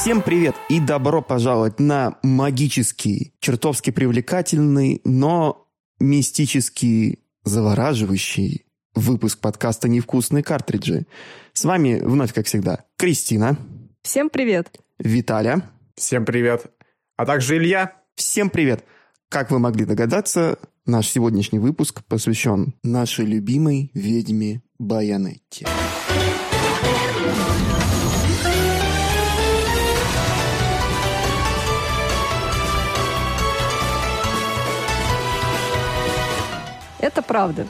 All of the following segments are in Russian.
Всем привет и добро пожаловать на магический, чертовски привлекательный, но мистический, завораживающий выпуск подкаста «Невкусные картриджи». С вами вновь, как всегда, Кристина. Всем привет. Виталя. Всем привет. А также Илья. Всем привет. Как вы могли догадаться, наш сегодняшний выпуск посвящен нашей любимой ведьме Баянетте. Это правда.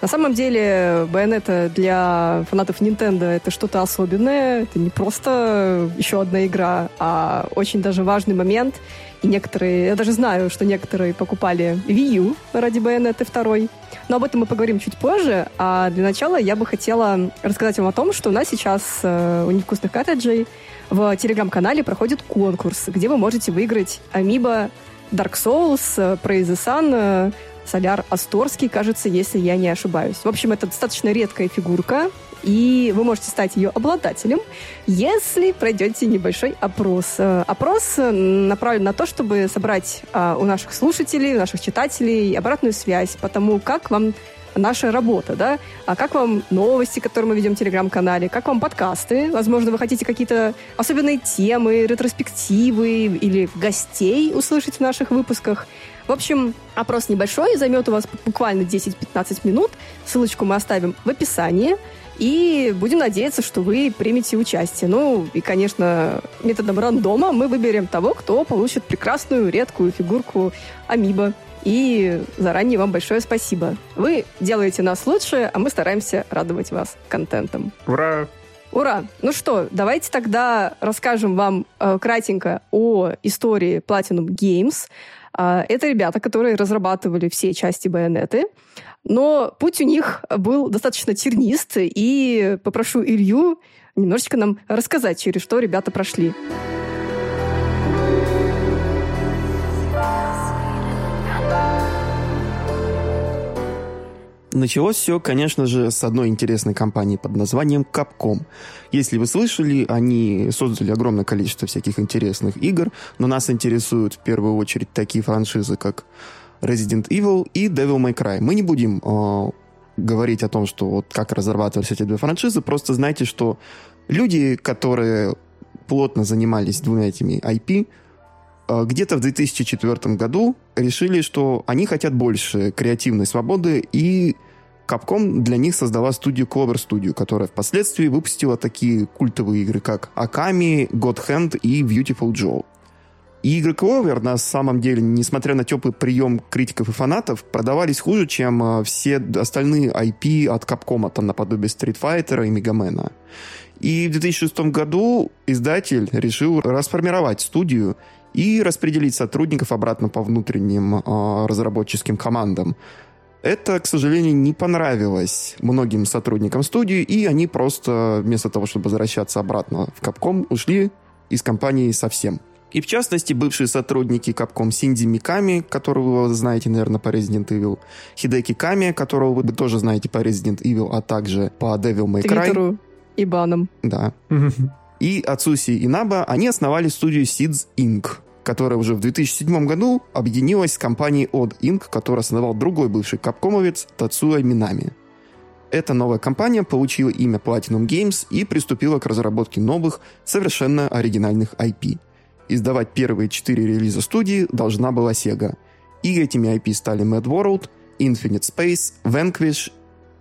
На самом деле, Bayonetta для фанатов Nintendo это что-то особенное. Это не просто еще одна игра, а очень даже важный момент. И некоторые, я даже знаю, что некоторые покупали Wii U ради Bayonetta 2. Но об этом мы поговорим чуть позже. А для начала я бы хотела рассказать вам о том, что у нас сейчас э, у невкусных коттеджей в телеграм-канале проходит конкурс, где вы можете выиграть Amiibo Dark Souls, э, Praise the Sun, э, Соляр Асторский, кажется, если я не ошибаюсь. В общем, это достаточно редкая фигурка, и вы можете стать ее обладателем, если пройдете небольшой опрос. Э, опрос направлен на то, чтобы собрать а, у наших слушателей, у наших читателей обратную связь по тому, как вам наша работа, да? А как вам новости, которые мы ведем в Телеграм-канале? Как вам подкасты? Возможно, вы хотите какие-то особенные темы, ретроспективы или гостей услышать в наших выпусках. В общем, опрос небольшой, займет у вас буквально 10-15 минут. Ссылочку мы оставим в описании. И будем надеяться, что вы примете участие. Ну, и, конечно, методом рандома мы выберем того, кто получит прекрасную редкую фигурку Амиба. И заранее вам большое спасибо. Вы делаете нас лучше, а мы стараемся радовать вас контентом. Ура! Ура! Ну что, давайте тогда расскажем вам э, кратенько о истории Platinum Games. А, это ребята, которые разрабатывали все части байонеты. Но путь у них был достаточно тернист, и попрошу Илью немножечко нам рассказать, через что ребята прошли. Началось все, конечно же, с одной интересной компании под названием Capcom. Если вы слышали, они создали огромное количество всяких интересных игр, но нас интересуют в первую очередь такие франшизы, как Resident Evil и Devil May Cry. Мы не будем э, говорить о том, что вот как разрабатывались эти две франшизы, просто знайте, что люди, которые плотно занимались двумя этими IP, э, где-то в 2004 году решили, что они хотят больше креативной свободы и Capcom для них создала студию Clover Studio, которая впоследствии выпустила такие культовые игры, как Akami, God Hand и Beautiful Joe. И игры Clover, на самом деле, несмотря на теплый прием критиков и фанатов, продавались хуже, чем э, все остальные IP от Capcom, там наподобие Street Fighter и Мегамена. И в 2006 году издатель решил расформировать студию и распределить сотрудников обратно по внутренним э, разработческим командам. Это, к сожалению, не понравилось многим сотрудникам студии, и они просто вместо того, чтобы возвращаться обратно в Capcom, ушли из компании совсем. И в частности, бывшие сотрудники Capcom Синди Миками, которого вы знаете, наверное, по Resident Evil, Хидеки Ками, которого вы тоже знаете по Resident Evil, а также по Devil May Cry. Твиттеру и баном. Да. И Ацуси Инаба, они основали студию Seeds Inc., которая уже в 2007 году объединилась с компанией Odd Inc., которую основал другой бывший капкомовец Тацуя Минами. Эта новая компания получила имя Platinum Games и приступила к разработке новых, совершенно оригинальных IP. Издавать первые четыре релиза студии должна была Sega. И этими IP стали Mad World, Infinite Space, Vanquish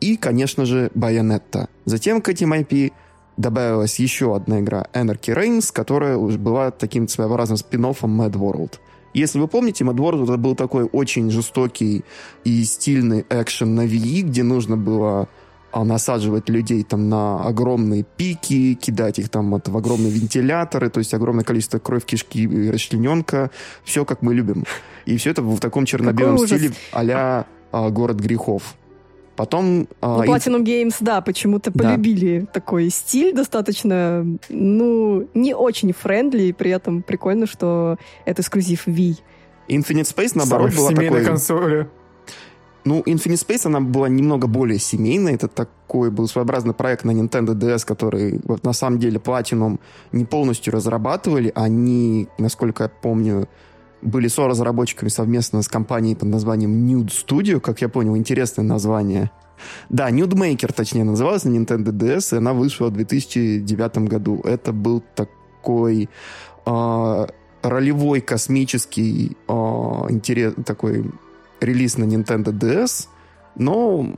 и, конечно же, Bayonetta. Затем к этим IP добавилась еще одна игра Anarchy Reigns, которая уже была таким своеобразным спин Mad World. Если вы помните, Mad World это был такой очень жестокий и стильный экшен на Wii, где нужно было а, насаживать людей там на огромные пики, кидать их там в огромные вентиляторы, то есть огромное количество кровь, кишки и расчлененка. Все, как мы любим. И все это в таком черно-белом стиле а-ля а, «Город грехов». Потом... А, ну, Platinum Games, да, почему-то полюбили да. такой стиль достаточно, ну, не очень френдли, и при этом прикольно, что это эксклюзив Wii. Infinite Space, наоборот, была такой... консоли. Ну, Infinite Space, она была немного более семейной. Это такой был своеобразный проект на Nintendo DS, который вот, на самом деле Platinum не полностью разрабатывали. Они, насколько я помню, были со-разработчиками совместно с компанией под названием Nude Studio, как я понял, интересное название. Да, Nude Maker, точнее, называлась на Nintendo DS, и она вышла в 2009 году. Это был такой э, ролевой космический э, интерес, такой релиз на Nintendo DS, но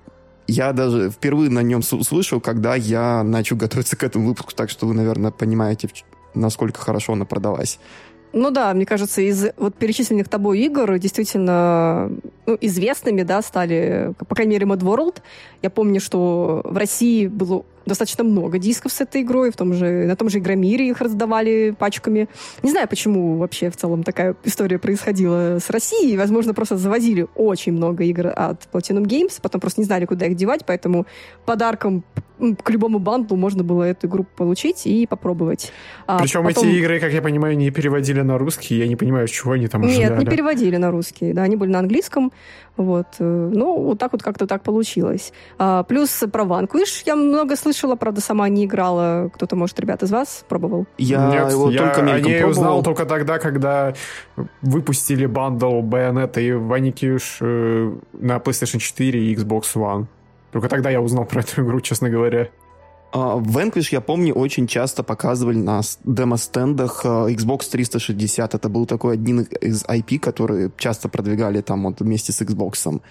я даже впервые на нем услышал, когда я начал готовиться к этому выпуску, так что вы, наверное, понимаете, насколько хорошо она продалась. Ну да, мне кажется, из вот перечисленных тобой игр действительно ну, известными, да, стали, по крайней мере, Mad World. Я помню, что в России было достаточно много дисков с этой игрой, в том же, на том же Игромире их раздавали пачками. Не знаю, почему вообще в целом такая история происходила с Россией. Возможно, просто завозили очень много игр от Platinum Games, потом просто не знали, куда их девать, поэтому подарком к любому банду можно было эту игру получить и попробовать. Причем а потом... эти игры, как я понимаю, не переводили на русский. Я не понимаю, чего они там ожидали. Нет, не переводили на русский. Да, они были на английском. Вот. Э, ну, вот так вот как-то так получилось. А, плюс про Vanquish я много слышала, правда, сама не играла. Кто-то, может, ребят из вас пробовал? Я Нет, его я только мельком пробовал. узнал только тогда, когда выпустили бандл Bayonetta и Vanquish э, на PlayStation 4 и Xbox One. Только тогда я узнал про эту игру, честно говоря. Uh, Vanquish, я помню, очень часто показывали на демо-стендах uh, Xbox 360. Это был такой один из IP, которые часто продвигали там вот вместе с Xbox.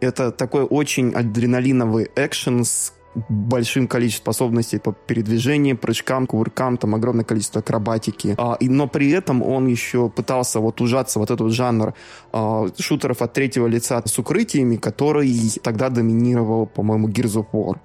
Это такой очень адреналиновый экшен с большим количеством способностей по передвижению, прыжкам, кувыркам, там огромное количество акробатики. А, и, но при этом он еще пытался вот ужаться вот этот жанр а, шутеров от третьего лица с укрытиями, который тогда доминировал, по-моему, Gears of War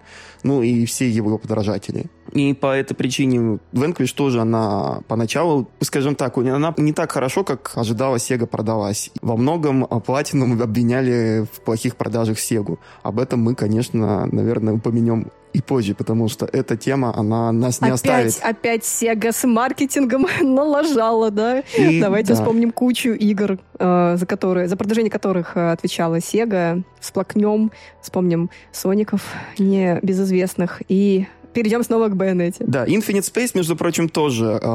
ну и все его подражатели. И по этой причине Vanquish тоже она поначалу, скажем так, она не так хорошо, как ожидала Sega продалась. Во многом Platinum обвиняли в плохих продажах Sega. Об этом мы, конечно, наверное, упомянем и позже, потому что эта тема, она нас не опять, оставит. Опять Sega с маркетингом налажала, да? И, Давайте да. вспомним кучу игр, э, за, которые, за продвижение которых э, отвечала Sega. Всплакнем, вспомним Соников небезызвестных и перейдем снова к Байонете. Да, Infinite Space, между прочим, тоже э,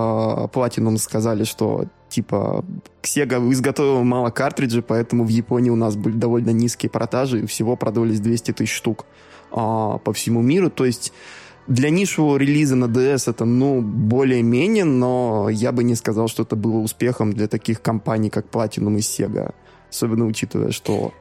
Platinum сказали, что типа Sega изготовила мало картриджей, поэтому в Японии у нас были довольно низкие продажи, и всего продавались 200 тысяч штук а, по всему миру. То есть для нишевого релиза на DS это, ну, более-менее, но я бы не сказал, что это было успехом для таких компаний, как Platinum и Sega. Особенно учитывая, что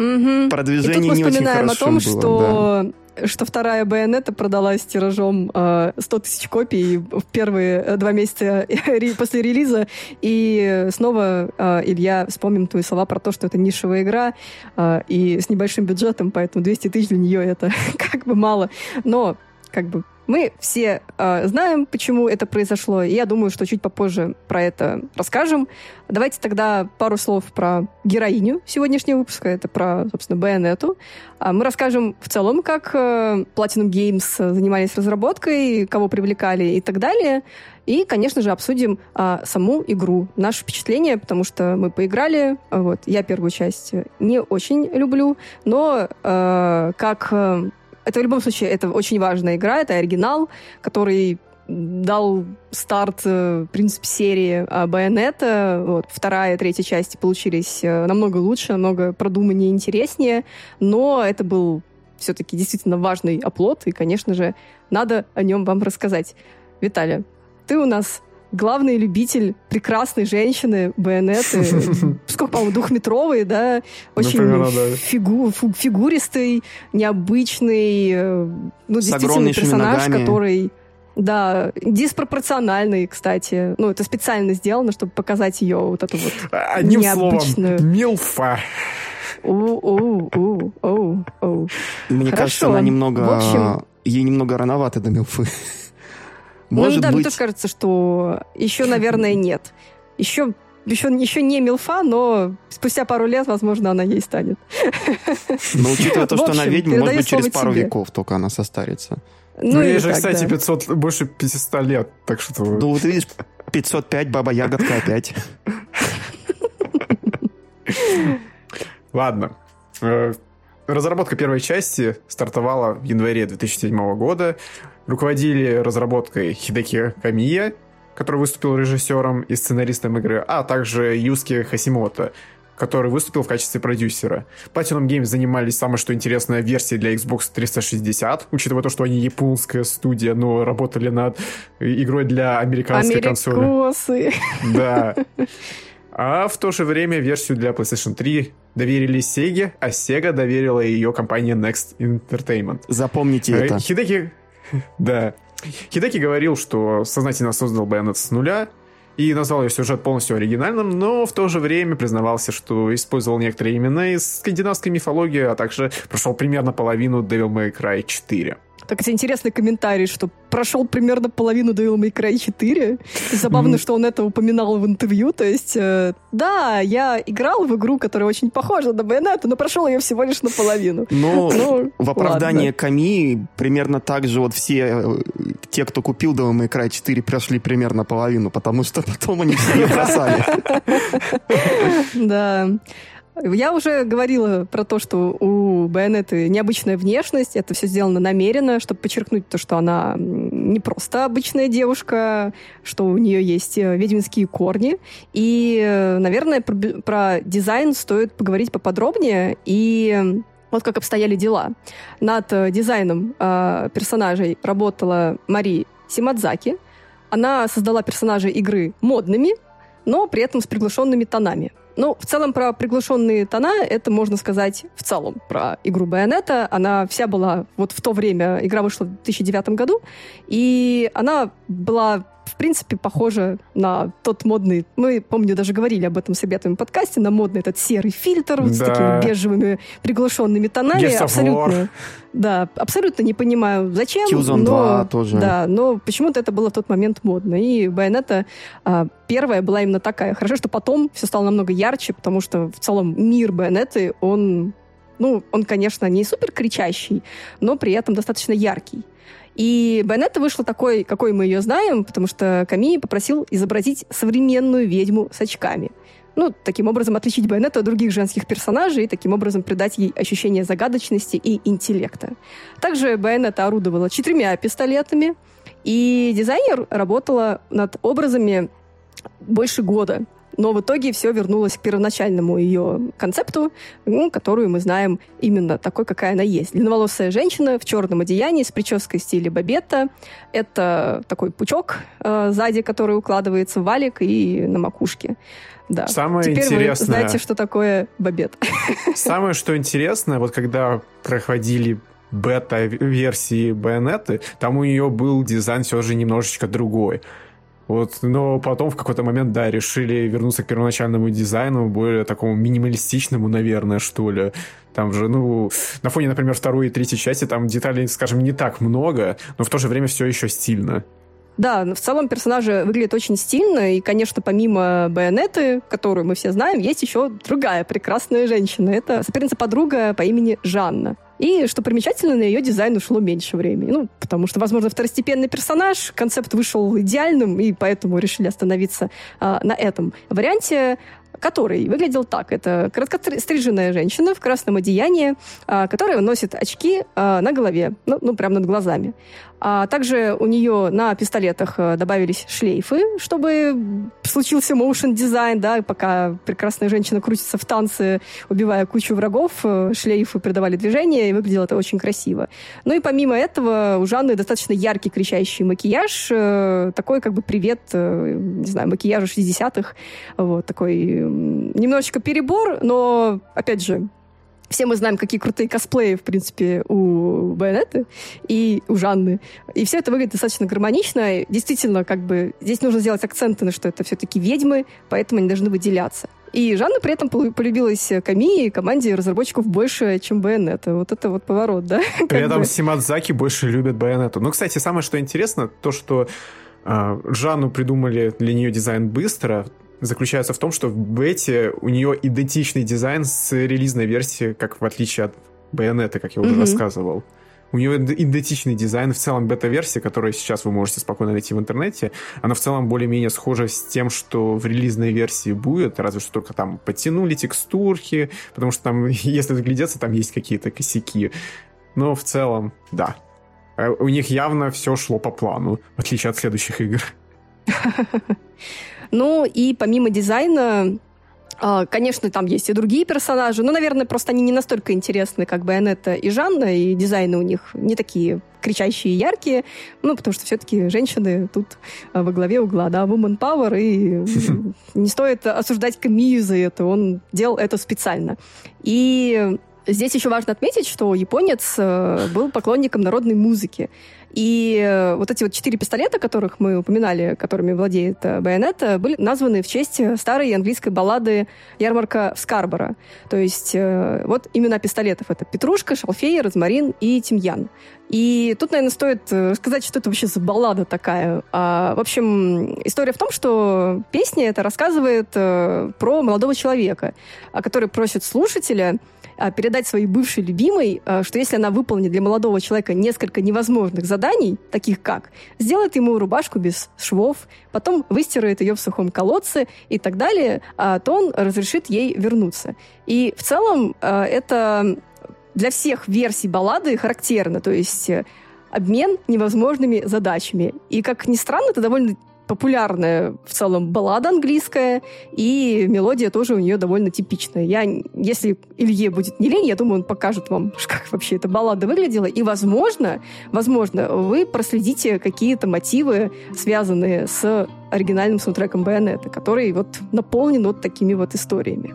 угу. продвижение не очень хорошо о том, было. Что... Да что вторая Байонета продалась тиражом э, 100 тысяч копий в первые э, два месяца после релиза. И снова, э, Илья, вспомним твои слова про то, что это нишевая игра э, и с небольшим бюджетом, поэтому 200 тысяч для нее это как бы мало. Но как бы мы все э, знаем, почему это произошло, и я думаю, что чуть попозже про это расскажем. Давайте тогда пару слов про героиню сегодняшнего выпуска, это про, собственно, Байонету. А мы расскажем в целом, как э, Platinum Games занимались разработкой, кого привлекали и так далее. И, конечно же, обсудим а, саму игру, наше впечатление, потому что мы поиграли. Вот, я первую часть не очень люблю, но э, как э, это в любом случае, это очень важная игра, это оригинал, который дал старт, э, в принципе, серии Байонета. Вот, вторая и третья части получились э, намного лучше, намного продуманнее, интереснее, но это был все-таки действительно важный оплот, и, конечно же, надо о нем вам рассказать. Виталия, ты у нас главный любитель прекрасной женщины, байонеты, сколько, по-моему, двухметровый, да, очень Например, да. Фигу, фигуристый, необычный, э, ну, действительно персонаж, ногами. который... Да, диспропорциональный, кстати. Ну, это специально сделано, чтобы показать ее вот эту вот Одним необычную... словом, милфа. Мне Хорошо. кажется, она немного... В общем... Ей немного рановато до милфы. Может ну, да, быть... мне тоже кажется, что еще, наверное, нет. Еще еще, еще не милфа, но спустя пару лет, возможно, она ей станет. Но учитывая то, что она ведьма, может быть, через пару веков только она состарится. Ну, ну ей же, так, кстати, да. 500, больше 500 лет, так что... Ну, вот видишь, 505, баба ягодка опять. Ладно. Э, разработка первой части стартовала в январе 2007 года. Руководили разработкой Хидеки Камия, который выступил режиссером и сценаристом игры, а также Юски Хасимото, который выступил в качестве продюсера. Platinum Games занимались самой что интересной версией для Xbox 360, учитывая то, что они японская студия, но работали над игрой для американской консоли. Да. А в то же время версию для PlayStation 3 доверили Sega, а Sega доверила ее компания Next Entertainment. Запомните э, это. Хидеки... Да. Хидеки говорил, что сознательно создал Bayonetta с нуля, и назвал ее сюжет полностью оригинальным, но в то же время признавался, что использовал некоторые имена из скандинавской мифологии, а также прошел примерно половину Devil May Cry 4. Так это интересный комментарий, что прошел примерно половину Devil May Cry 4. И забавно, что он это упоминал в интервью. То есть, э, да, я играл в игру, которая очень похожа на Bayonetta, но прошел ее всего лишь наполовину. Но ну, в оправдании Ками примерно так же вот все э, те, кто купил Devil May Cry 4, прошли примерно половину, потому что потом они все бросали. Да. Я уже говорила про то, что у Байонеты необычная внешность. Это все сделано намеренно, чтобы подчеркнуть то, что она не просто обычная девушка, что у нее есть э, ведьминские корни. И, э, наверное, про, про дизайн стоит поговорить поподробнее. И вот как обстояли дела. Над э, дизайном э, персонажей работала Мари Симадзаки. Она создала персонажей игры модными, но при этом с приглушенными тонами. Ну, в целом про приглушенные тона это можно сказать в целом про игру Байонета. Она вся была вот в то время, игра вышла в 2009 году, и она была в принципе, похожа на тот модный... Мы, помню, даже говорили об этом с ребятами в подкасте, на модный этот серый фильтр вот да. с такими бежевыми приглушенными тонами. Yes абсолютно, да, абсолютно не понимаю, зачем. Killzone но, 2 тоже. Да, но почему-то это было в тот момент модно. И Байонета а, первая была именно такая. Хорошо, что потом все стало намного ярче, потому что в целом мир Байонеты, он ну, он, конечно, не супер кричащий, но при этом достаточно яркий. И Байонетта вышла такой, какой мы ее знаем, потому что Камии попросил изобразить современную ведьму с очками. Ну, таким образом отличить Байонетту от других женских персонажей и таким образом придать ей ощущение загадочности и интеллекта. Также Байонетта орудовала четырьмя пистолетами, и дизайнер работала над образами больше года но в итоге все вернулось к первоначальному ее концепту, ну, которую мы знаем именно такой, какая она есть. Длинноволосая женщина в черном одеянии с прической в стиле бабетта. Это такой пучок э, сзади, который укладывается в валик и на макушке. Да. Самое Теперь интересное... вы знаете, что такое бабет. Самое, что интересное, вот когда проходили бета-версии Байонеты, там у нее был дизайн все же немножечко другой. Вот, но потом в какой-то момент, да, решили вернуться к первоначальному дизайну, более такому минималистичному, наверное, что ли. Там же, ну, на фоне, например, второй и третьей части там деталей, скажем, не так много, но в то же время все еще стильно. Да, в целом персонажи выглядят очень стильно, и, конечно, помимо Байонеты, которую мы все знаем, есть еще другая прекрасная женщина. Это соперница-подруга по имени Жанна. И, что примечательно, на ее дизайн ушло меньше времени. Ну, потому что, возможно, второстепенный персонаж, концепт вышел идеальным, и поэтому решили остановиться а, на этом варианте который выглядел так. Это короткостриженная женщина в красном одеянии, а, которая носит очки а, на голове, ну, ну прямо над глазами. А также у нее на пистолетах э, добавились шлейфы, чтобы случился motion дизайн, да, пока прекрасная женщина крутится в танце, убивая кучу врагов, э, шлейфы придавали движение, и выглядело это очень красиво. Ну и помимо этого у Жанны достаточно яркий кричащий макияж, э, такой как бы привет, не знаю, макияжу 60-х, вот, такой немножечко перебор, но, опять же, все мы знаем, какие крутые косплеи, в принципе, у Байонеты и у Жанны. И все это выглядит достаточно гармонично. Действительно, как бы здесь нужно сделать акценты на что это все-таки ведьмы, поэтому они должны выделяться. И Жанна при этом полюбилась Камии и команде разработчиков больше, чем Байонета. Вот это вот поворот, да? При этом. Симадзаки больше любят Байонету. Ну, кстати, самое что интересно, то, что э, Жанну придумали для нее дизайн быстро, заключается в том, что в бете у нее идентичный дизайн с релизной версией, как в отличие от Байонета, как я уже mm-hmm. рассказывал. У нее идентичный дизайн. В целом бета-версия, которую сейчас вы можете спокойно найти в интернете, она в целом более-менее схожа с тем, что в релизной версии будет, разве что только там подтянули текстурки, потому что там, если заглядеться, там есть какие-то косяки. Но в целом, да. Э, у них явно все шло по плану, в отличие от следующих игр. Ну и помимо дизайна, а, Конечно, там есть и другие персонажи, но, наверное, просто они не настолько интересны, как Байонетта и Жанна, и дизайны у них не такие кричащие и яркие, ну, потому что все-таки женщины тут а, во главе угла, да, woman power, и не стоит осуждать Камию за это, он делал это специально. И Здесь еще важно отметить, что японец э, был поклонником народной музыки. И э, вот эти вот четыре пистолета, которых мы упоминали, которыми владеет э, Байонетта, были названы в честь старой английской баллады «Ярмарка в Скарборо». То есть вот имена пистолетов. Это петрушка, шалфей, розмарин и тимьян. И тут, наверное, стоит сказать, что это вообще за баллада такая. А, в общем, история в том, что песня это рассказывает про молодого человека, который просит слушателя а, передать своей бывшей любимой, а, что если она выполнит для молодого человека несколько невозможных заданий, таких как сделает ему рубашку без швов, потом выстирает ее в сухом колодце и так далее, а, то он разрешит ей вернуться. И в целом это для всех версий баллады характерно, то есть э, обмен невозможными задачами. И, как ни странно, это довольно популярная в целом баллада английская, и мелодия тоже у нее довольно типичная. Я, если Илье будет не лень, я думаю, он покажет вам, как вообще эта баллада выглядела, и, возможно, возможно, вы проследите какие-то мотивы, связанные с оригинальным саундтреком Байонета, который вот наполнен вот такими вот историями.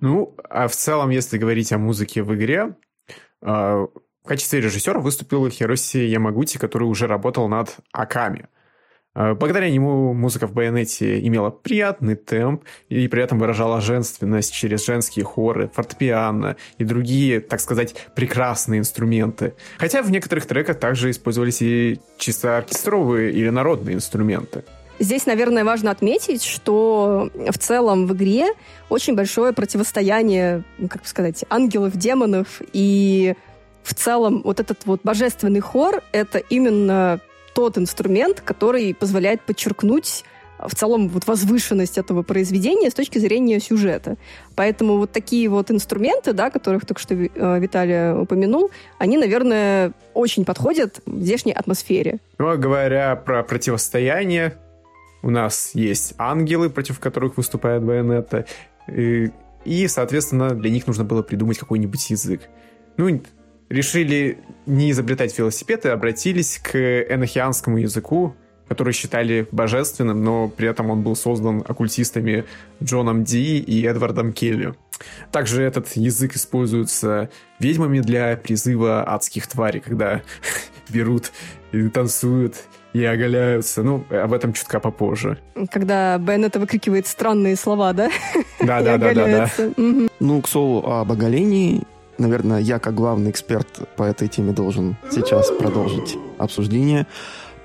Ну, а в целом, если говорить о музыке в игре, а, в качестве режиссера выступил Хироси Ямагути, который уже работал над Аками. А, благодаря нему музыка в Байонете имела приятный темп и при этом выражала женственность через женские хоры, фортепиано и другие, так сказать, прекрасные инструменты. Хотя в некоторых треках также использовались и чисто оркестровые или народные инструменты. Здесь, наверное, важно отметить, что в целом в игре очень большое противостояние, ну, как сказать, ангелов, демонов, и в целом вот этот вот божественный хор — это именно тот инструмент, который позволяет подчеркнуть в целом вот возвышенность этого произведения с точки зрения сюжета. Поэтому вот такие вот инструменты, да, которых только что э, Виталий упомянул, они, наверное, очень подходят здешней атмосфере. Ну, а говоря про противостояние, у нас есть ангелы, против которых выступает Байонетта, и, и, соответственно, для них нужно было придумать какой-нибудь язык. Ну, решили не изобретать велосипед и обратились к энохианскому языку, который считали божественным, но при этом он был создан оккультистами Джоном Ди и Эдвардом Келли. Также этот язык используется ведьмами для призыва адских тварей, когда берут и танцуют и оголяются. Ну, об этом чутка попозже. Когда Беннета выкрикивает странные слова, да? Да, да, да, да, да. Ну, к слову об оголении, наверное, я как главный эксперт по этой теме должен сейчас продолжить обсуждение.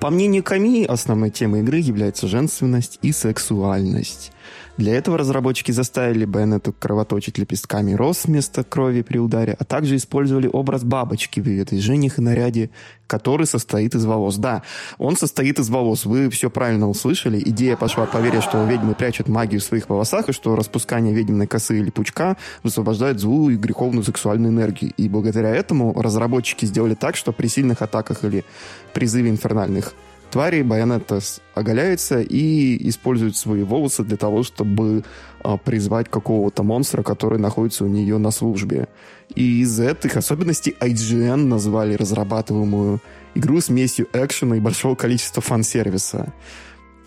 По мнению Ками, основной темой игры является женственность и сексуальность. Для этого разработчики заставили Байонету кровоточить лепестками роз вместо крови при ударе, а также использовали образ бабочки в ее движениях и наряде, который состоит из волос. Да, он состоит из волос. Вы все правильно услышали. Идея пошла от поверья, что ведьмы прячут магию в своих волосах, и что распускание ведьминой косы или пучка высвобождает злую и греховную сексуальную энергию. И благодаря этому разработчики сделали так, что при сильных атаках или призыве инфернальных твари Байонетта оголяется и использует свои волосы для того, чтобы а, призвать какого-то монстра, который находится у нее на службе. И из этих особенностей IGN назвали разрабатываемую игру смесью экшена и большого количества фан-сервиса.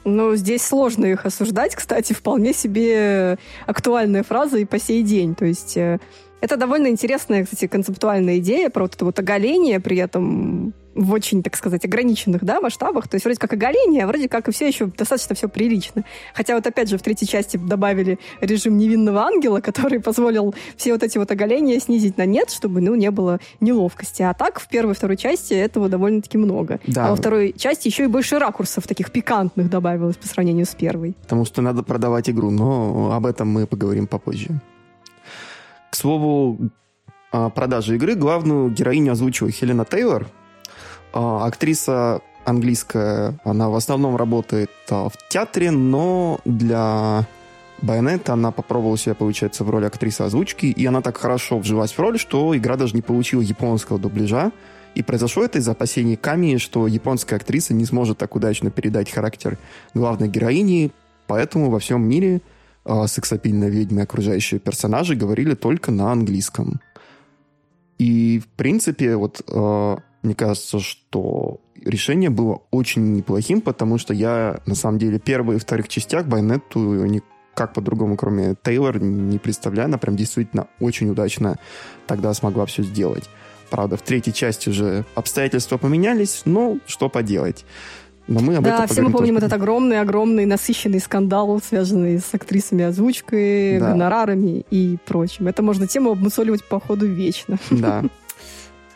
Ну, здесь сложно их осуждать, кстати, вполне себе актуальная фраза и по сей день. То есть э, Это довольно интересная, кстати, концептуальная идея про вот это вот оголение, при этом в очень, так сказать, ограниченных да, масштабах. То есть вроде как оголение, а вроде как и все еще достаточно все прилично. Хотя вот опять же в третьей части добавили режим невинного ангела, который позволил все вот эти вот оголения снизить на нет, чтобы ну, не было неловкости. А так в первой и второй части этого довольно-таки много. Да. А во второй части еще и больше ракурсов таких пикантных добавилось по сравнению с первой. Потому что надо продавать игру, но об этом мы поговорим попозже. К слову, продажи игры главную героиню озвучила Хелена Тейлор, а, актриса английская, она в основном работает а, в театре, но для Байонета она попробовала себя, получается, в роли актрисы озвучки, и она так хорошо вжилась в роль, что игра даже не получила японского дубляжа. И произошло это из-за опасений Ками, что японская актриса не сможет так удачно передать характер главной героини, поэтому во всем мире э, сексапильная ведьма и окружающие персонажи говорили только на английском. И, в принципе, вот э, мне кажется, что решение было очень неплохим, потому что я, на самом деле, первых и вторых частях Байонетту никак по-другому, кроме Тейлор, не представляю. Она прям действительно очень удачно тогда смогла все сделать. Правда, в третьей части уже обстоятельства поменялись, но что поделать. Но мы об да, этом все мы помним тоже. этот огромный-огромный насыщенный скандал, связанный с актрисами озвучкой, да. гонорарами и прочим. Это можно тему обмусоливать по ходу вечно. Да.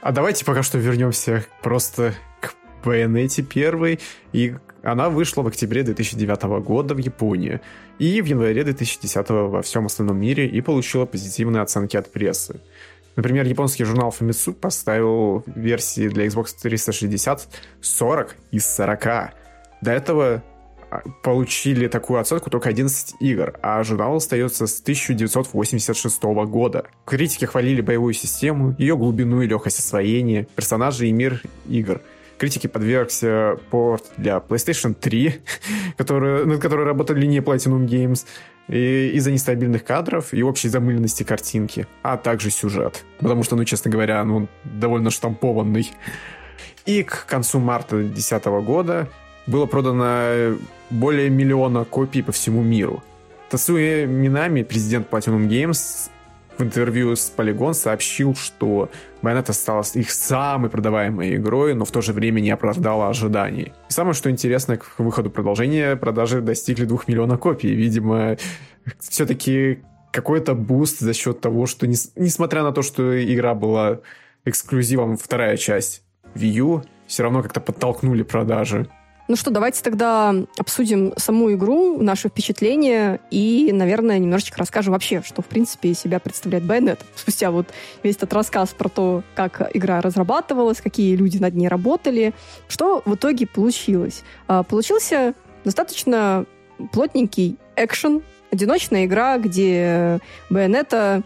А давайте пока что вернемся просто к Bayonetta первой. И она вышла в октябре 2009 года в Японии и в январе 2010 во всем остальном мире и получила позитивные оценки от прессы. Например, японский журнал Famitsu поставил версии для Xbox 360 40 из 40. До этого а, получили такую оценку только 11 игр, а журнал остается с 1986 года. Критики хвалили боевую систему, ее глубину и легкость освоения, персонажей и мир игр. Критики подвергся порт для PlayStation 3, который, над которой работали не Platinum Games, из-за нестабильных кадров и общей замыленности картинки, а также сюжет. Потому что, ну, честно говоря, ну, довольно штампованный. И к концу марта 2010 года было продано более миллиона копий по всему миру. Тацуя Минами, президент Platinum Games, в интервью с Polygon сообщил, что Bayonetta стала их самой продаваемой игрой, но в то же время не оправдала ожиданий. И самое, что интересно, к выходу продолжения продажи достигли 2 миллиона копий. Видимо, все-таки какой-то буст за счет того, что, несмотря на то, что игра была эксклюзивом вторая часть Wii U, все равно как-то подтолкнули продажи. Ну что, давайте тогда обсудим саму игру, наши впечатления и, наверное, немножечко расскажем вообще, что, в принципе, из себя представляет Bayonetta. Спустя вот весь этот рассказ про то, как игра разрабатывалась, какие люди над ней работали, что в итоге получилось. А, получился достаточно плотненький экшен, одиночная игра, где Bayonetta а,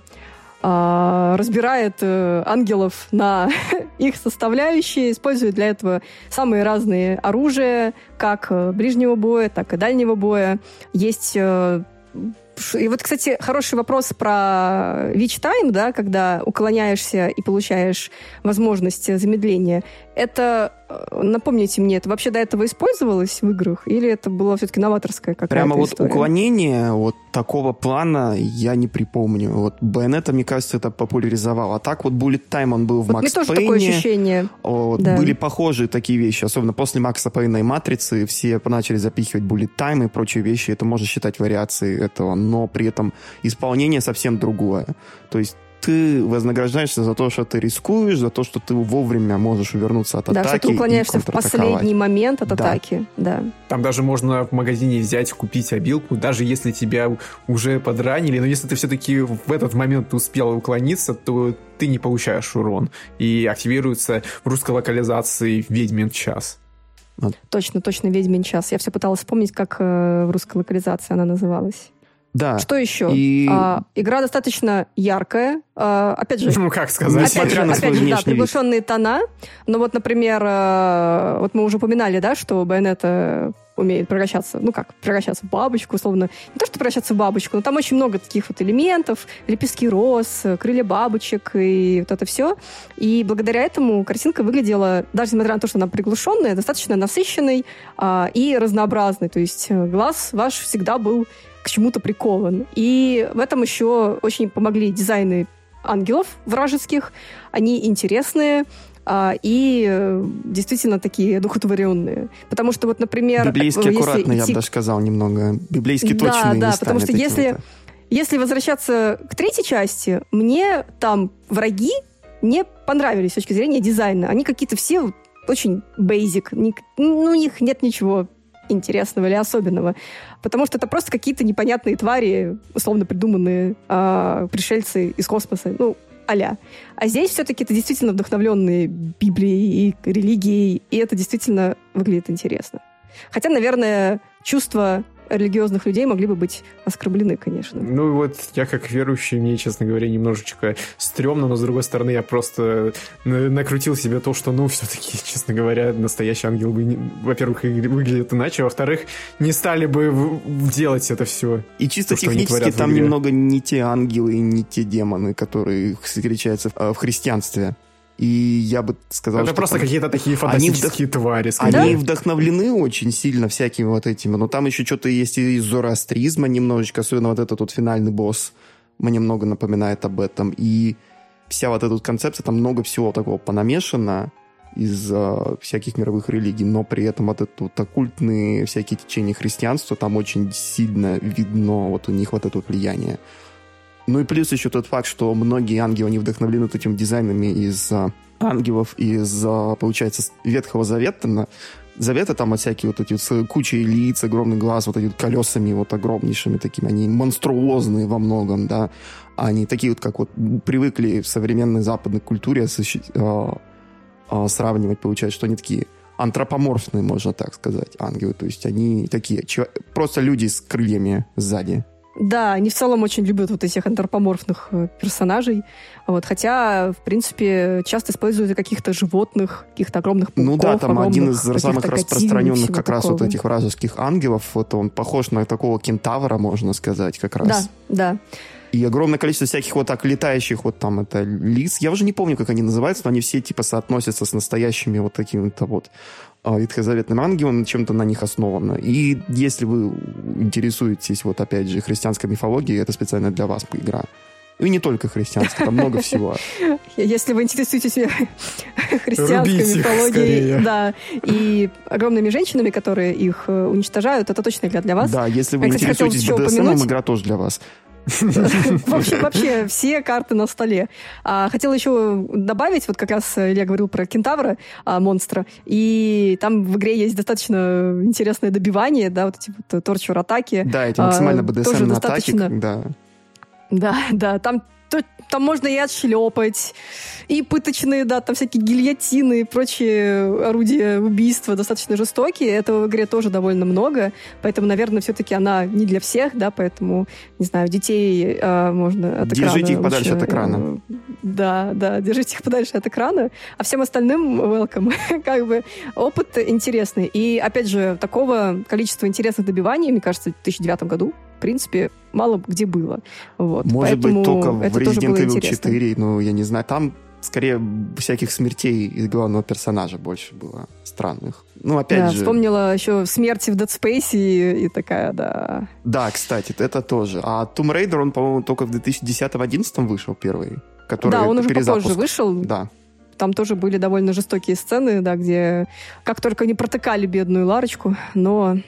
разбирает э, ангелов на их составляющие, использует для этого самые разные оружия, как э, ближнего боя, так и дальнего боя. Есть э, и вот, кстати, хороший вопрос про Witch Time, да, когда уклоняешься и получаешь возможность замедления. Это, э, напомните мне, это вообще до этого использовалось в играх? Или это было все-таки новаторское какая-то Прямо вот история? уклонение вот такого плана я не припомню. Вот Bayonetta, мне кажется, это популяризовал. А так вот Bullet Time, он был в вот Max Payne. такое ощущение. Вот, да. Были похожие такие вещи. Особенно после Макса Пейна и Матрицы все начали запихивать Bullet Time и прочие вещи. Это можно считать вариацией этого. Но при этом исполнение совсем другое. То есть ты вознаграждаешься за то, что ты рискуешь, за то, что ты вовремя можешь увернуться от да, атаки. Да, что ты уклоняешься в последний момент от да. атаки. Да. Там даже можно в магазине взять, купить обилку, даже если тебя уже подранили, но если ты все-таки в этот момент успел уклониться, то ты не получаешь урон. И активируется в русской локализации «Ведьмин час». Вот. Точно, точно, «Ведьмин час». Я все пыталась вспомнить, как э, в русской локализации она называлась. Да. Что еще? И... А, игра достаточно яркая. А, опять же... Ну, как сказать? Опять же, опять же да, приглушенные вид. тона. Но вот, например, а, вот мы уже упоминали, да, что Байонета умеет превращаться, ну как, превращаться в бабочку, условно. Не то, что превращаться в бабочку, но там очень много таких вот элементов, лепестки роз, крылья бабочек и вот это все. И благодаря этому картинка выглядела, даже несмотря на то, что она приглушенная, достаточно насыщенной а, и разнообразной. То есть э, глаз ваш всегда был к чему-то прикован. И в этом еще очень помогли дизайны ангелов вражеских. Они интересные, а, и э, действительно такие духотворенные. Потому что вот, например... Библейски аккуратно, идти... я бы даже сказал, немного. Библейски точные Да, да, потому что если, если возвращаться к третьей части, мне там враги не понравились с точки зрения дизайна. Они какие-то все очень basic. Ну, у них нет ничего интересного или особенного. Потому что это просто какие-то непонятные твари, условно придуманные э, пришельцы из космоса. Ну, а А здесь все-таки это действительно вдохновленные Библией и религией, и это действительно выглядит интересно. Хотя, наверное, чувство религиозных людей могли бы быть оскорблены, конечно. Ну вот я как верующий, мне, честно говоря, немножечко стрёмно, но с другой стороны я просто накрутил себе то, что, ну, все-таки, честно говоря, настоящий ангел бы, во-первых, выглядит иначе, а во-вторых, не стали бы делать это все. И чисто то, технически там немного не те ангелы и не те демоны, которые встречаются в христианстве. И я бы сказал, Это просто там... какие-то такие фантастические они вдох... твари. Скорее. Они вдохновлены очень сильно всякими вот этими. Но там еще что-то есть из зороастризма немножечко, особенно вот этот вот финальный босс мне много напоминает об этом. И вся вот эта вот концепция, там много всего такого понамешано из uh, всяких мировых религий, но при этом вот это вот оккультные всякие течения христианства, там очень сильно видно вот у них вот это вот влияние. Ну и плюс еще тот факт, что многие ангелы, не вдохновлены вот этими дизайнами из а, ангелов из, а, получается, Ветхого Завета. Завета там всякие вот эти с кучей лиц, огромный глаз, вот эти вот колесами вот огромнейшими такими, они монструозные во многом, да. Они такие вот, как вот привыкли в современной западной культуре а, а, сравнивать, получается, что они такие антропоморфные, можно так сказать, ангелы. То есть они такие, просто люди с крыльями сзади. Да, они в целом очень любят вот этих антропоморфных э, персонажей. Вот, хотя, в принципе, часто используют каких-то животных, каких-то огромных пауков. Ну да, там один из самых распространенных как раз вот этих вражеских ангелов. Вот он похож на такого кентавра, можно сказать, как раз. Да, да. И огромное количество всяких вот так летающих вот там это лиц. Я уже не помню, как они называются, но они все типа соотносятся с настоящими вот такими-то вот ветхозаветным ангелом, чем-то на них основано. И если вы интересуетесь, вот опять же, христианской мифологией, это специально для вас игра. И не только христианской, там много всего. Если вы интересуетесь христианской мифологией, да, и огромными женщинами, которые их э, уничтожают, это точно игра для вас. Да, если вы интересуетесь BDSM, игра тоже для вас. Вообще, вообще все карты на столе. А, хотела еще добавить, вот как раз я говорил про кентавра, а, монстра, и там в игре есть достаточно интересное добивание, да, вот эти вот торчер-атаки. Да, эти максимально BDSM атаки, да. Да, да, там там можно и отшлепать, и пыточные, да, там всякие гильотины и прочие орудия убийства достаточно жестокие. Этого в игре тоже довольно много, поэтому, наверное, все-таки она не для всех, да, поэтому, не знаю, детей э, можно от держите экрана... Держите их подальше лучше, от экрана. Э, да, да, держите их подальше от экрана, а всем остальным welcome. как бы опыт интересный. И, опять же, такого количества интересных добиваний, мне кажется, в 2009 году принципе, мало где было. Вот. Может Поэтому быть, только в Resident Evil 4, ну, я не знаю, там скорее всяких смертей из главного персонажа больше было странных. Ну, опять да, же... вспомнила еще смерти в Dead Space и, и такая, да... Да, кстати, это тоже. А Tomb Raider, он, по-моему, только в 2010-2011 вышел первый. Который да, он уже перезапуск. попозже вышел. Да. Там тоже были довольно жестокие сцены, да, где как только не протыкали бедную Ларочку, но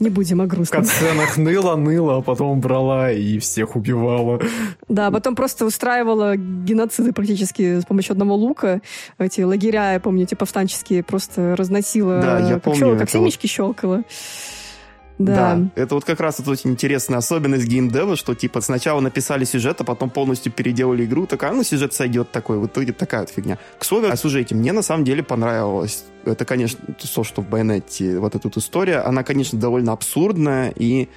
не будем о грустном. В катсценах ныла, ныла, а потом брала и всех убивала. Да, потом просто устраивала геноциды практически с помощью одного лука. Эти лагеря, помните, повстанческие, просто разносила. Да, я как помню. Щел, как семечки вот... щелкала. Да. да. Это вот как раз это очень интересная особенность геймдева, что типа сначала написали сюжет, а потом полностью переделали игру. Такая, ну, сюжет сойдет такой. В итоге такая вот фигня. К слову о сюжете. Мне на самом деле понравилось. Это, конечно, то, что в Байонете вот эта вот история. Она, конечно, довольно абсурдная. И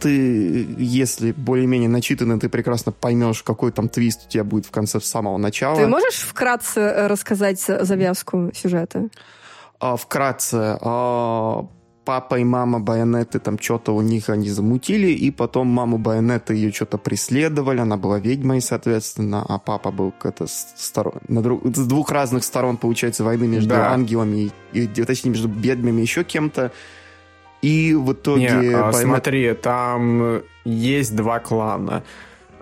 ты, если более-менее начитанный, ты прекрасно поймешь, какой там твист у тебя будет в конце с самого начала. Ты можешь вкратце э, рассказать завязку сюжета? А, вкратце. А, папа и мама Байонеты там что-то у них они замутили, и потом маму Байонеты ее что-то преследовали, она была ведьмой, соответственно, а папа был это сторон, на друг, с двух разных сторон, получается, войны между да. ангелами, и, точнее, между бедными еще кем-то. И в итоге... Не, а, Байонет... смотри, там есть два клана.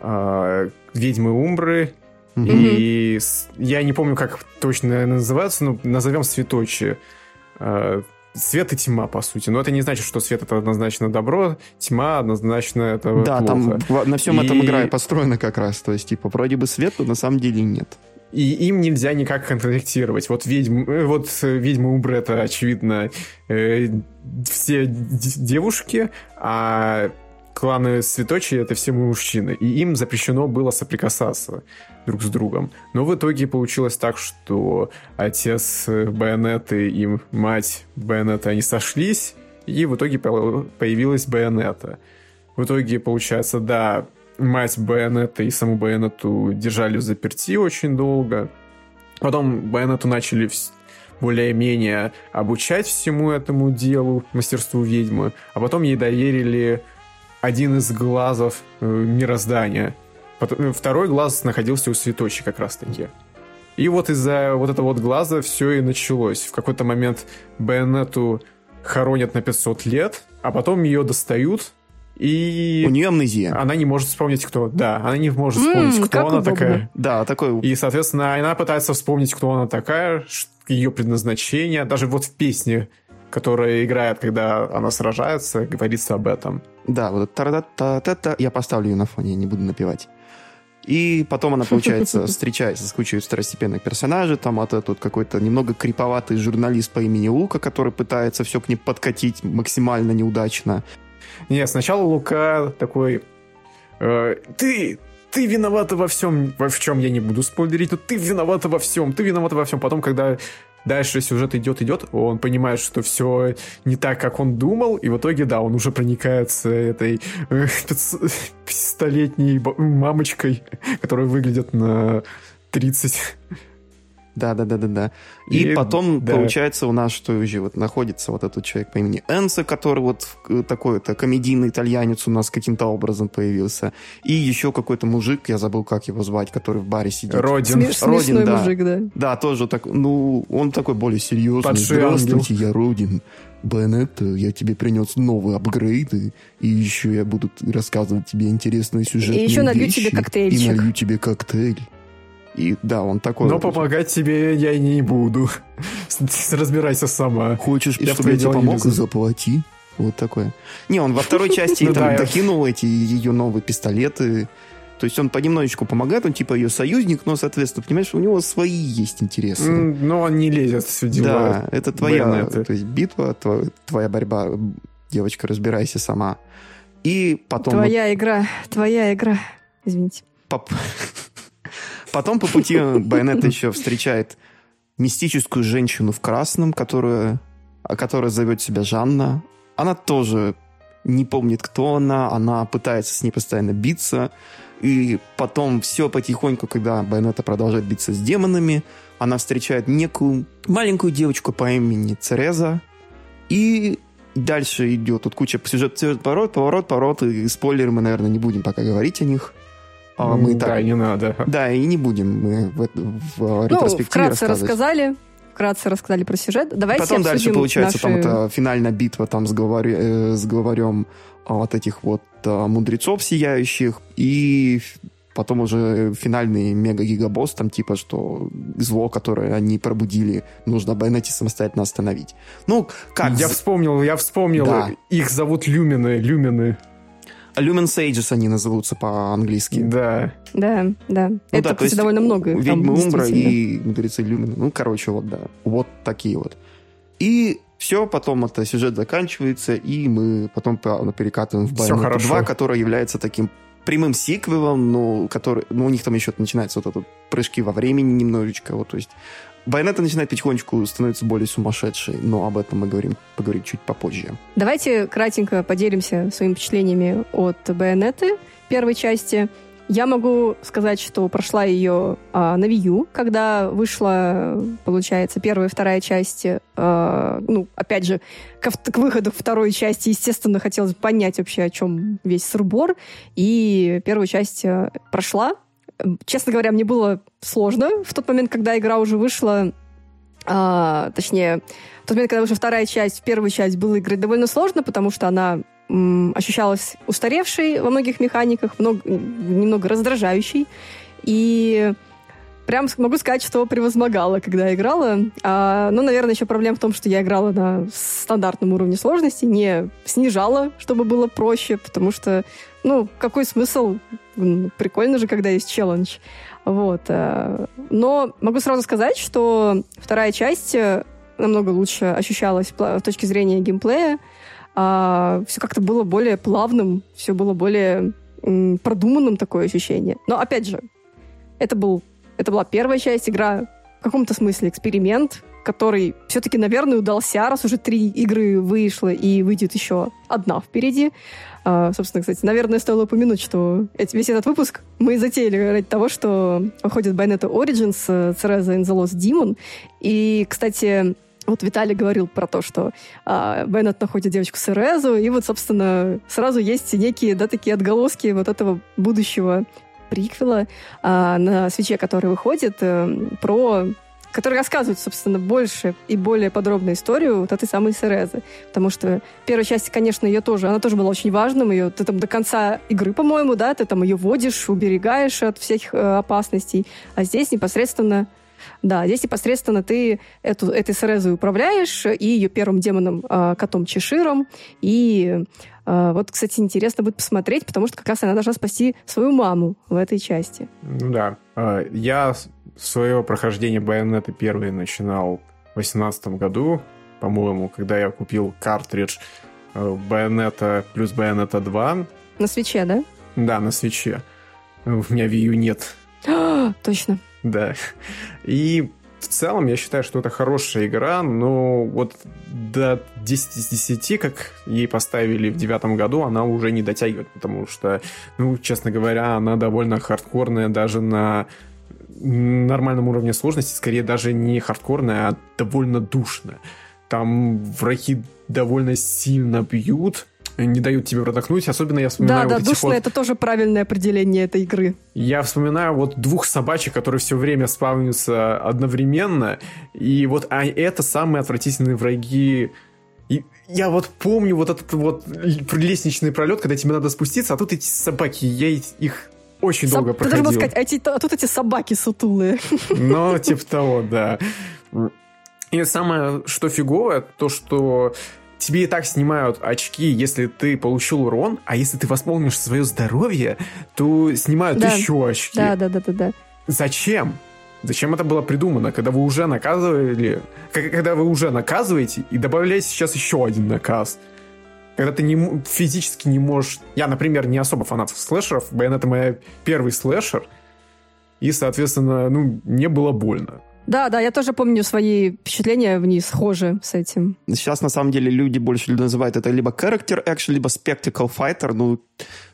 А, «Ведьмы Умбры», mm-hmm. и я не помню, как точно называются, но назовем «Светочи». Свет и тьма, по сути. Но это не значит, что свет это однозначно добро, тьма однозначно это Да, плохо. там на всем и... этом игра и построена как раз. То есть, типа, вроде бы свет, но на самом деле нет. И им нельзя никак контактировать. Вот ведьм, э, вот ведьмы Убры это, очевидно, э, все девушки, а кланы Светочи это все мужчины. И им запрещено было соприкасаться друг с другом. Но в итоге получилось так, что отец Байонеты и мать Байонеты, они сошлись, и в итоге появилась Байонета. В итоге, получается, да, мать Байонета и саму Байонету держали в заперти очень долго. Потом Байонету начали более-менее обучать всему этому делу, мастерству ведьмы, а потом ей доверили один из глазов э, мироздания – второй глаз находился у Светочи как раз-таки. И вот из-за вот этого вот глаза все и началось. В какой-то момент Байонету хоронят на 500 лет, а потом ее достают, и... У нее амнезия. Она не может вспомнить, кто... Да, она не может вспомнить, mm, кто она удобно. такая. Да, такой... И, соответственно, она пытается вспомнить, кто она такая, ее предназначение. Даже вот в песне, которая играет, когда она сражается, говорится об этом. Да, вот та та та та Я поставлю ее на фоне, я не буду напевать. И потом она, получается, встречается с кучей второстепенных персонажей. Там это тут какой-то немного криповатый журналист по имени Лука, который пытается все к ним подкатить максимально неудачно. Нет, сначала Лука такой... Э, ты, ты виновата во всем, во в чем я не буду спойлерить, но ты виновата во всем, ты виновата во всем. Потом, когда дальше сюжет идет, идет, он понимает, что все не так, как он думал, и в итоге, да, он уже проникается этой э, столетней мамочкой, которая выглядит на 30 да, да, да, да, да. И, и потом да. получается у нас, что уже вот находится вот этот человек по имени Энсо, который вот э, такой-то комедийный итальянец у нас каким-то образом появился. И еще какой-то мужик, я забыл, как его звать, который в баре сидит. Родин. Смеш, Родин, да. мужик, да. Да, тоже так, ну, он такой более серьезный. Подший Здравствуйте, ангел. я Родин. Беннет, я тебе принес новые апгрейды, и еще я буду рассказывать тебе интересные сюжетные вещи. И еще налью вещи, тебе коктейльчик. И налью тебе коктейль. И да, он такой... Но помогать тебе я не буду. Разбирайся сама. Хочешь, я чтобы я тебе помог? Заплати. Вот такое. Не, он во второй части ну там докинул эти ее новые пистолеты. То есть он понемножечку помогает, он типа ее союзник, но, соответственно, понимаешь, у него свои есть интересы. Но он не лезет в дела. Да, это твоя то есть битва, твоя, твоя борьба. Девочка, разбирайся сама. И потом... Твоя вот... игра, твоя игра. Извините. Поп... Потом по пути Байонет еще встречает мистическую женщину в красном, которая, которая зовет себя Жанна. Она тоже не помнит, кто она, она пытается с ней постоянно биться. И потом все потихоньку, когда Байонета продолжает биться с демонами, она встречает некую маленькую девочку по имени Цереза. И дальше идет тут куча сюжет, сюжет поворот, поворот, поворот. И спойлеры мы, наверное, не будем пока говорить о них. А мы да, так... не надо. Да, и не будем мы в, в ну, ретроспективе вкратце рассказали. Вкратце рассказали про сюжет. Давайте Потом дальше получается наши... там это финальная битва там с, главарь, э, с главарем а, вот этих вот а, мудрецов сияющих. И потом уже финальный мега-гигабосс, там типа, что зло, которое они пробудили, нужно Байонете самостоятельно остановить. Ну, как... Я вспомнил, я вспомнил. Да. Их зовут Люмины, Люмины. Lumen Sages они называются по-английски. Да. Да, да. Ну, Это, да, кстати, довольно много. Ведьмы Умбра и мудрецы Люмина. Ну, короче, вот, да. Вот такие вот. И все, потом это сюжет заканчивается, и мы потом перекатываем в Bayonetta 2, которая является таким прямым сиквелом, но который, ну, у них там еще начинается вот этот прыжки во времени немножечко, вот, то есть Байонета начинает потихонечку становиться более сумасшедшей, но об этом мы говорим, поговорим чуть попозже. Давайте кратенько поделимся своими впечатлениями от Байонеты первой части. Я могу сказать, что прошла ее а, на Wii когда вышла, получается, первая и вторая части. А, ну, опять же, к, к выходу второй части, естественно, хотелось понять вообще, о чем весь сырбор. И первую часть э, прошла, Честно говоря, мне было сложно в тот момент, когда игра уже вышла, а, точнее, в тот момент, когда вышла вторая часть, первую часть было играть довольно сложно, потому что она ощущалась устаревшей во многих механиках, много, немного раздражающей. И прям могу сказать, что превозмогала, когда играла. А, ну, наверное, еще проблема в том, что я играла на стандартном уровне сложности, не снижала, чтобы было проще, потому что, ну, какой смысл? Прикольно же, когда есть челлендж. Вот. Э, но могу сразу сказать, что вторая часть э, намного лучше ощущалась с точки зрения геймплея. А, все как-то было более плавным, все было более продуманным такое ощущение. Но опять же, это был это была первая часть, игра в каком-то смысле эксперимент, который все-таки, наверное, удался, раз уже три игры вышло и выйдет еще одна впереди. Uh, собственно, кстати, наверное, стоило упомянуть, что весь этот выпуск мы затеяли ради того, что выходит Bayonetta Origins, Cereza and the Lost Demon. И, кстати, вот Виталий говорил про то, что а, Беннет находит девочку Серезу, и вот, собственно, сразу есть некие, да, такие отголоски вот этого будущего приквела а, на свече, который выходит, а, про который рассказывает, собственно, больше и более подробную историю вот этой самой Серезы. Потому что первая часть, конечно, ее тоже, она тоже была очень важным. Ее, ты там до конца игры, по-моему, да, ты там ее водишь, уберегаешь от всех э, опасностей. А здесь непосредственно да, здесь непосредственно ты эту, этой Серезой управляешь и ее первым демоном, э, котом Чеширом, и а, вот, кстати, интересно будет посмотреть, потому что как раз она должна спасти свою маму в этой части. Ну да. А, я свое прохождение Байонета первый начинал в 2018 году, по-моему, когда я купил картридж Байонета плюс Байонета 2. На свече, да? Да, на свече. У меня Wii U нет. точно. Да. И в целом я считаю, что это хорошая игра, но вот до 10 из 10, как ей поставили в девятом году, она уже не дотягивает, потому что, ну, честно говоря, она довольно хардкорная даже на нормальном уровне сложности, скорее даже не хардкорная, а довольно душная. Там враги довольно сильно бьют, не дают тебе продохнуть. Особенно я вспоминаю... Да, вот да, душно вот... это тоже правильное определение этой игры. Я вспоминаю вот двух собачек, которые все время спавнятся одновременно. И вот а это самые отвратительные враги и я вот помню вот этот вот лестничный пролет, когда тебе надо спуститься, а тут эти собаки, я их очень Соб... долго проходил. Ты должен сказать, а, эти, а тут эти собаки сутулые. Ну, типа того, да. И самое, что фиговое, то, что тебе и так снимают очки, если ты получил урон, а если ты восполнишь свое здоровье, то снимают да. еще очки. Да, да, да, да, да. Зачем? Зачем это было придумано, когда вы уже наказывали, когда вы уже наказываете и добавляете сейчас еще один наказ? Когда ты не, физически не можешь... Я, например, не особо фанат слэшеров, Bayonetta моя первый слэшер, и, соответственно, ну, мне было больно. Да, да, я тоже помню свои впечатления в ней схожи с этим. Сейчас, на самом деле, люди больше называют это либо character action, либо spectacle fighter. Ну,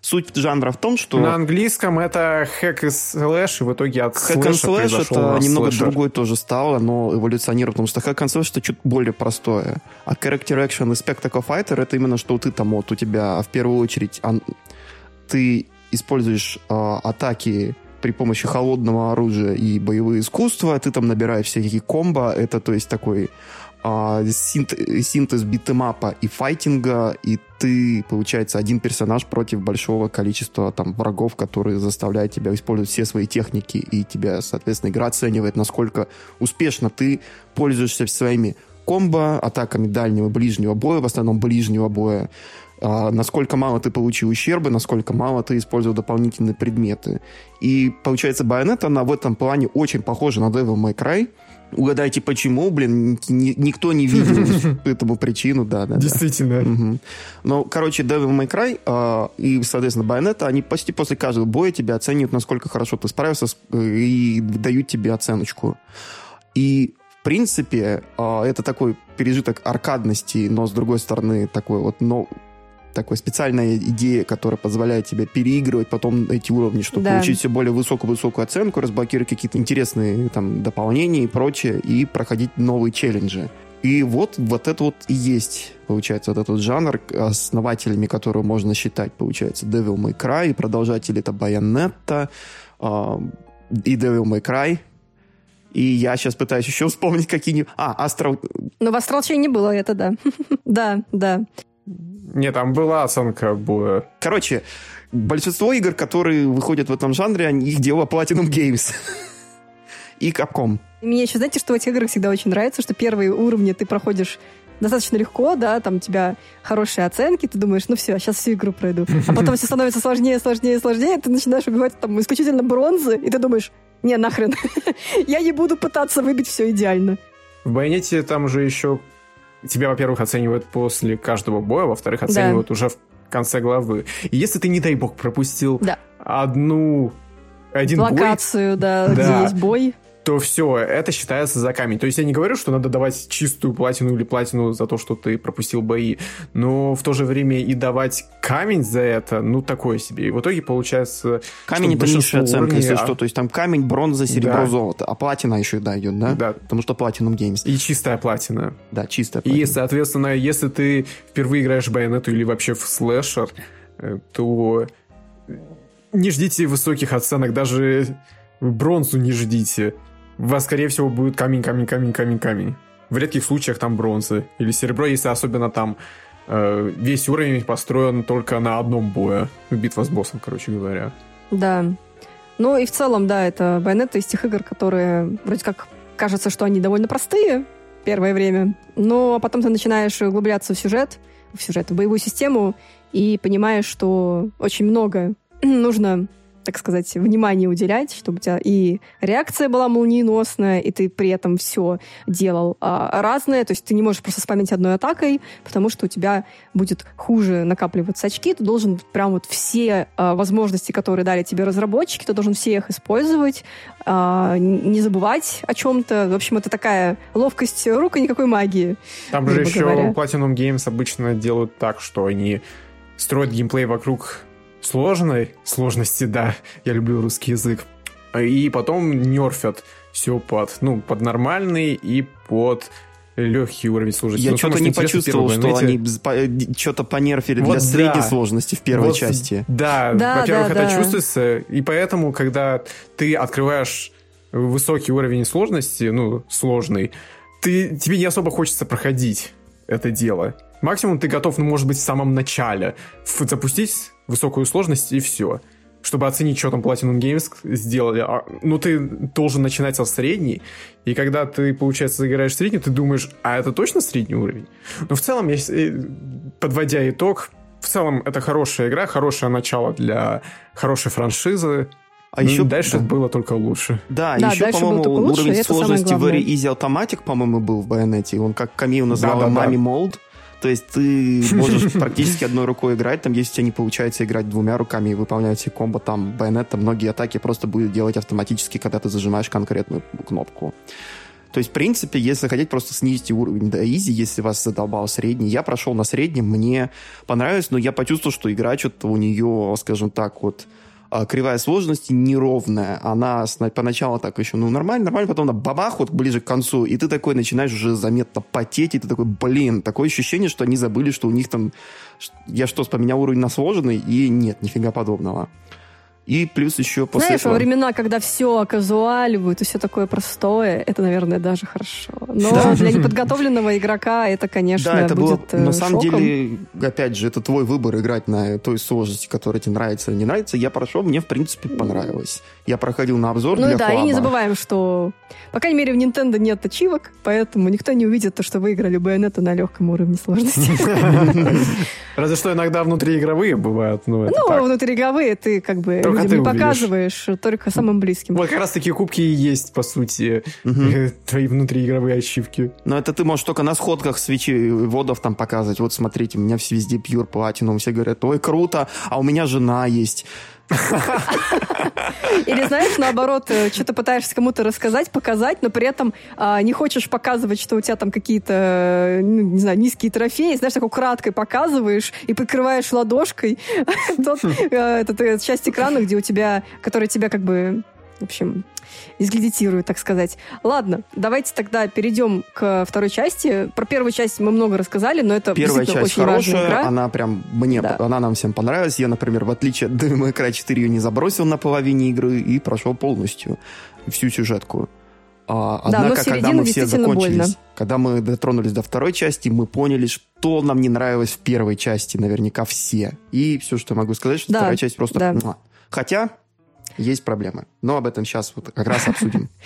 суть жанра в том, что... На английском это hack и slash, и в итоге от hack слэша slash это немного слэшер. другой тоже стало, но эволюционирует, потому что hack and slash это чуть более простое. А character action и spectacle fighter это именно что ты там вот у тебя в первую очередь ты используешь э, атаки при помощи холодного оружия и боевые искусства. Ты там набираешь всякие комбо. Это, то есть, такой а, синтез, синтез битэмапа и файтинга, и ты, получается, один персонаж против большого количества там врагов, которые заставляют тебя использовать все свои техники, и тебя, соответственно, игра оценивает, насколько успешно ты пользуешься своими комбо, атаками дальнего, ближнего боя, в основном ближнего боя, насколько мало ты получил ущерба, насколько мало ты использовал дополнительные предметы. И получается, Bayonetta, она в этом плане очень похожа на Devil May Cry. Угадайте, почему, блин, ни, никто не видел этому причину, да, да. Действительно. Да. Угу. Ну, короче, Devil May Cry э, и, соответственно, Bayonetta, они почти после каждого боя тебя оценивают, насколько хорошо ты справился, и дают тебе оценочку. И в принципе, э, это такой пережиток аркадности, но, с другой стороны, такой вот но, такой специальная идея, которая позволяет тебе переигрывать потом эти уровни, чтобы да. получить все более высокую-высокую оценку, разблокировать какие-то интересные там дополнения и прочее, и проходить новые челленджи. И вот, вот это вот и есть, получается, вот этот жанр, основателями которого можно считать, получается, Devil May Cry, продолжатели это Bayonetta, э, и Devil May Cry, и я сейчас пытаюсь еще вспомнить какие-нибудь... А, Astral... Ну, в Astral не было это, да. да, да. Не, там была оценка боя. Короче, большинство игр, которые выходят в этом жанре, их дело Platinum Games. И Capcom. Мне еще, знаете, что в этих играх всегда очень нравится, что первые уровни ты проходишь достаточно легко, да, там у тебя хорошие оценки, ты думаешь, ну все, сейчас всю игру пройду. А потом все становится сложнее, сложнее, сложнее, ты начинаешь убивать там исключительно бронзы, и ты думаешь, не, нахрен, я не буду пытаться выбить все идеально. В Байонете там же еще тебя, во-первых, оценивают после каждого боя, во-вторых, оценивают да. уже в конце главы. И если ты, не дай бог, пропустил да. одну один Локацию, бой, да, да, где есть бой то все, это считается за камень. То есть я не говорю, что надо давать чистую платину или платину за то, что ты пропустил бои, но в то же время и давать камень за это, ну, такое себе. И в итоге получается... Камень это низшая оценка, уровней, если а... что. То есть там камень, бронза, серебро, да. золото. А платина еще, да, идет, да? Да. Потому что Platinum Games. И чистая платина. Да, чистая платина. И, соответственно, если ты впервые играешь в Байонету или вообще в слэшер, э, то не ждите высоких оценок, даже бронзу не ждите у вас, скорее всего, будет камень, камень, камень, камень, камень. В редких случаях там бронзы или серебро, если особенно там э, весь уровень построен только на одном бое. Битва с боссом, короче говоря. Да. Ну и в целом, да, это Байонетта из тех игр, которые вроде как кажется, что они довольно простые первое время, но потом ты начинаешь углубляться в сюжет, в сюжет, в боевую систему и понимаешь, что очень много нужно так сказать, внимание уделять, чтобы у тебя и реакция была молниеносная, и ты при этом все делал а, разное. То есть ты не можешь просто спамить одной атакой, потому что у тебя будет хуже накапливаться очки. Ты должен прям вот все а, возможности, которые дали тебе разработчики, ты должен все их использовать, а, не забывать о чем-то. В общем, это такая ловкость рук и никакой магии. Там же еще говоря. Platinum Games обычно делают так, что они строят геймплей вокруг сложной сложности, да, я люблю русский язык. И потом нерфят все под, ну, под нормальный и под легкий уровень сложности. Я ну, что-то не почувствовал, что они что-то понерфили вот для да. средней сложности в первой вот, части. Да, да во-первых, да, это да. чувствуется, и поэтому, когда ты открываешь высокий уровень сложности, ну, сложный, ты, тебе не особо хочется проходить это дело. Максимум ты готов, ну, может быть, в самом начале запустить высокую сложность и все. Чтобы оценить, что там Platinum Games сделали. А, ну, ты должен начинать со средней, и когда ты, получается, играешь в средний, ты думаешь, а это точно средний уровень? Но в целом, если, подводя итог, в целом это хорошая игра, хорошее начало для хорошей франшизы, а ну, еще дальше да. было только лучше. Да, да еще, по-моему, уровень сложности Very Easy Automatic, по-моему, был в Байонете. Он как Камил назвал да, да, Mami да. Mold. То есть ты можешь практически одной рукой играть, там, если у тебя не получается играть двумя руками и выполнять все комбо, там, байонета, многие атаки просто будет делать автоматически, когда ты зажимаешь конкретную кнопку. То есть, в принципе, если хотеть просто снизить уровень до изи, если вас задолбал средний, я прошел на среднем, мне понравилось, но я почувствовал, что игра что-то у нее, скажем так, вот кривая сложности неровная. Она поначалу так еще, ну, нормально, нормально, потом на бабах вот ближе к концу, и ты такой начинаешь уже заметно потеть, и ты такой, блин, такое ощущение, что они забыли, что у них там... Я что, поменял уровень на сложный? И нет, нифига подобного. И плюс еще после Знаешь, этого... во времена, когда все оказуаливают и все такое простое, это, наверное, даже хорошо. Но да. для неподготовленного игрока это, конечно, да, это будет было, На э, самом деле, опять же, это твой выбор играть на той сложности, которая тебе нравится или не нравится. Я прошел, мне, в принципе, понравилось. Я проходил на обзор Ну для да, Хуаба. и не забываем, что, по крайней мере, в Nintendo нет ачивок, поэтому никто не увидит то, что вы играли на легком уровне сложности. Разве что иногда внутриигровые бывают. Ну, ну внутриигровые ты как бы людям не показываешь, только самым близким. Вот как раз такие кубки и есть, по сути, твои внутриигровые ачивки. Но это ты можешь только на сходках свечи водов там показывать. Вот смотрите, у меня все везде pure platinum. Все говорят, ой, круто, а у меня жена есть. Или знаешь, наоборот, э, что-то пытаешься кому-то рассказать, показать, но при этом а, не хочешь показывать, что у тебя там какие-то, ну, не знаю, низкие трофеи, знаешь, так украдкой показываешь и покрываешь ладошкой тот, э, этот, этот часть экрана, где у тебя, который тебя как бы в общем, дискредитирую, так сказать. Ладно, давайте тогда перейдем к второй части. Про первую часть мы много рассказали, но это Первая часть очень хорошая, игра. она прям мне, да. она нам всем понравилась. Я, например, в отличие от Cry 4 ее не забросил на половине игры и прошел полностью всю сюжетку. А, однако, да, когда мы все закончились, больно. когда мы дотронулись до второй части, мы поняли, что нам не нравилось в первой части, наверняка все. И все, что могу сказать, что да, вторая часть просто... Да. Хотя есть проблемы. Но об этом сейчас вот как раз обсудим.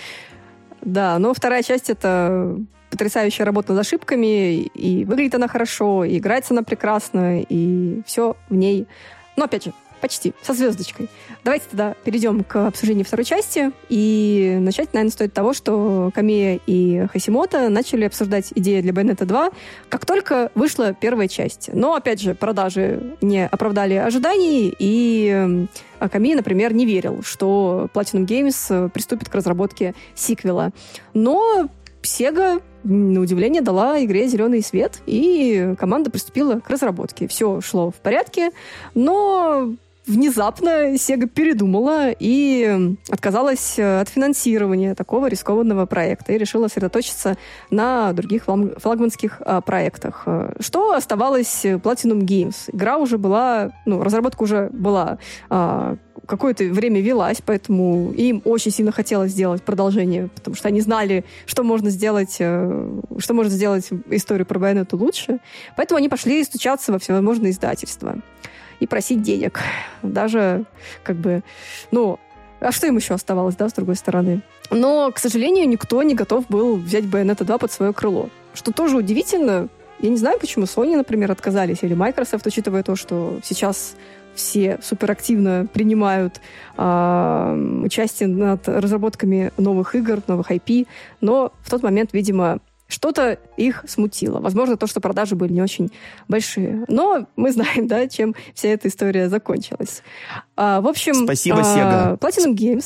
Да, но вторая часть это потрясающая работа над ошибками, и выглядит она хорошо, и играется она прекрасно, и все в ней. Но опять же, Почти, со звездочкой. Давайте тогда перейдем к обсуждению второй части. И начать, наверное, стоит того, что Камея и Хасимото начали обсуждать идеи для Bayonetta 2, как только вышла первая часть. Но, опять же, продажи не оправдали ожиданий, и Камия, например, не верил, что Platinum Games приступит к разработке сиквела. Но Sega, на удивление, дала игре зеленый свет, и команда приступила к разработке. Все шло в порядке, но внезапно Sega передумала и отказалась от финансирования такого рискованного проекта и решила сосредоточиться на других флагманских а, проектах. Что оставалось Platinum Games? Игра уже была, ну, разработка уже была какое-то время велась, поэтому им очень сильно хотелось сделать продолжение, потому что они знали, что можно сделать, э, что может сделать историю про Байонету лучше. Поэтому они пошли стучаться во всевозможные издательства и просить денег. Даже как бы, ну, а что им еще оставалось, да, с другой стороны? Но, к сожалению, никто не готов был взять Bayonetta 2 под свое крыло. Что тоже удивительно. Я не знаю, почему Sony, например, отказались, или Microsoft, учитывая то, что сейчас все суперактивно принимают э, участие над разработками новых игр, новых IP, но в тот момент, видимо, что-то их смутило. Возможно, то, что продажи были не очень большие. Но мы знаем, да, чем вся эта история закончилась. А, в общем... Спасибо, Sega. Platinum Games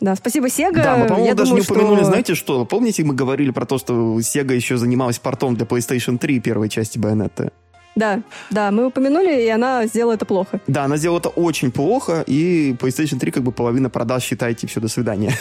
да, спасибо, Sega. Да, мы, по-моему, даже думаю, не упомянули, что... знаете что? Помните, мы говорили про то, что Sega еще занималась портом для PlayStation 3 первой части Bayonetta? Да, да, мы упомянули, и она сделала это плохо. Да, она сделала это очень плохо, и PlayStation 3 как бы половина продаж, считайте, все, до свидания.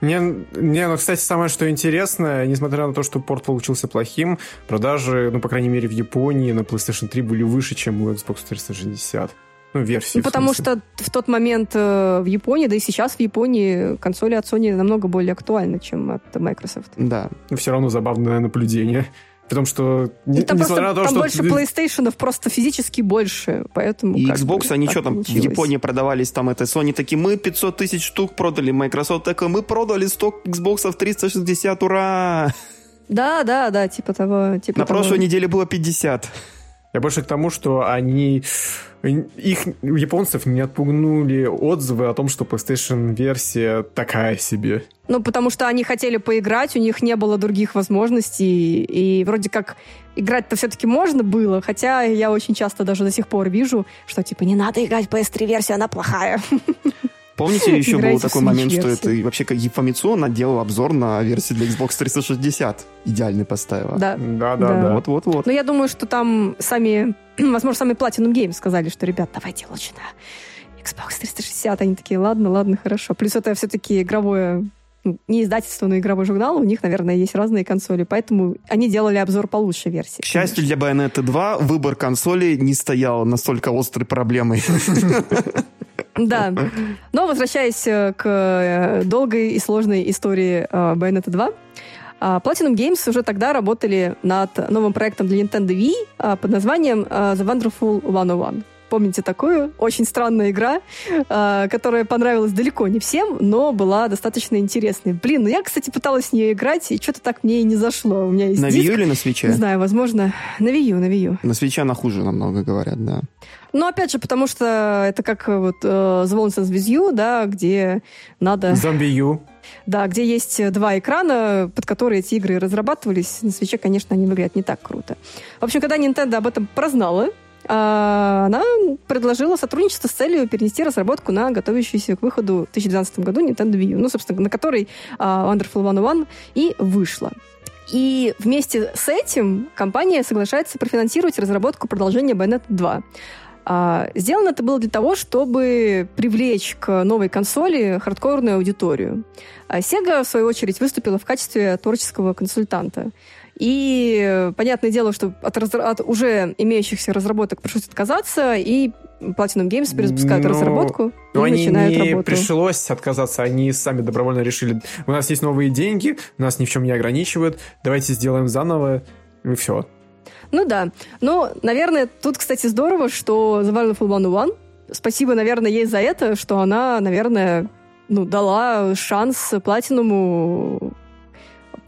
Не, не, ну, кстати, самое, что интересно, несмотря на то, что порт получился плохим, продажи, ну, по крайней мере, в Японии на PlayStation 3 были выше, чем у Xbox 360. Ну, версии. Ну, потому что в тот момент э, в Японии, да и сейчас в Японии консоли от Sony намного более актуальны, чем от Microsoft. Да. Но все равно забавное наблюдение. Потому что, не, там несмотря просто, на то, там что... больше PlayStation просто физически больше, поэтому... И Xbox, бы, они что там, получилось. в Японии продавались, там это Sony такие, мы 500 тысяч штук продали, Microsoft такой, мы продали 100 Xbox 360, ура! Да, да, да, типа того. Типа На того. прошлой неделе было 50. Я больше к тому, что они... Их, японцев не отпугнули отзывы о том, что PlayStation-версия такая себе. Ну, потому что они хотели поиграть, у них не было других возможностей, и вроде как играть-то все-таки можно было, хотя я очень часто даже до сих пор вижу, что типа не надо играть в PS3-версию, она плохая. Помните, еще был такой момент, что это вообще как Фамицу делал обзор на версию для Xbox 360. Идеальный поставила. Да. Да, да, да. Вот-вот-вот. Но я думаю, что там сами, возможно, сами Platinum Games сказали, что, ребят, давайте лучше на Xbox 360. Они такие, ладно, ладно, хорошо. Плюс это все-таки игровое ну, не издательство, но игровой журнал, у них, наверное, есть разные консоли, поэтому они делали обзор получше версии. К счастью для Bayonetta 2, выбор консоли не стоял настолько острой проблемой. Да. Но возвращаясь э, к э, долгой и сложной истории э, Bayonetta 2, Platinum Games уже тогда работали над новым проектом для Nintendo Wii под названием The Wonderful 101. Помните такую? Очень странная игра, которая понравилась далеко не всем, но была достаточно интересной. Блин, ну я, кстати, пыталась в нее играть, и что-то так мне и не зашло. У меня есть На Wii U или на свече? Не знаю, возможно, на Wii U, на Wii U. На свече она хуже намного, говорят, да. Ну, опять же, потому что это как э, вот uh, The Wolves with You, да, где надо... Zombie U. Да, где есть два экрана, под которые эти игры разрабатывались. На свече, конечно, они выглядят не так круто. В общем, когда Nintendo об этом прознала, она предложила сотрудничество с целью перенести разработку на готовящуюся к выходу в 2012 году Nintendo Wii U, ну, собственно, на которой uh, Wonderful 101 и вышла. И вместе с этим компания соглашается профинансировать разработку продолжения Bayonetta 2. А, сделано это было для того, чтобы привлечь к новой консоли хардкорную аудиторию. А Sega, в свою очередь, выступила в качестве творческого консультанта. И понятное дело, что от, от уже имеющихся разработок пришлось отказаться, и Platinum Games перезапускают но, разработку но и они начинают не работу. пришлось отказаться, они сами добровольно решили, у нас есть новые деньги, нас ни в чем не ограничивают, давайте сделаем заново, и все. Ну да. Ну, наверное, тут, кстати, здорово, что The Wonderful 101, спасибо, наверное, ей за это, что она, наверное, ну, дала шанс Платинуму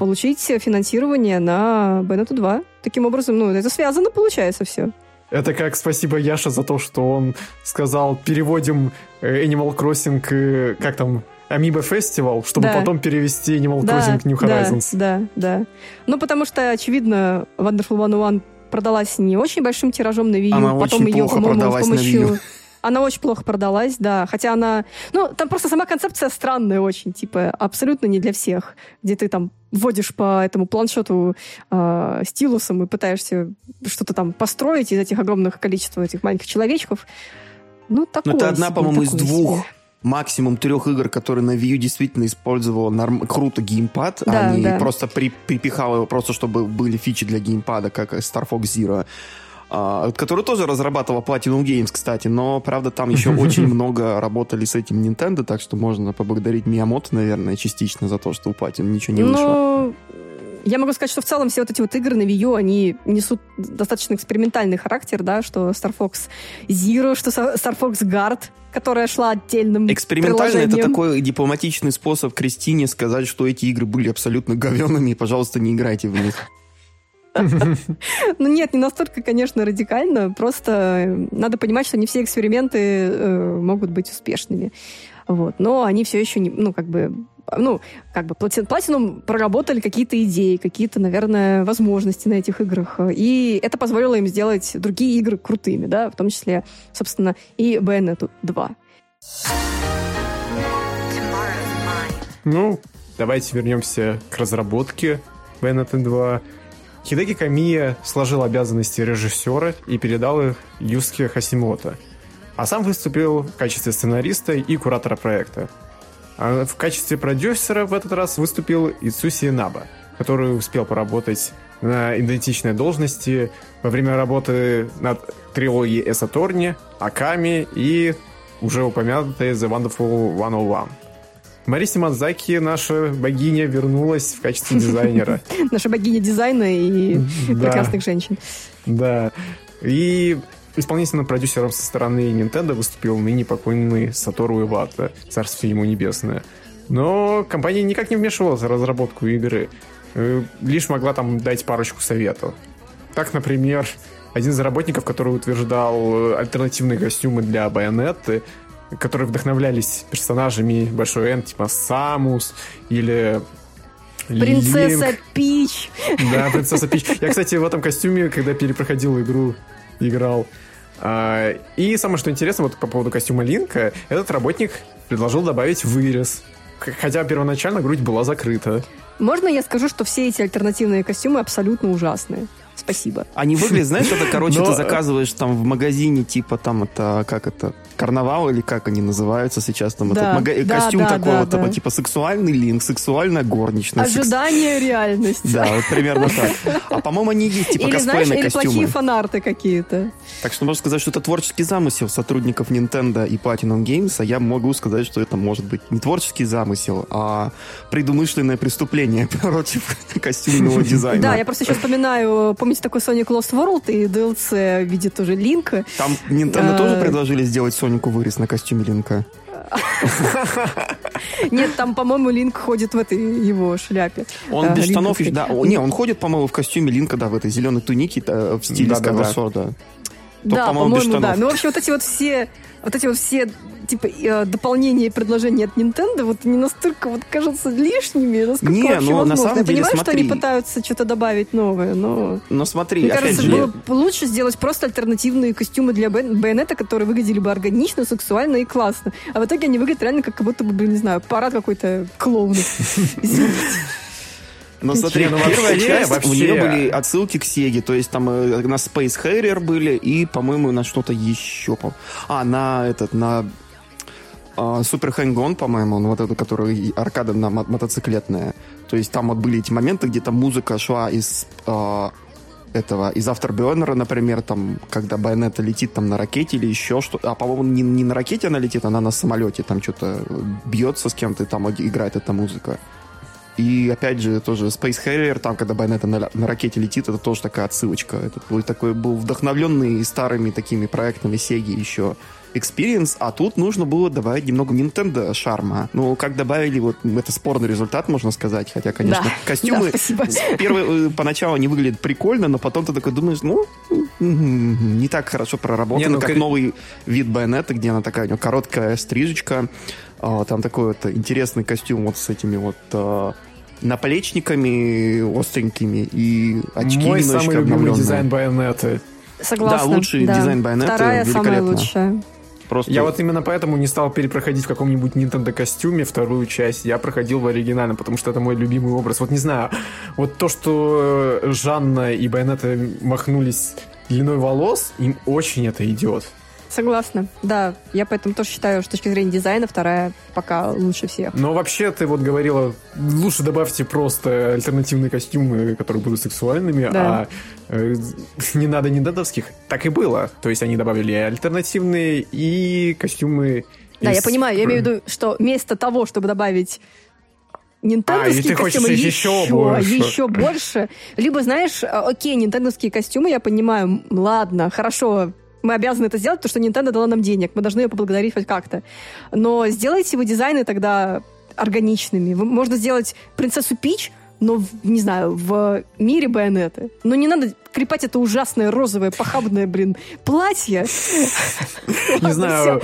получить финансирование на Bayonetta 2. Таким образом, ну, это связано, получается, все. Это как спасибо Яша за то, что он сказал, переводим э, Animal Crossing, э, как там, Amoeba Festival, чтобы да. потом перевести Animal да, Crossing New Horizons. Да, да, да. Ну, потому что, очевидно, Wonderful 101 продалась не очень большим тиражом на Wii U. Она потом очень ее, плохо продалась помощью... на Wii U. Она очень плохо продалась, да. Хотя она... Ну, там просто сама концепция странная очень, типа, абсолютно не для всех. Где ты там вводишь по этому планшету э, стилусом и пытаешься что-то там построить из этих огромных количества этих маленьких человечков. Ну, такое Ну, это одна, по-моему, из двух себе. максимум трех игр, которые на Wii U действительно использовала норм... круто геймпад, да, а не да. просто при... припихала его просто, чтобы были фичи для геймпада, как Star Fox Zero. А, который тоже разрабатывал Platinum Games, кстати, но, правда, там еще очень много работали с этим Nintendo, так что можно поблагодарить Миямото, наверное, частично за то, что у Platinum ничего не вышло. Но... Я могу сказать, что в целом все вот эти вот игры на Wii U, они несут достаточно экспериментальный характер, да, что Star Fox Zero, что Star Fox Guard, которая шла отдельным Экспериментально это такой дипломатичный способ Кристине сказать, что эти игры были абсолютно говенными, и, пожалуйста, не играйте в них. Ну нет, не настолько, конечно, радикально. Просто э, надо понимать, что не все эксперименты э, могут быть успешными. Вот. Но они все еще не, ну, как бы, ну, как бы Platinum проработали какие-то идеи, какие-то, наверное, возможности на этих играх. И это позволило им сделать другие игры крутыми, да, в том числе, собственно, и Bayonetta 2. Ну, давайте вернемся к разработке Bayonetta 2. Хидеки Камия сложил обязанности режиссера и передал их Юске Хасимото, а сам выступил в качестве сценариста и куратора проекта. А в качестве продюсера в этот раз выступил Ицуси Наба, который успел поработать на идентичной должности во время работы над трилогией Эсаторни, Аками и уже упомянутой The Wonderful 101. Мариси Мазаки, наша богиня, вернулась в качестве дизайнера. Наша богиня дизайна и прекрасных женщин. Да. И исполнительным продюсером со стороны Nintendo выступил ныне покойный Сатору Ивата, царствие ему небесное. Но компания никак не вмешивалась в разработку игры, э, лишь могла там дать парочку советов. Так, например, один из работников, который утверждал э, альтернативные костюмы для Байонетты, которые вдохновлялись персонажами Большой Н, типа Самус или Принцесса Линк. Пич. Да, принцесса Пич. Я, кстати, в этом костюме, когда перепроходил игру, играл. А, и самое что интересно, вот по поводу костюма Линка, этот работник предложил добавить вырез. Хотя первоначально грудь была закрыта. Можно я скажу, что все эти альтернативные костюмы абсолютно ужасные? Спасибо. Они выглядят, знаешь, это, короче, Но... ты заказываешь там в магазине, типа там это, как это, карнавал или как они называются сейчас там, да, этот мага... да, костюм да, такого, да, да. типа сексуальный линк, сексуальная горничная. Ожидание секс... реальности. Да, вот примерно так. А по-моему, они есть, типа или, знаешь, или костюмы. плохие фанарты какие-то. Так что можно сказать, что это творческий замысел сотрудников Nintendo и Platinum Games, а я могу сказать, что это может быть не творческий замысел, а предумышленное преступление против костюмного дизайна. Да, я просто еще вспоминаю, помните такой Sonic Lost World и DLC в виде тоже Линка? Там Nintendo тоже предложили сделать Сонику вырез на костюме Линка. Нет, там, по-моему, Линк ходит в этой его шляпе. Он без штанов, да. Не, он ходит, по-моему, в костюме Линка, да, в этой зеленой тунике в стиле да. Да, по-моему, да. Ну, в общем, вот эти вот все вот эти вот все типа э, дополнения и предложения от Nintendo вот не настолько вот кажутся лишними, насколько не, вообще ну, возможно. На самом Я деле, понимаю, смотри. что они пытаются что-то добавить новое, но... Но смотри, Мне кажется, же... было лучше сделать просто альтернативные костюмы для байонета, которые выглядели бы органично, сексуально и классно. А в итоге они выглядят реально как будто бы, не знаю, парад какой-то клоунов. Но смотри, ну, первая вообще, часть, вообще... у нее были отсылки к Сеге, то есть там э, на Space Harrier были и, по-моему, на что-то еще. А, на этот, на Супер uh, Hang по-моему, вот эту, который аркада на мо- мотоциклетная. То есть там вот были эти моменты, где там музыка шла из uh, этого. Из Afterburner, например, там, когда Байонета летит там на ракете или еще что-то. А, по-моему, не, не на ракете она летит, она на самолете там что-то бьется с кем-то, и там играет эта музыка. И опять же, тоже Space Harrier, там, когда Байонета на, на ракете летит, это тоже такая отсылочка. Это был такой был вдохновленный старыми такими проектами Sega еще experience, а тут нужно было добавить немного Nintendo шарма. Ну, как добавили, вот это спорный результат, можно сказать, хотя, конечно, да, костюмы да, первые, э, поначалу не выглядят прикольно, но потом ты такой думаешь, ну, не так хорошо проработано, не, ну, как кор... новый вид байонета, где она такая, у нее короткая стрижечка, там такой вот интересный костюм вот с этими вот а, наплечниками остренькими и очки Мой самый любимый дизайн байонеты. Согласна. Да, лучший да. дизайн байонета. Вторая самая лучшая. Просто... Я вот именно поэтому не стал перепроходить в каком-нибудь Nintendo костюме вторую часть. Я проходил в оригинальном, потому что это мой любимый образ. Вот не знаю, вот то, что Жанна и Байонета махнулись длиной волос, им очень это идет. Согласна, да. Я поэтому тоже считаю, что с точки зрения дизайна вторая пока лучше всех. Но вообще ты вот говорила, лучше добавьте просто альтернативные костюмы, которые будут сексуальными, да. а э, не надо не дедовских. Так и было. То есть они добавили альтернативные и костюмы да, из... я понимаю, я имею в виду, что вместо того, чтобы добавить нинтендовские а, костюмы еще, еще больше. еще больше. Либо, знаешь, окей, нинтендовские костюмы, я понимаю, ладно, хорошо, мы обязаны это сделать, потому что Nintendo дала нам денег, мы должны ее поблагодарить хоть как-то. Но сделайте вы дизайны тогда органичными. Можно сделать принцессу Пич, но, не знаю, в мире байонеты. Но не надо крепать это ужасное розовое, похабное, блин, платье. Не знаю,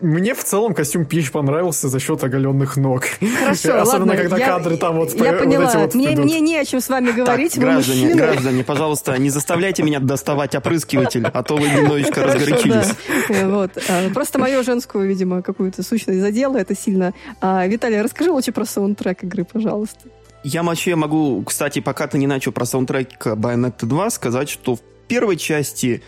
мне в целом костюм Пич понравился за счет оголенных ног. Хорошо, Особенно, ладно, когда я, кадры там вот Я вот поняла, вот мне, мне не о чем с вами говорить, так, граждане, мужчины. граждане, пожалуйста, не заставляйте меня доставать опрыскиватель, а то вы немножечко разгорячились. Э, вот. А, просто мою женскую, видимо, какую-то сущность задела это сильно. А, Виталий, расскажи лучше про саундтрек игры, пожалуйста. Я вообще могу, кстати, пока ты не начал про саундтрек Bayonetta 2, сказать, что в первой части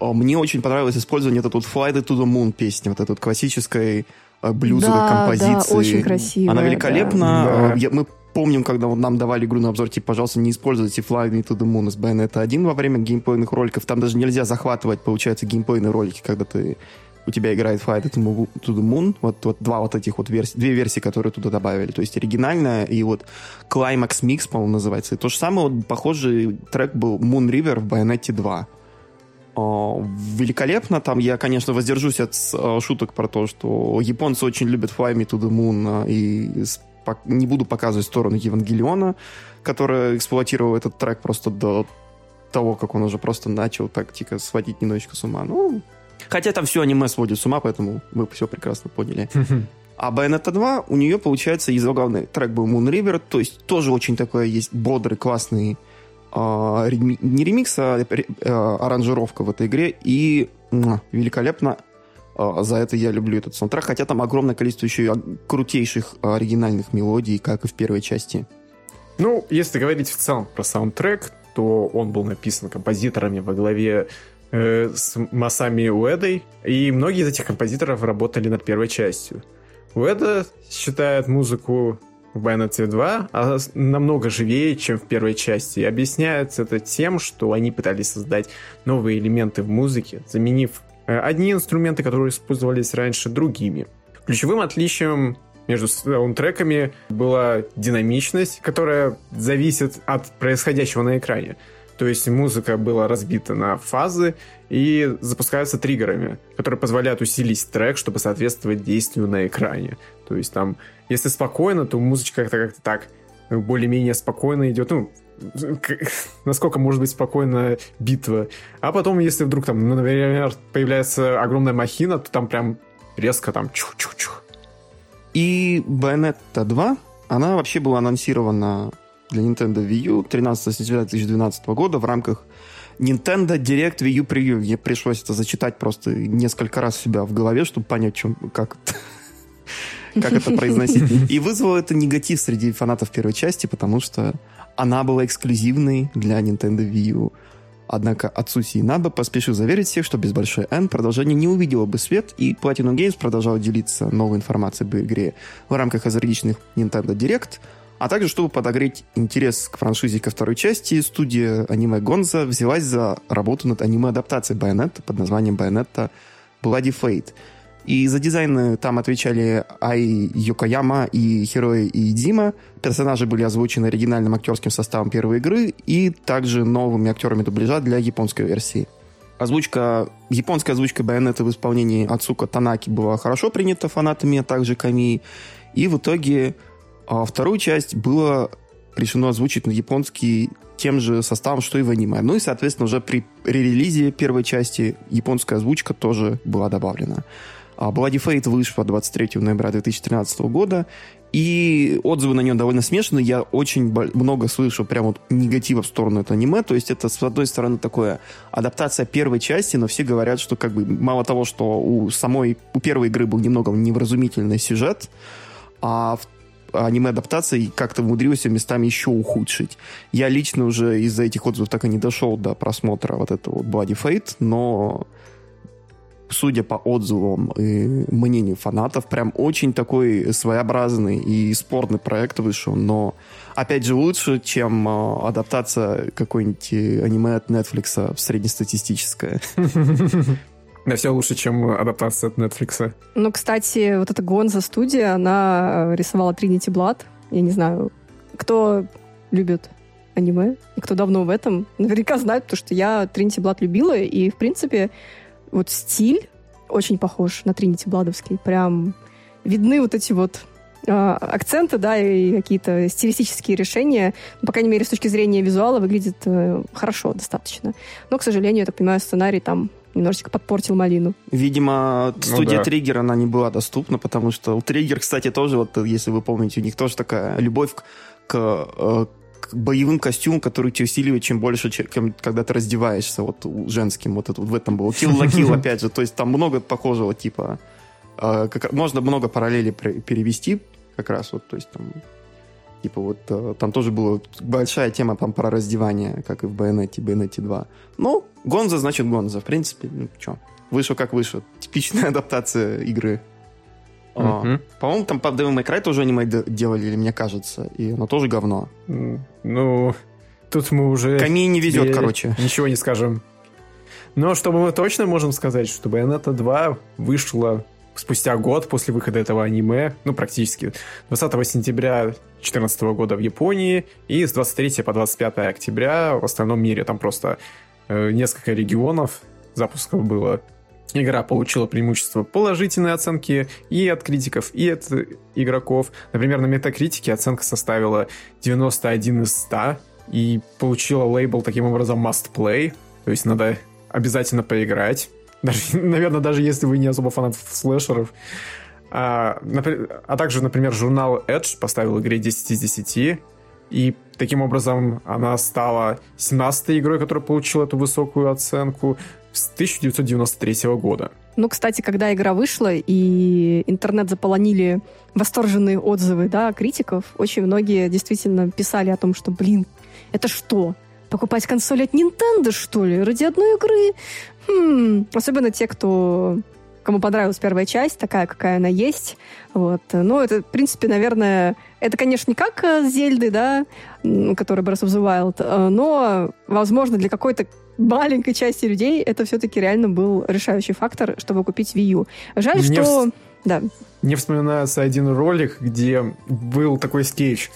э, мне очень понравилось использование этот вот Fly to the Moon песни, вот этой вот классической э, блюзовой да, композиции. Да, очень красивая. Она великолепна. Да. Э, я, мы помним, когда вот нам давали игру на обзор, типа, пожалуйста, не используйте Fly Me to the Moon из Bayonetta 1 во время геймплейных роликов. Там даже нельзя захватывать, получается, геймплейные ролики, когда ты у тебя играет Flight to the Moon, вот, вот два вот этих вот версии, две версии, которые туда добавили, то есть оригинальная и вот Climax Mix, по-моему, называется. И то же самое, вот похожий трек был Moon River в Bayonetta 2. О, великолепно. Там я, конечно, воздержусь от о, шуток про то, что японцы очень любят Fly Me to the Moon, и не буду показывать сторону Евангелиона, которая эксплуатировала этот трек просто до того, как он уже просто начал так, сводить немножечко с ума. Ну, Хотя там все аниме сводит с ума, поэтому мы все прекрасно поняли. А Bayonetta 2, у нее, получается, из главный трек был Moon River, то есть тоже очень такой есть бодрый, классный э, не ремикс, а э, аранжировка в этой игре. И великолепно э, за это я люблю этот саундтрек, хотя там огромное количество еще и крутейших оригинальных мелодий, как и в первой части. Ну, если говорить в целом про саундтрек, то он был написан композиторами во главе э, с Масами Уэдой, и многие из этих композиторов работали над первой частью. Уэда считает музыку в Bayonetta 2 а намного живее, чем в первой части. И объясняется это тем, что они пытались создать новые элементы в музыке, заменив э, одни инструменты, которые использовались раньше, другими. Ключевым отличием между саундтреками была динамичность, которая зависит от происходящего на экране. То есть музыка была разбита на фазы и запускаются триггерами, которые позволяют усилить трек, чтобы соответствовать действию на экране. То есть там, если спокойно, то музычка как-то как так более-менее спокойно идет. Ну, насколько может быть спокойная битва. А потом, если вдруг там, ну, например, появляется огромная махина, то там прям резко там чух-чух-чух. И Bayonetta 2, она вообще была анонсирована для Nintendo Wii U 13 сентября 2012 года в рамках Nintendo Direct Wii U Preview. Мне пришлось это зачитать просто несколько раз себя в голове, чтобы понять, чем, как, как это произносить. И вызвало это негатив среди фанатов первой части, потому что она была эксклюзивной для Nintendo Wii U. Однако Ацуси Инаба поспешил заверить всех, что без большой N продолжение не увидело бы свет, и Platinum Games продолжал делиться новой информацией об игре в рамках различных Nintendo Direct – А также, чтобы подогреть интерес к франшизе ко второй части, студия аниме Гонза взялась за работу над аниме-адаптацией Байонетта под названием Байонетта Bloody Fate. И за дизайн там отвечали Ай Йокояма и Херои и Дима. Персонажи были озвучены оригинальным актерским составом первой игры и также новыми актерами дубляжа для японской версии. Озвучка, японская озвучка Байонета в исполнении Ацука Танаки была хорошо принята фанатами, а также Ками. И в итоге а вторую часть было решено озвучить на японский тем же составом, что и в аниме. Ну и, соответственно, уже при релизе первой части японская озвучка тоже была добавлена. А Bloody Fate вышла 23 ноября 2013 года, и отзывы на нее довольно смешанные. Я очень много слышу прям вот негатива в сторону этого аниме. То есть это, с одной стороны, такое адаптация первой части, но все говорят, что как бы мало того, что у самой, у первой игры был немного невразумительный сюжет, а аниме-адаптации как-то умудрилась местами еще ухудшить. Я лично уже из-за этих отзывов так и не дошел до просмотра вот этого вот Bloody Fate, но судя по отзывам и мнению фанатов, прям очень такой своеобразный и спорный проект вышел, но опять же лучше, чем э, адаптация какой-нибудь аниме от Netflix среднестатистическая. Да, все лучше, чем адаптация от Netflix. Ну, кстати, вот эта Гонза студия, она рисовала Trinity Blood. Я не знаю, кто любит аниме и кто давно в этом, наверняка знает, потому что я Trinity Blood любила, и, в принципе, вот стиль очень похож на Trinity Бладовский. Прям видны вот эти вот э, акценты, да, и какие-то стилистические решения. Ну, по крайней мере, с точки зрения визуала выглядит э, хорошо достаточно. Но, к сожалению, я так понимаю, сценарий там немножечко подпортил малину. Видимо, ну студия ну, да. Триггер, она не была доступна, потому что у Триггер, кстати, тоже, вот если вы помните, у них тоже такая любовь к, к, э, к боевым костюмам, которые тебя усиливают, чем больше, чем когда ты раздеваешься, вот женским, вот это вот в этом было. Kill la Kill, опять же, то есть там много похожего типа. Э, как, можно много параллелей перевести, как раз вот, то есть там Типа вот э, там тоже была большая тема там про раздевание, как и в Bayonetta, Bayonetta 2. Ну, Гонза значит Гонза. В принципе, ну что, вышел как вышел. Типичная адаптация игры. Uh-huh. по-моему, там по Devil May Cry тоже аниме делали, или мне кажется, и оно тоже говно. Ну, тут мы уже... Ками не везет, короче. Ничего не скажем. Но что мы точно можем сказать, что Bayonetta 2 вышла спустя год после выхода этого аниме, ну, практически, 20 сентября 2014 года в Японии и с 23 по 25 октября в остальном мире. Там просто э, несколько регионов запусков было. Игра получила преимущество положительной оценки и от критиков, и от игроков. Например, на метакритике оценка составила 91 из 100 и получила лейбл таким образом must play, то есть надо обязательно поиграть. Даже, наверное, даже если вы не особо фанат слэшеров. А, а также, например, журнал Edge поставил игре 10 из 10. И таким образом она стала 17-й игрой, которая получила эту высокую оценку с 1993 года. Ну, кстати, когда игра вышла и интернет заполонили восторженные отзывы да, критиков, очень многие действительно писали о том, что, блин, это что? Покупать консоль от Nintendo, что ли? Ради одной игры? Хм. Особенно те, кто кому понравилась первая часть, такая, какая она есть. Вот. Ну, это, в принципе, наверное, это, конечно, не как э, Зельды, да, который Breath of the Wild, э, но, возможно, для какой-то маленькой части людей это все-таки реально был решающий фактор, чтобы купить Wii U. Жаль, Мне что... В... Да. Мне вспоминается один ролик, где был такой скетч.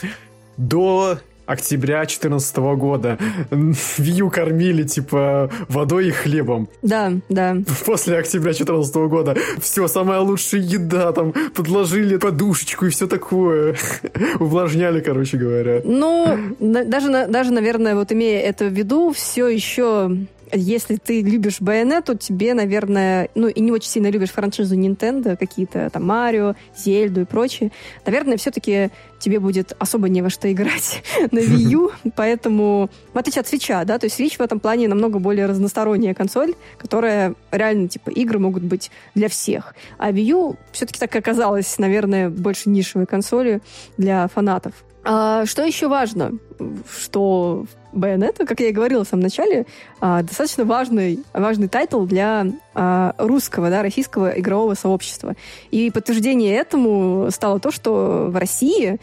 До октября 2014 года. Вью кормили, типа, водой и хлебом. Да, да. После октября 2014 года все, самая лучшая еда, там, подложили подушечку и все такое. Увлажняли, короче говоря. Ну, даже, даже, наверное, вот имея это в виду, все еще если ты любишь Байонету, тебе, наверное, ну и не очень сильно любишь франшизу Nintendo, какие-то там Марио, Зельду и прочее, наверное, все-таки тебе будет особо не во что играть на Wii U, поэтому, в отличие от Switch, да, то есть Switch в этом плане намного более разносторонняя консоль, которая реально, типа, игры могут быть для всех. А Wii U все-таки так оказалось, наверное, больше нишевой консолью для фанатов. А, что еще важно? что Bayonetta, как я и говорила в самом начале, а, достаточно важный, важный тайтл для а, русского, да, российского игрового сообщества. И подтверждение этому стало то, что в России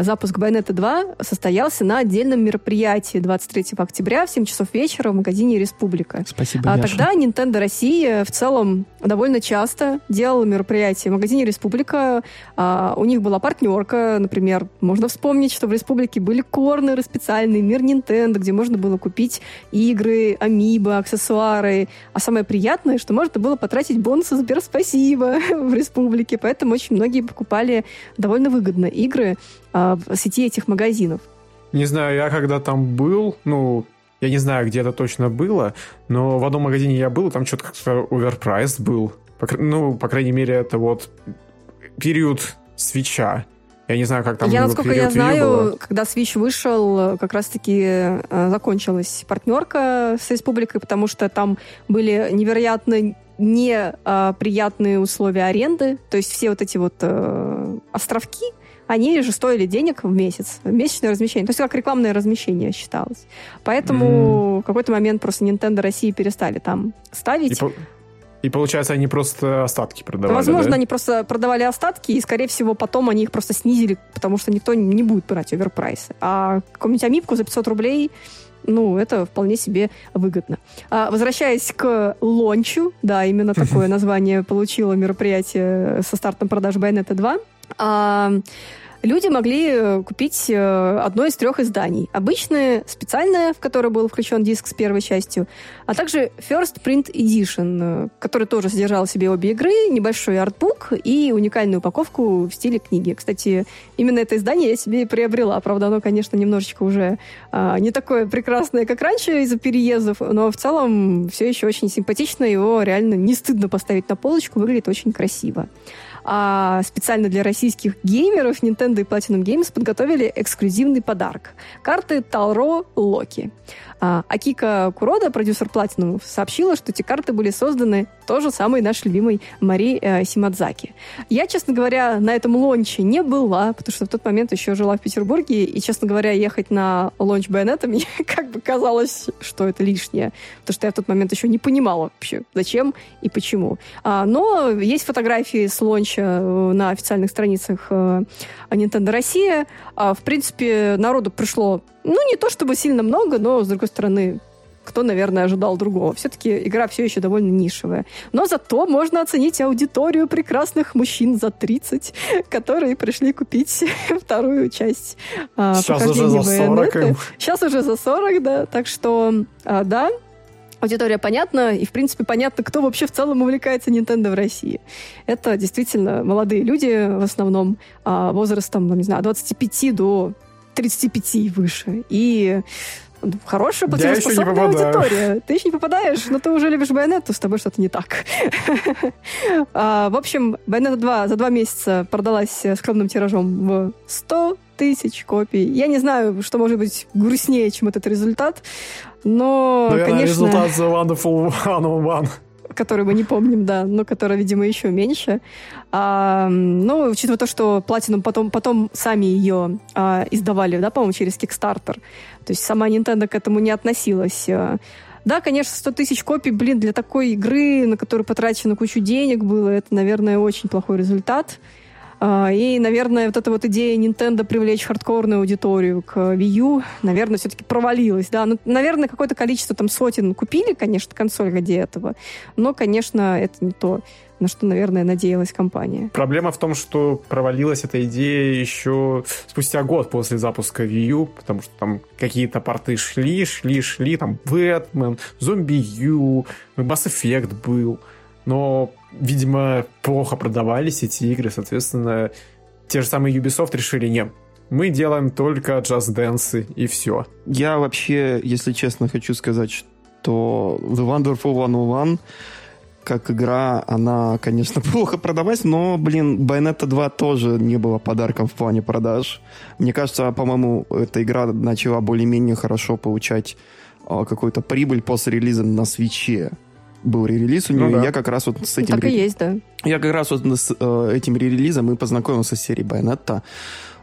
запуск Bayonetta 2 состоялся на отдельном мероприятии 23 октября в 7 часов вечера в магазине «Республика». Спасибо, А тогда Nintendo Россия в целом довольно часто делала мероприятия в магазине «Республика». У них была партнерка, например, можно вспомнить, что в «Республике» были корнеры специальные, мир Nintendo, где можно было купить игры, амибо, аксессуары. А самое приятное, что можно было потратить бонусы Сберспасибо в республике. Поэтому очень многие покупали довольно выгодно игры а, в сети этих магазинов. Не знаю, я когда там был, ну, я не знаю, где это точно было, но в одном магазине я был, там что-то как-то оверпрайс был. Ну, по крайней мере, это вот период свеча. Я не знаю, как там Я, насколько я знаю, было. когда Switch вышел, как раз-таки э, закончилась партнерка с республикой, потому что там были невероятно неприятные условия аренды. То есть все вот эти вот э, островки, они же стоили денег в месяц, месячное размещение. То есть как рекламное размещение считалось. Поэтому mm. в какой-то момент просто Nintendo России перестали там ставить. И, и получается, они просто остатки продавали, Возможно, да? они просто продавали остатки, и, скорее всего, потом они их просто снизили, потому что никто не будет брать оверпрайсы. А какую-нибудь амипку за 500 рублей ну, это вполне себе выгодно. А, возвращаясь к лончу, да, именно такое название получило мероприятие со стартом продаж Bayonetta 2. А, люди могли э, купить э, одно из трех изданий. Обычное, специальное, в которое был включен диск с первой частью, а также First Print Edition, э, который тоже содержал в себе обе игры, небольшой артбук и уникальную упаковку в стиле книги. Кстати, именно это издание я себе и приобрела. Правда, оно, конечно, немножечко уже а, не такое прекрасное, как раньше из-за переездов, но в целом все еще очень симпатично. Его реально не стыдно поставить на полочку, выглядит очень красиво а специально для российских геймеров Nintendo и Platinum Games подготовили эксклюзивный подарок. Карты ТароLoki. А, Акика Курода, продюсер Platinum, сообщила, что эти карты были созданы тоже самой нашей любимой Мари э, Симадзаки. Я, честно говоря, на этом лонче не была, потому что в тот момент еще жила в Петербурге, и, честно говоря, ехать на лонч Байонетта мне как бы казалось, что это лишнее, потому что я в тот момент еще не понимала вообще, зачем и почему. А, но есть фотографии с лонча э, на официальных страницах э, Nintendo Россия. А, в принципе, народу пришло ну, не то чтобы сильно много, но, с другой стороны, кто, наверное, ожидал другого. Все-таки игра все еще довольно нишевая. Но зато можно оценить аудиторию прекрасных мужчин за 30, которые пришли купить вторую часть а, Сейчас уже за 40 им. Сейчас уже за 40, да. Так что, а, да, аудитория понятна, и, в принципе, понятно, кто вообще в целом увлекается Nintendo в России. Это действительно молодые люди, в основном, а, возрастом, ну, не знаю, 25 до 35 и выше. И хорошая платежеспособная аудитория. Ты еще не попадаешь, но ты уже любишь Байонетту, с тобой что-то не так. а, в общем, Байонетта 2 за два месяца продалась скромным тиражом в 100 тысяч копий. Я не знаю, что может быть грустнее, чем этот результат, но, Наверное, конечно... результат The Wonderful 101 который мы не помним, да, но который, видимо, еще меньше. А, ну, учитывая то, что Platinum потом, потом сами ее а, издавали, да, по-моему, через Kickstarter. То есть сама Nintendo к этому не относилась. Да, конечно, 100 тысяч копий, блин, для такой игры, на которую потрачено кучу денег было, это, наверное, очень плохой результат. А, и, наверное, вот эта вот идея Nintendo привлечь хардкорную аудиторию к Wii U, наверное, все-таки провалилась, да. Ну, наверное, какое-то количество там сотен купили, конечно, консоль ради этого, но, конечно, это не то, на что, наверное, надеялась компания. Проблема в том, что провалилась эта идея еще спустя год после запуска Wii U, потому что там какие-то порты шли, шли, шли, там Batman, Zombie U, Mass Effect был, но видимо, плохо продавались эти игры, соответственно, те же самые Ubisoft решили, нет, мы делаем только Just Dance и все. Я вообще, если честно, хочу сказать, что The Wonderful 101 как игра, она, конечно, плохо продавалась, но, блин, Bayonetta 2 тоже не было подарком в плане продаж. Мне кажется, по-моему, эта игра начала более-менее хорошо получать э, какую-то прибыль после релиза на свече был ререлиз у нее, ну, да. я как раз вот с этим... Так и есть, да. Я как раз вот с э, этим ререлизом и познакомился с серией Bayonetta.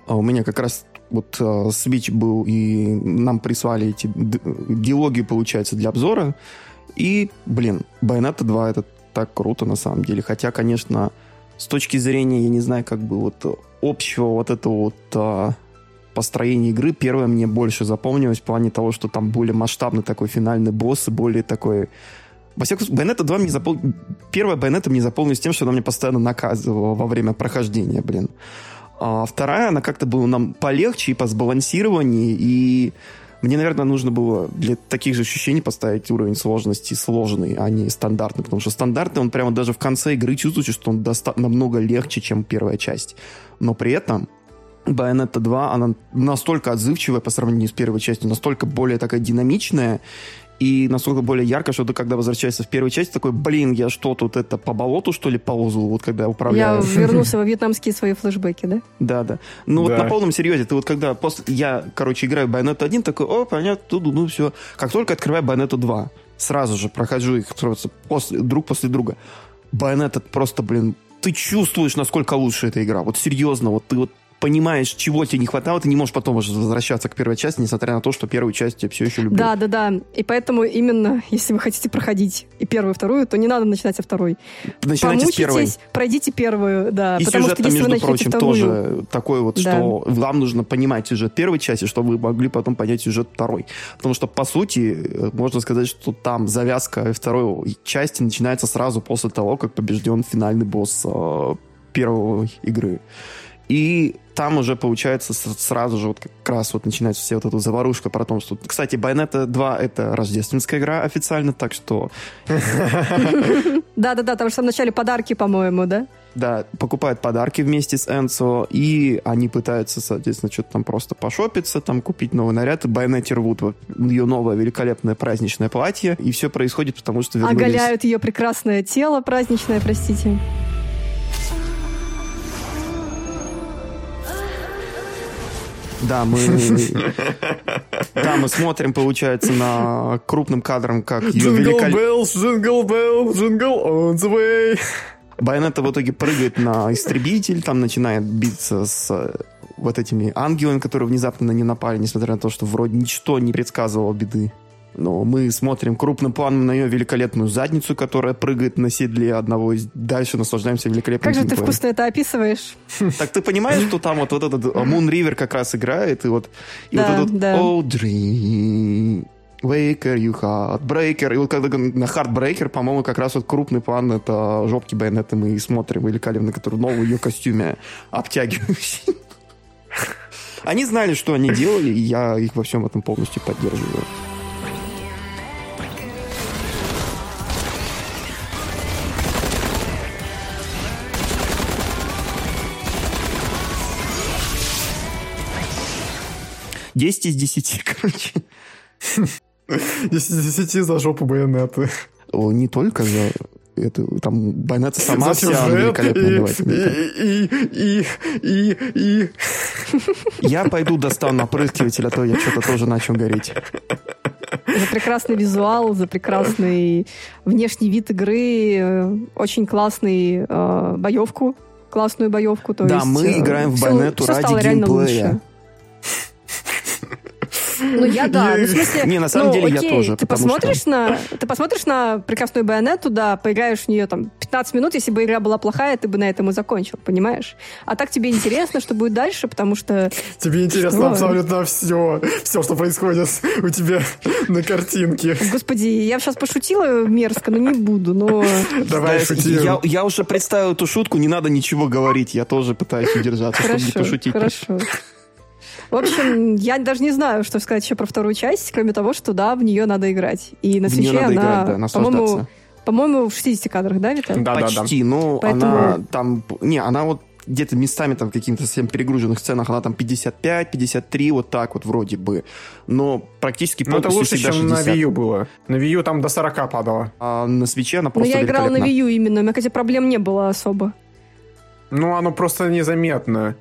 А у меня как раз вот э, Switch был, и нам прислали эти диалоги, получается, для обзора. И, блин, Bayonetta 2 это так круто на самом деле. Хотя, конечно, с точки зрения, я не знаю, как бы вот общего вот этого вот а, построения игры, первое мне больше запомнилось в плане того, что там более масштабный такой финальный босс и более такой во всяком случае, Bayonetta 2 мне запол... Первая Bayonetta мне запомнилась тем, что она мне постоянно наказывала во время прохождения, блин. А вторая, она как-то была нам полегче и по сбалансированию, и мне, наверное, нужно было для таких же ощущений поставить уровень сложности сложный, а не стандартный, потому что стандартный, он прямо даже в конце игры чувствуется, что он доста- намного легче, чем первая часть. Но при этом Bayonetta 2, она настолько отзывчивая по сравнению с первой частью, настолько более такая динамичная, и настолько более ярко, что ты, когда возвращаешься в первую часть, такой, блин, я что, тут это по болоту, что ли, ползу, вот когда я управляю? Я вернулся во вьетнамские свои флешбеки, да? Да, да. Ну да. вот на полном серьезе, ты вот когда после... Я, короче, играю в Bayonetta 1, такой, о, понятно, тут, ну все. Как только открываю Bayonetta 2, сразу же прохожу их после, друг после друга. Bayonetta просто, блин, ты чувствуешь, насколько лучше эта игра. Вот серьезно, вот ты вот понимаешь, чего тебе не хватало, ты не можешь потом уже возвращаться к первой части, несмотря на то, что первую часть я все еще люблю. Да, да, да. И поэтому именно, если вы хотите проходить и первую, и вторую, то не надо начинать со второй. Начинайте с первой. пройдите первую, да. И потому сюжет, что если между прочим, вторую... тоже такой вот, да. что вам нужно понимать сюжет первой части, чтобы вы могли потом понять сюжет второй. Потому что, по сути, можно сказать, что там завязка второй части начинается сразу после того, как побежден финальный босс э, первой игры. И там уже, получается, сразу же вот как раз вот начинается вся вот эта заварушка про то, что... Кстати, Bayonetta 2 — это рождественская игра официально, так что... Да-да-да, там что в начале подарки, по-моему, да? Да, покупают подарки вместе с Энцо, и они пытаются, соответственно, что-то там просто пошопиться, там купить новый наряд. Байонетте рвут ее новое великолепное праздничное платье, и все происходит потому, что вернулись... Оголяют ее прекрасное тело праздничное, простите. Да, мы... Да, мы смотрим, получается, на крупным кадром, как ее великолепно... Jingle bell, jingle on the way. Байонета в итоге прыгает на истребитель, там начинает биться с вот этими ангелами, которые внезапно на нее напали, несмотря на то, что вроде ничто не предсказывало беды. Но мы смотрим крупным планом на ее великолепную задницу, которая прыгает на седле одного из... Дальше наслаждаемся великолепным Как же ты вкусно это описываешь? Так ты понимаешь, что там вот, вот этот Moon River как раз играет, и вот, и да, вот этот да. Oh, dream, Waker, you heartbreaker. И вот когда на Heartbreaker, по-моему, как раз вот крупный план это жопки Байонета мы и смотрим великолепно, который в новом ее костюме обтягивающий. Они знали, что они делали, и я их во всем этом полностью поддерживаю. Десять из десяти, короче. Десять из десяти за жопу байонеты. О, не только за это, там Байонета сама за вся великолепная и, и, и, и, и. Я пойду достану опрыскиватель, а то я что-то тоже начал гореть. За прекрасный визуал, за прекрасный внешний вид игры, э, очень классный э, боевку, классную боевку. То да, есть, мы э, играем в Байонету ради геймплея. Ну, я да. Ну, в смысле, не, на самом ну, деле окей, я тоже. Ты посмотришь, что... на, ты посмотришь на прекрасную байонету, да, поиграешь в нее там 15 минут, если бы игра была плохая, ты бы на этом и закончил, понимаешь? А так тебе интересно, что будет дальше, потому что... Тебе интересно что? абсолютно все, все, что происходит у тебя на картинке. Господи, я сейчас пошутила мерзко, но не буду, но... Давай шути. Я, я уже представил эту шутку, не надо ничего говорить, я тоже пытаюсь удержаться, хорошо, чтобы не пошутить. Хорошо, в общем, я даже не знаю, что сказать еще про вторую часть, кроме того, что да, в нее надо играть. И на свече она, играть, да, по-моему, по-моему, в 60 кадрах, да, Виталий? Да, Почти, да, да. ну, Поэтому... она там... Не, она вот где-то местами там в каких-то совсем перегруженных сценах она там 55, 53, вот так вот вроде бы. Но практически Ну, это лучше, чем 60. на Wii U было. На Wii U там до 40 падало. А на свече она просто Ну, я играл на Wii U именно, у меня, кстати, проблем не было особо. Ну, оно просто незаметно.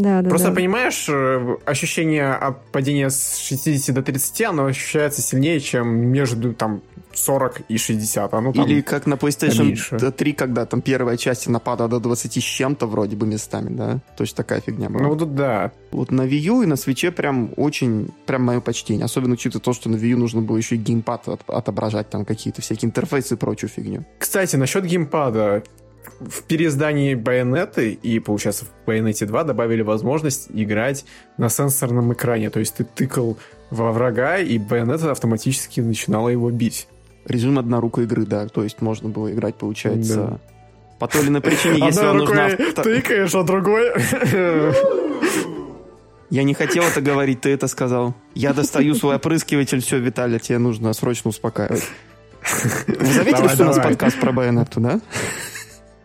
Да, да, Просто да. понимаешь, э, ощущение падения с 60 до 30, оно ощущается сильнее, чем между там 40 и 60. А ну, там Или как на PlayStation меньше. 3, когда там первая часть напада до 20 с чем-то вроде бы местами, да? Точно такая фигня была. Ну, тут да. Вот на Wii U и на Switch прям очень, прям мое почтение. Особенно учитывая то, что на Wii U нужно было еще и геймпад от- отображать, там какие-то всякие интерфейсы и прочую фигню. Кстати, насчет геймпада. В переиздании Байонеты и, получается, в Байонете 2 добавили возможность играть на сенсорном экране. То есть ты тыкал во врага, и Байонета автоматически начинала его бить. Режим однорукой игры, да. То есть можно было играть, получается... Да. По той или иной причине, если Одной вам нужна... тыкаешь, а другой... Я не хотел это говорить, ты это сказал. Я достаю свой опрыскиватель, все, Виталий, тебе нужно срочно успокаивать. Вы заметили, Давай, что у нас давай. подкаст про Байонетту, да?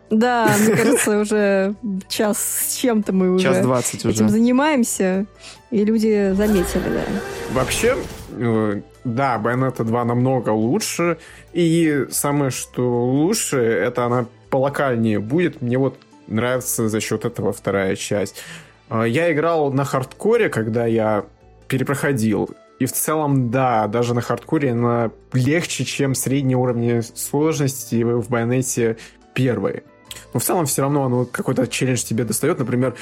Да, мне кажется, уже час с чем-то мы уже Час двадцать этим уже. занимаемся, и люди заметили, да. Вообще, э, да, Bayonetta 2 намного лучше. И самое, что лучше, это она полокальнее будет. Мне вот нравится за счет этого вторая часть. А, Я играл на хардкоре, когда я перепроходил. И в целом, да, даже на хардкоре она легче, чем средние уровни сложности в Байонете первой. Но в целом все равно оно какой-то челлендж тебе достает. Например,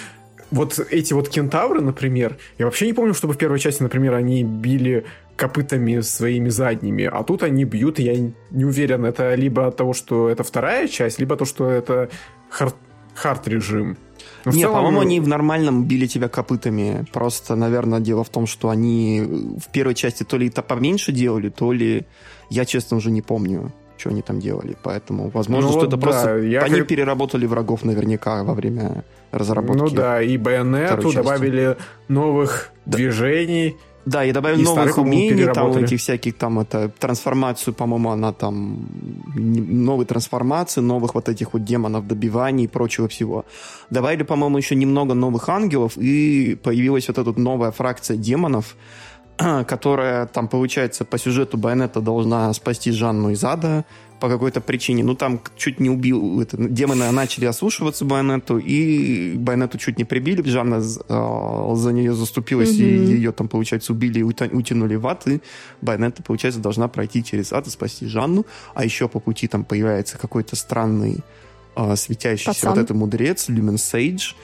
вот эти вот кентавры, например, я вообще не помню, чтобы в первой части, например, они били копытами своими задними, а тут они бьют, и я не уверен, это либо от того, что это вторая часть, либо то, что это хард, хард-режим. Но в Не, целом, по-моему, они в нормальном били тебя копытами. Просто, наверное, дело в том, что они в первой части то ли это поменьше делали, то ли... Я, честно, уже не помню, что они там делали. Поэтому, возможно, Ну что вот это да, просто... я Они как- переработали врагов наверняка во время разработки. Ну да, и Байонету добавили новых движений. Да, и добавили И новых умений, там этих всяких, там, это, трансформацию, по-моему, она там, новые трансформации, новых вот этих вот демонов, добиваний и прочего всего. Добавили, по-моему, еще немного новых ангелов, и появилась вот эта новая фракция демонов, которая там, получается, по сюжету Байонета должна спасти Жанну из ада по какой-то причине. Ну, там чуть не убил... Это, демоны начали ослушиваться Байонету, и Байонету чуть не прибили. Жанна а, за нее заступилась, и Мгм. ее там, получается, убили и утянули в ад, и Байонета, получается, должна пройти через ад и спасти Жанну. А еще по пути там появляется какой-то странный а, светящийся Пацан. вот этот мудрец, Люмен Сейдж,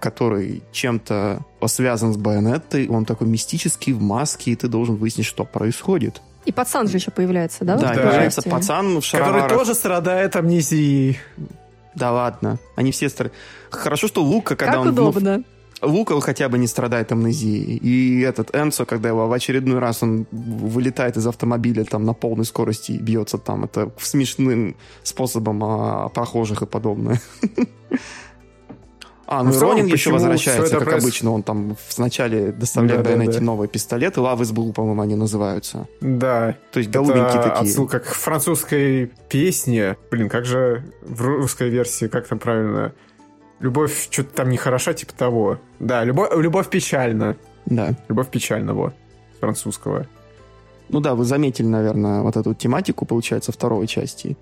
который чем-то связан с Байонеттой. Он такой мистический, в маске, и ты должен выяснить, что происходит. И пацан же еще появляется, да? Да, второй появляется пацан в Который шароварах. тоже страдает амнезией. Да ладно, они все стар... Хорошо, что Лука, когда Как он вновь- удобно. Лука хотя бы не страдает амнезией. И этот Энсо, когда его в очередной раз он вылетает из автомобиля там на полной скорости и бьется там, это смешным способом а, похожих и подобное. А, ну и Ронин еще возвращается, как проис- обычно. Он там вначале доставляет Да-да-да. Байонетте новые пистолеты. Is Blue, по-моему, они называются. Да. То есть голубенькие такие. отсылка к французской песне. Блин, как же в русской версии, как там правильно? Любовь что-то там нехороша, типа того. Да, любовь, любовь печальна. Да. Любовь печальна, вот. Французского. Ну да, вы заметили, наверное, вот эту тематику, получается, второй части.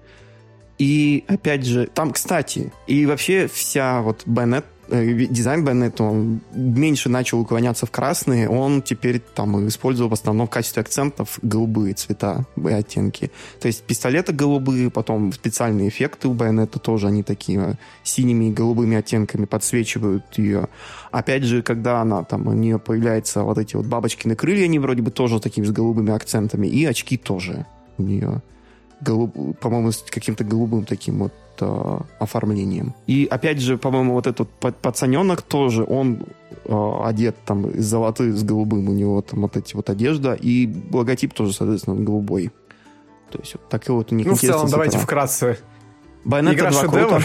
И, опять же, там, кстати, и вообще вся вот Байонет, э, дизайн Байонета, он меньше начал уклоняться в красные, он теперь там использовал в основном в качестве акцентов голубые цвета и оттенки. То есть пистолеты голубые, потом специальные эффекты у Байонета тоже, они такие э, синими и голубыми оттенками подсвечивают ее. Опять же, когда она там, у нее появляются вот эти вот бабочкины крылья, они вроде бы тоже такими с голубыми акцентами, и очки тоже у нее, голуб- по-моему, с каким-то голубым таким вот э, оформлением. И опять же, по-моему, вот этот па- пацаненок тоже, он э, одет там из золоты с голубым, у него там вот эти вот одежда, и логотип тоже, соответственно, голубой. То есть вот такой вот у них Ну, в целом, давайте вкратце. Bayonetta Игра 2 шедевр. круто.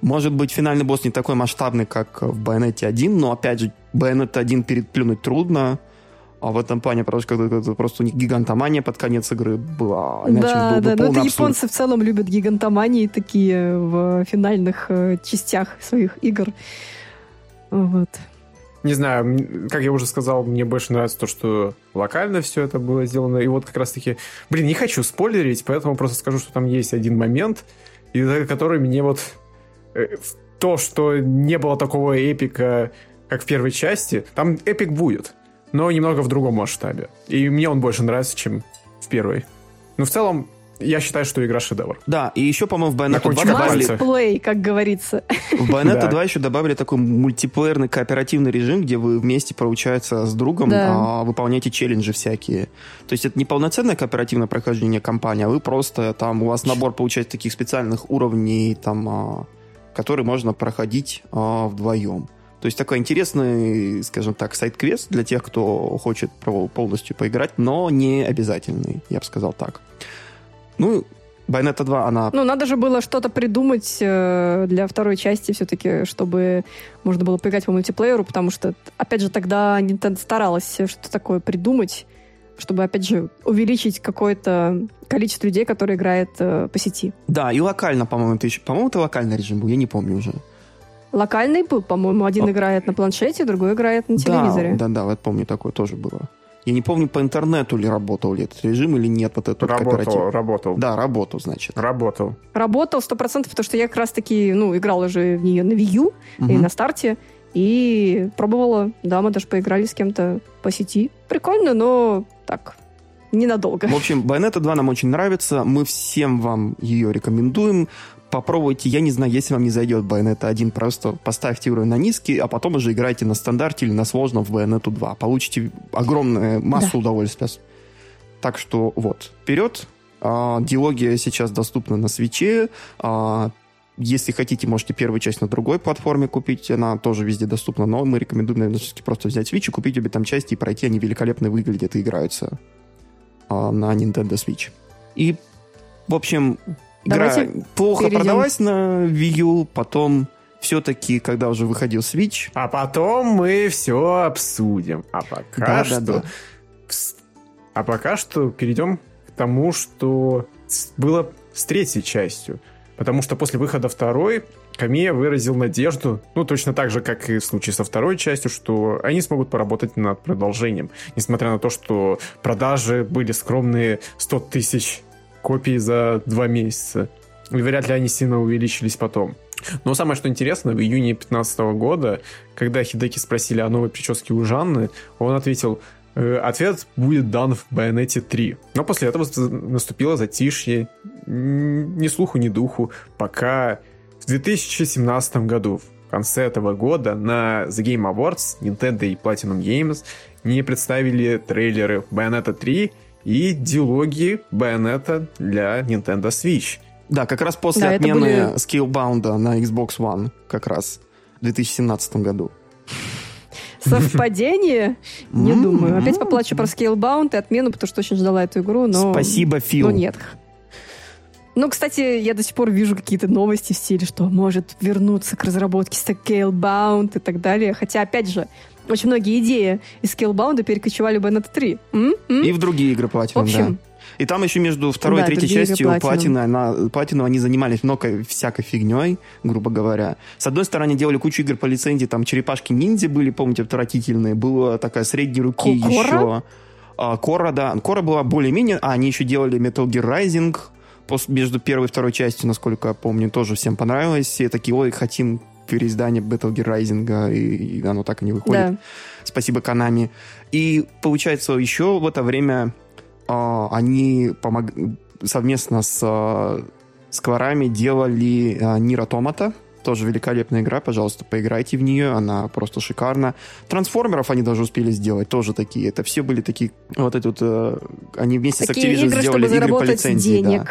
Может быть, финальный босс не такой масштабный, как в Bayonetta 1, но, опять же, Bayonetta 1 переплюнуть трудно. А в этом плане просто, просто у них гигантомания под конец игры была. Иначе да, был бы да, но полный это абсурд. японцы в целом любят гигантомании такие в финальных э, частях своих игр. Вот. Не знаю, как я уже сказал, мне больше нравится то, что локально все это было сделано. И вот как раз-таки... Блин, не хочу спойлерить, поэтому просто скажу, что там есть один момент, из-за который мне вот... э, То, что не было такого эпика, как в первой части. Там эпик будет, но немного в другом масштабе. И мне он больше нравится, чем в первой. Но в целом, я считаю, что игра шедевр. Да, и еще, по-моему, в Bayonetta 2 добавили... плей, как говорится. В Bayonetta 2 еще добавили такой мультиплеерный кооперативный режим, где вы вместе, получается, с другом да. а, выполняете челленджи всякие. То есть это не полноценное кооперативное прохождение кампании, а вы просто там, у вас набор, получается, таких специальных уровней, там, а, которые можно проходить а, вдвоем. То есть такой интересный, скажем так, сайт-квест для тех, кто хочет полностью поиграть, но не обязательный, я бы сказал так. Ну, Bayonetta 2, она... Ну, надо же было что-то придумать э, для второй части все-таки, чтобы можно было поиграть по мультиплееру, потому что, опять же, тогда Nintendo старалась что-то такое придумать, чтобы, опять же, увеличить какое-то количество людей, которые играют э, по сети. Да, и локально, по-моему, это еще... По-моему, это локальный режим был, я не помню уже. Локальный был, по-моему, один О. играет на планшете, другой играет на телевизоре. Да, да, да, вот помню, такое тоже было. Я не помню, по интернету ли работал ли этот режим или нет, вот этот работал, кооператив. Работал, Да, работал, значит. Работал. Работал сто процентов, потому что я как раз-таки, ну, играла же в нее на Wii U угу. и на старте, и пробовала, да, мы даже поиграли с кем-то по сети. Прикольно, но так, ненадолго. В общем, Bayonetta 2 нам очень нравится, мы всем вам ее рекомендуем попробуйте, я не знаю, если вам не зайдет Bayonetta 1, просто поставьте уровень на низкий, а потом уже играйте на стандарте или на сложном в Bayonetta 2. Получите огромную массу да. удовольствия. Так что вот, вперед. А, диалогия сейчас доступна на свече. А, если хотите, можете первую часть на другой платформе купить, она тоже везде доступна, но мы рекомендуем, наверное, все-таки просто взять Switch и купить обе там части и пройти, они великолепно выглядят и играются а, на Nintendo Switch. И, в общем, Давайте Игра плохо перейдем. продалась на Wii U, потом все-таки, когда уже выходил Switch... А потом мы все обсудим. А пока да, что... Да, да. А пока что перейдем к тому, что было с третьей частью. Потому что после выхода второй Камия выразил надежду, ну, точно так же, как и в случае со второй частью, что они смогут поработать над продолжением. Несмотря на то, что продажи были скромные 100 тысяч копий за два месяца. И вряд ли они сильно увеличились потом. Но самое что интересно, в июне 2015 года, когда Хидеки спросили о новой прическе у Жанны, он ответил, э, ответ будет дан в Байонете 3. Но после этого наступило затишье, ни слуху, ни духу, пока в 2017 году, в конце этого года, на The Game Awards Nintendo и Platinum Games не представили трейлеры Bayonetta 3 и диалоги Bayonetta для Nintendo Switch. Да, как раз после да, отмены были... Skillbound на Xbox One, как раз в 2017 году. Совпадение? Не думаю. Опять поплачу про Scalebound и отмену, потому что очень ждала эту игру, но... Спасибо, Фил. Но нет. Ну, кстати, я до сих пор вижу какие-то новости в стиле, что может вернуться к разработке Scalebound и так далее. Хотя, опять же, очень многие идеи из Skillbound перекочевали в Bayonetta 3. М? М? И в другие игры Platinum, в общем, да. И там еще между второй да, и третьей частью Платина, на, Платину они занимались много всякой фигней, грубо говоря. С одной стороны, делали кучу игр по лицензии, там черепашки-ниндзя были, помните, отвратительные. Была такая средней руки Кора? еще. А, Кора, да. Кора была более-менее... А, они еще делали Metal Gear Rising, после, между первой и второй частью, насколько я помню, тоже всем понравилось. Все такие, ой, хотим переиздание Battle Gear Rising, и, и оно так и не выходит. Да. Спасибо Канами. И получается, еще в это время э, они помог... совместно с э, Скворами делали э, Нир Автомата, тоже великолепная игра, пожалуйста, поиграйте в нее, она просто шикарна. Трансформеров они даже успели сделать, тоже такие. Это все были такие, вот эти вот, э, они вместе такие с Activision игры, сделали игры по лицензии. Денег. Да.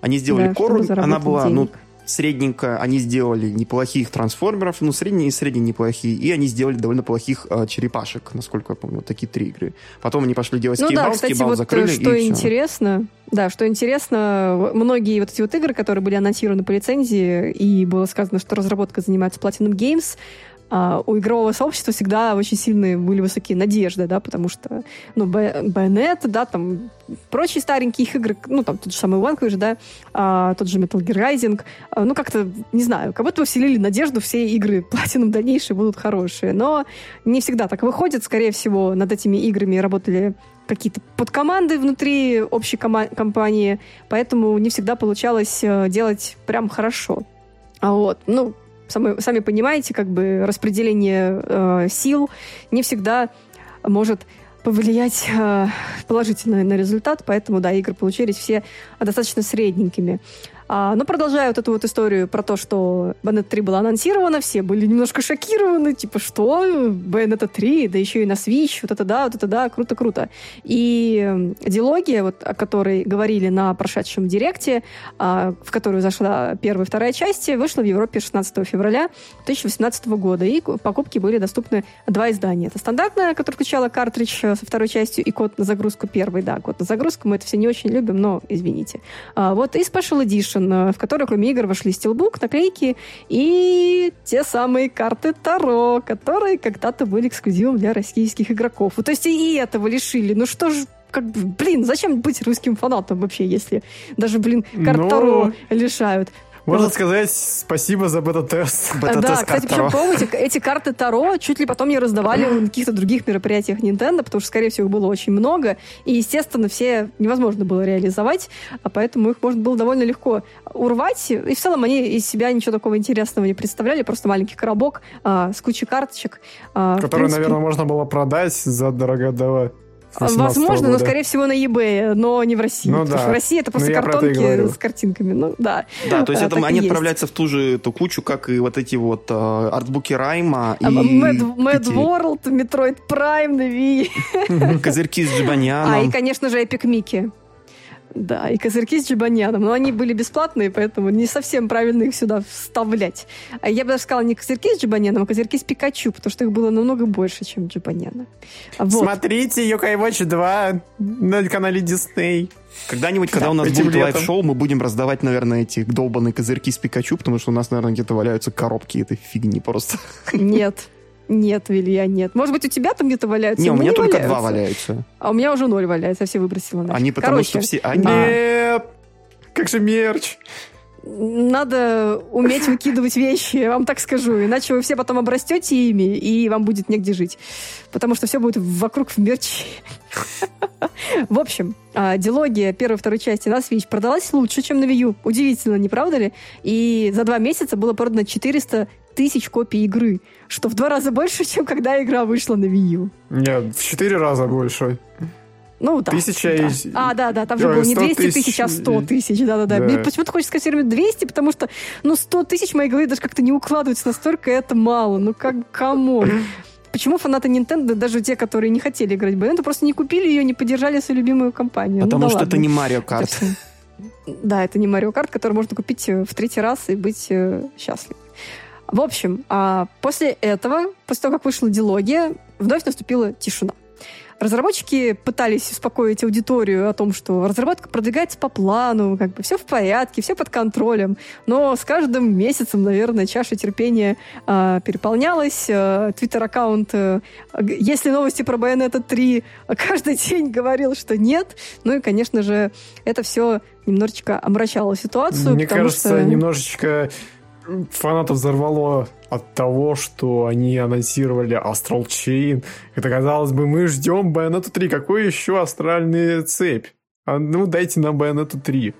Они сделали да, Кору, она была, ну, денег. ну, средненько они сделали неплохих трансформеров, ну, средние и средние неплохие, и они сделали довольно плохих э, черепашек, насколько я помню, вот такие три игры. Потом они пошли делать ну, скейбаут, да, кстати, вот закрыли, что и интересно, все. да, что интересно, многие вот эти вот игры, которые были анонсированы по лицензии, и было сказано, что разработка занимается Platinum Games, а, у игрового сообщества всегда очень сильные были высокие надежды, да, потому что, ну, Bayonetta, да, там, прочие старенькие игры, ну, там, тот же самый Vanquish, да, а, тот же Metal Gear Rising, а, ну, как-то, не знаю, как будто вселили надежду, все игры Platinum дальнейшие будут хорошие, но не всегда так выходит, скорее всего, над этими играми работали какие-то подкоманды внутри общей компании, поэтому не всегда получалось э, делать прям хорошо. А вот, ну, сами, сами понимаете, как бы распределение э, сил не всегда может повлиять э, положительно на результат, поэтому, да, игры получились все достаточно средненькими. А, но продолжая вот эту вот историю про то, что Bayonetta 3 была анонсирована, все были немножко шокированы, типа, что? Bayonetta 3, да еще и на Switch, вот это да, вот это да, круто-круто. И диалогия, вот, о которой говорили на прошедшем директе, а, в которую зашла первая и вторая части, вышла в Европе 16 февраля 2018 года, и покупки были доступны два издания. Это стандартная, которая включала картридж со второй частью, и код на загрузку первый, да, код на загрузку, мы это все не очень любим, но извините. А, вот и Special Edition, Edition, в который, кроме игр, вошли стилбук, наклейки и те самые карты Таро, которые когда-то были эксклюзивом для российских игроков. Вот, то есть и этого лишили. Ну что ж как бы, блин, зачем быть русским фанатом вообще, если даже, блин, карт Но... Таро лишают? Можно вот. сказать спасибо за бета-тест. Бета да, кстати, причем, помните, эти карты Таро чуть ли потом не раздавали на каких-то других мероприятиях Nintendo, потому что, скорее всего, было очень много, и, естественно, все невозможно было реализовать, а поэтому их можно было довольно легко урвать, и в целом они из себя ничего такого интересного не представляли, просто маленький коробок а, с кучей карточек. А, Который, наверное, можно было продать за дорого Возможно, года. но, скорее всего, на eBay, но не в России. Ну, да. в России это просто ну, картонки с картинками. Ну, да. Да, то есть а, это, они отправляются в ту же ту кучу, как и вот эти вот uh, артбуки Райма и... Mad, Mad World, Metroid Prime на Wii. Козырьки с Джибаньяном. А, и, конечно же, Epic Mickey. Да, и козырьки с джибаньяном. Но они были бесплатные, поэтому не совсем правильно их сюда вставлять. А я бы даже сказала не козырьки с джибаньяном, а козырьки с Пикачу, потому что их было намного больше, чем джибаньяна. Вот. Смотрите Yokai Watch 2 на канале Disney. Когда-нибудь, когда да, у нас будет лайв-шоу, мы будем раздавать, наверное, эти долбанные козырьки с Пикачу, потому что у нас, наверное, где-то валяются коробки этой фигни просто. Нет, нет, Вилья, нет. Может быть, у тебя там где-то валяются? Не, у меня не только валяются. два валяются. А у меня уже ноль валяется, я все выбросила. Нафиг. Они потому Короче, что все... Они... Нет! Как же мерч! Надо уметь выкидывать вещи, я вам так скажу. Иначе вы все потом обрастете ими, и вам будет негде жить. Потому что все будет вокруг в мерче. В общем, а, дилогия первой и второй части на Switch продалась лучше, чем на Wii U. Удивительно, не правда ли? И за два месяца было продано 400 тысяч копий игры, что в два раза больше, чем когда игра вышла на Wii U. Нет, в четыре раза больше. Ну, да. Тысяча да. И... А, да, да, там же было не 200 тысяч, тысяч а 100 тысяч, да-да-да. да. почему-то хочется сказать все время 200, потому что, ну, 100 тысяч моей голове даже как-то не укладывается настолько, это мало. Ну, как, кому? Почему фанаты Nintendo, даже те, которые не хотели играть в Bayonetta, просто не купили ее, не поддержали свою любимую компанию? Ну потому ну, да что ладно. это не Марио Карт. Да, это не Марио Карт, который можно купить э, в третий раз и быть э, счастливым. В общем, а после этого, после того, как вышла дилогия, вновь наступила тишина. Разработчики пытались успокоить аудиторию о том, что разработка продвигается по плану, как бы все в порядке, все под контролем. Но с каждым месяцем, наверное, чаша терпения э, переполнялась. Твиттер-аккаунт э, «Есть ли новости про Bayonetta 3?» каждый день говорил, что нет. Ну и, конечно же, это все немножечко омрачало ситуацию. Мне кажется, что... немножечко фанатов взорвало от того, что они анонсировали Astral Chain. Это, казалось бы, мы ждем Bayonetta 3. Какой еще астральная цепь? А, ну, дайте нам Bayonetta 3.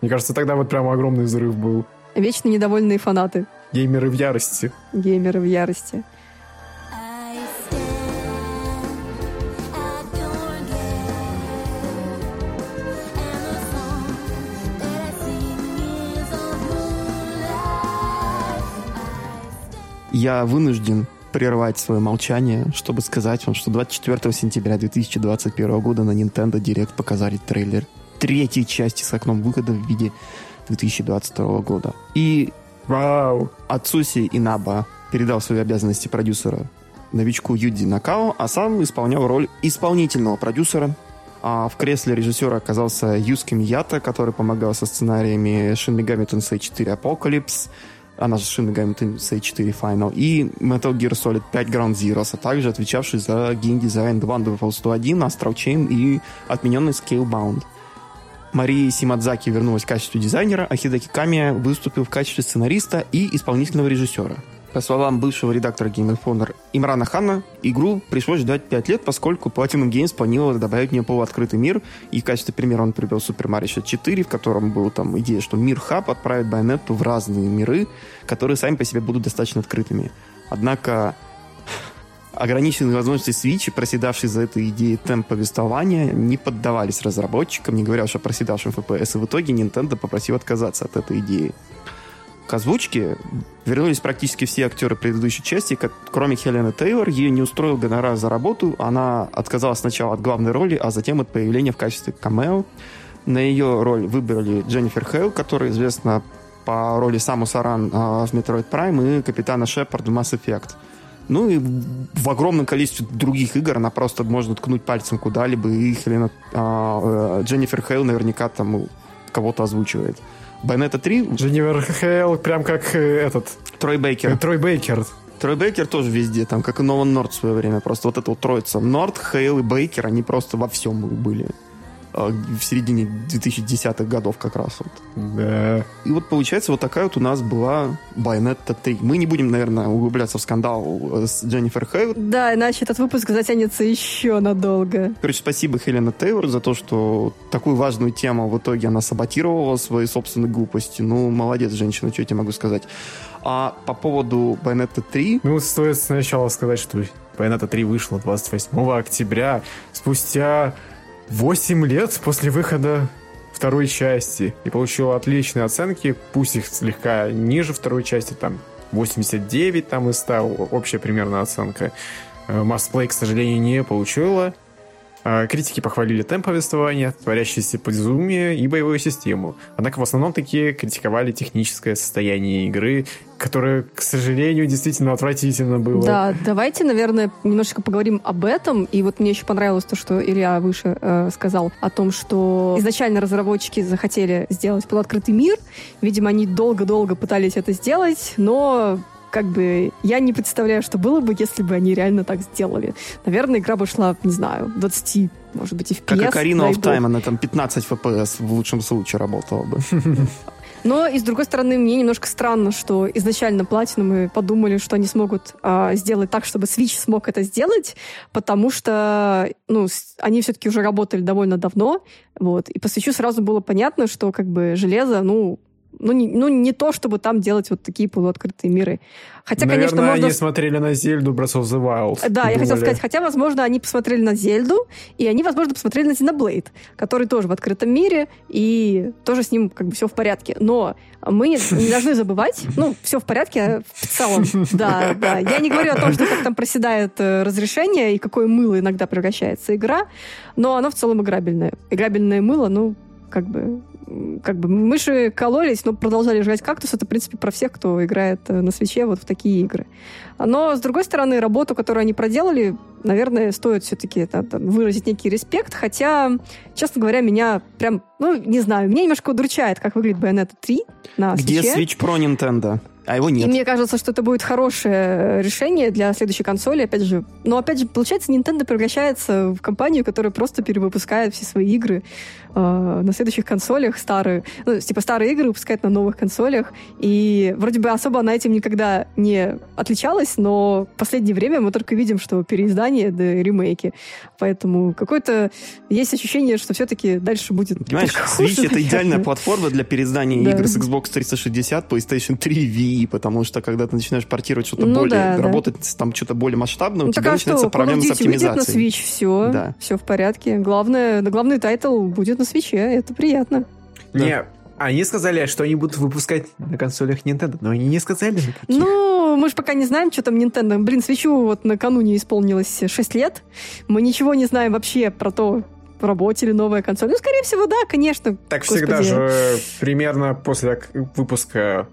Мне кажется, тогда вот прям огромный взрыв был. Вечно недовольные фанаты. Геймеры в ярости. Геймеры в ярости. Я вынужден прервать свое молчание, чтобы сказать вам, что 24 сентября 2021 года на Nintendo Direct показали трейлер третьей части с окном выхода в виде 2022 года. И Вау! Ацуси Инаба передал свои обязанности продюсера новичку Юди Накао, а сам исполнял роль исполнительного продюсера. А в кресле режиссера оказался Юски Мията, который помогал со сценариями Shin Megami Tensei 4 Apocalypse, она же Shin Megami Tensei 4 Final, и Metal Gear Solid 5 Ground Zeroes, а также отвечавший за геймдизайн Wonderful 101, Astral Chain и отмененный Scalebound. Мария Симадзаки вернулась в качестве дизайнера, а Хидаки Камия выступил в качестве сценариста и исполнительного режиссера. По словам бывшего редактора Game Informer Имрана Хана, игру пришлось ждать 5 лет, поскольку Platinum Games планировала добавить в нее полуоткрытый мир, и в качестве примера он привел Super Mario 64, в котором была там идея, что мир хаб отправит Байонетту в разные миры, которые сами по себе будут достаточно открытыми. Однако ограниченные возможности Switch, проседавшие за этой идеей темп повествования, не поддавались разработчикам, не говоря уж о проседавшем FPS, и в итоге Nintendo попросил отказаться от этой идеи. К озвучке вернулись практически все актеры предыдущей части, как, кроме Хелены Тейлор. Ее не устроил гонорар за работу. Она отказалась сначала от главной роли, а затем от появления в качестве камео. На ее роль выбрали Дженнифер Хейл, которая известна по роли Саму Саран а, в Metroid Prime и капитана Шепард в Mass Effect. Ну и в огромном количестве других игр она просто можно ткнуть пальцем куда-либо, и Хелена, а, э, Дженнифер Хейл наверняка там кого-то озвучивает. Bayonetta 3... Дженнифер Хейл прям как э, этот... Трой Бейкер. Э, Трой Бейкер. Трой Бейкер тоже везде, там, как и Нолан Норд в свое время. Просто вот эта вот троица. Норд, Хейл и Бейкер, они просто во всем были. А, в середине 2010-х годов как раз. Вот. Да. И вот получается вот такая вот у нас была Bayonetta 3. Мы не будем, наверное, углубляться в скандал э, с Дженнифер Хейл. Да, иначе этот выпуск затянется еще надолго. Короче, спасибо Хелена Тейлор за то, что такую важную тему в итоге она саботировала своей собственной глупости. Ну, молодец, женщина, что я тебе могу сказать. А по поводу Bayonetta 3... Ну, стоит сначала сказать, что Bayonetta 3 вышла 28 октября, спустя 8 лет после выхода второй части и получила отличные оценки, пусть их слегка ниже второй части, там 89 там и 100, общая примерно оценка. Mass к сожалению, не получила. А, критики похвалили темп повествования, творящееся безумие и боевую систему. Однако в основном такие критиковали техническое состояние игры, которое, к сожалению, действительно отвратительно было. Да, давайте, наверное, немножечко поговорим об этом. И вот мне еще понравилось то, что Илья выше э, сказал о том, что изначально разработчики захотели сделать полуоткрытый мир. Видимо, они долго-долго пытались это сделать, но как бы я не представляю, что было бы, если бы они реально так сделали. Наверное, игра бы шла, не знаю, 20, может быть, FPS. Как Ocarina of Time, она там 15 FPS в лучшем случае работала бы. Но, и с другой стороны, мне немножко странно, что изначально Platinum мы подумали, что они смогут а, сделать так, чтобы Switch смог это сделать, потому что, ну, они все-таки уже работали довольно давно, вот, и по Switch сразу было понятно, что, как бы, железо, ну, ну не, ну, не то, чтобы там делать вот такие полуоткрытые миры. Хотя, Наверное, конечно, можно... они смотрели на Зельду Breath of the Wild. Да, я хотела сказать, хотя, возможно, они посмотрели на Зельду, и они, возможно, посмотрели на Xenoblade, который тоже в открытом мире, и тоже с ним как бы все в порядке. Но мы не, не должны забывать, ну, все в порядке в целом, да, да. Я не говорю о том, что как там проседает э, разрешение и какое мыло иногда превращается игра, но оно в целом играбельное. Играбельное мыло, ну, как бы как бы мыши кололись, но продолжали жрать кактус. Это, в принципе, про всех, кто играет э, на свече вот в такие игры. Но, с другой стороны, работу, которую они проделали, наверное, стоит все-таки это, там, выразить некий респект. Хотя, честно говоря, меня прям, ну, не знаю, меня немножко удручает, как выглядит Bayonetta 3 на Где свече. Switch Pro Nintendo? а его нет. И мне кажется, что это будет хорошее решение для следующей консоли, опять же. Но, опять же, получается, Nintendo превращается в компанию, которая просто перевыпускает все свои игры э, на следующих консолях старые. Ну, типа старые игры выпускает на новых консолях. И вроде бы особо она этим никогда не отличалась, но в последнее время мы только видим, что переиздание да ремейки. Поэтому какое-то есть ощущение, что все-таки дальше будет Понимаешь, Switch — это идеальная платформа для переиздания да. игр с Xbox 360, PlayStation 3, Wii, потому что когда ты начинаешь портировать что-то ну, более, да, работать да. там что-то более масштабное, ну, у тебя начинается проблема с оптимизацией. на Switch, все, да. все в порядке. Главное, главный тайтл будет на Switch, это приятно. Не, они сказали, что они будут выпускать на консолях Nintendo, но они не сказали. Ну, мы же пока не знаем, что там Nintendo. Блин, Свичу вот накануне исполнилось 6 лет. Мы ничего не знаем вообще про то, в работе или новая консоль. Ну, скорее всего, да, конечно. Так Господи. всегда же примерно после выпуска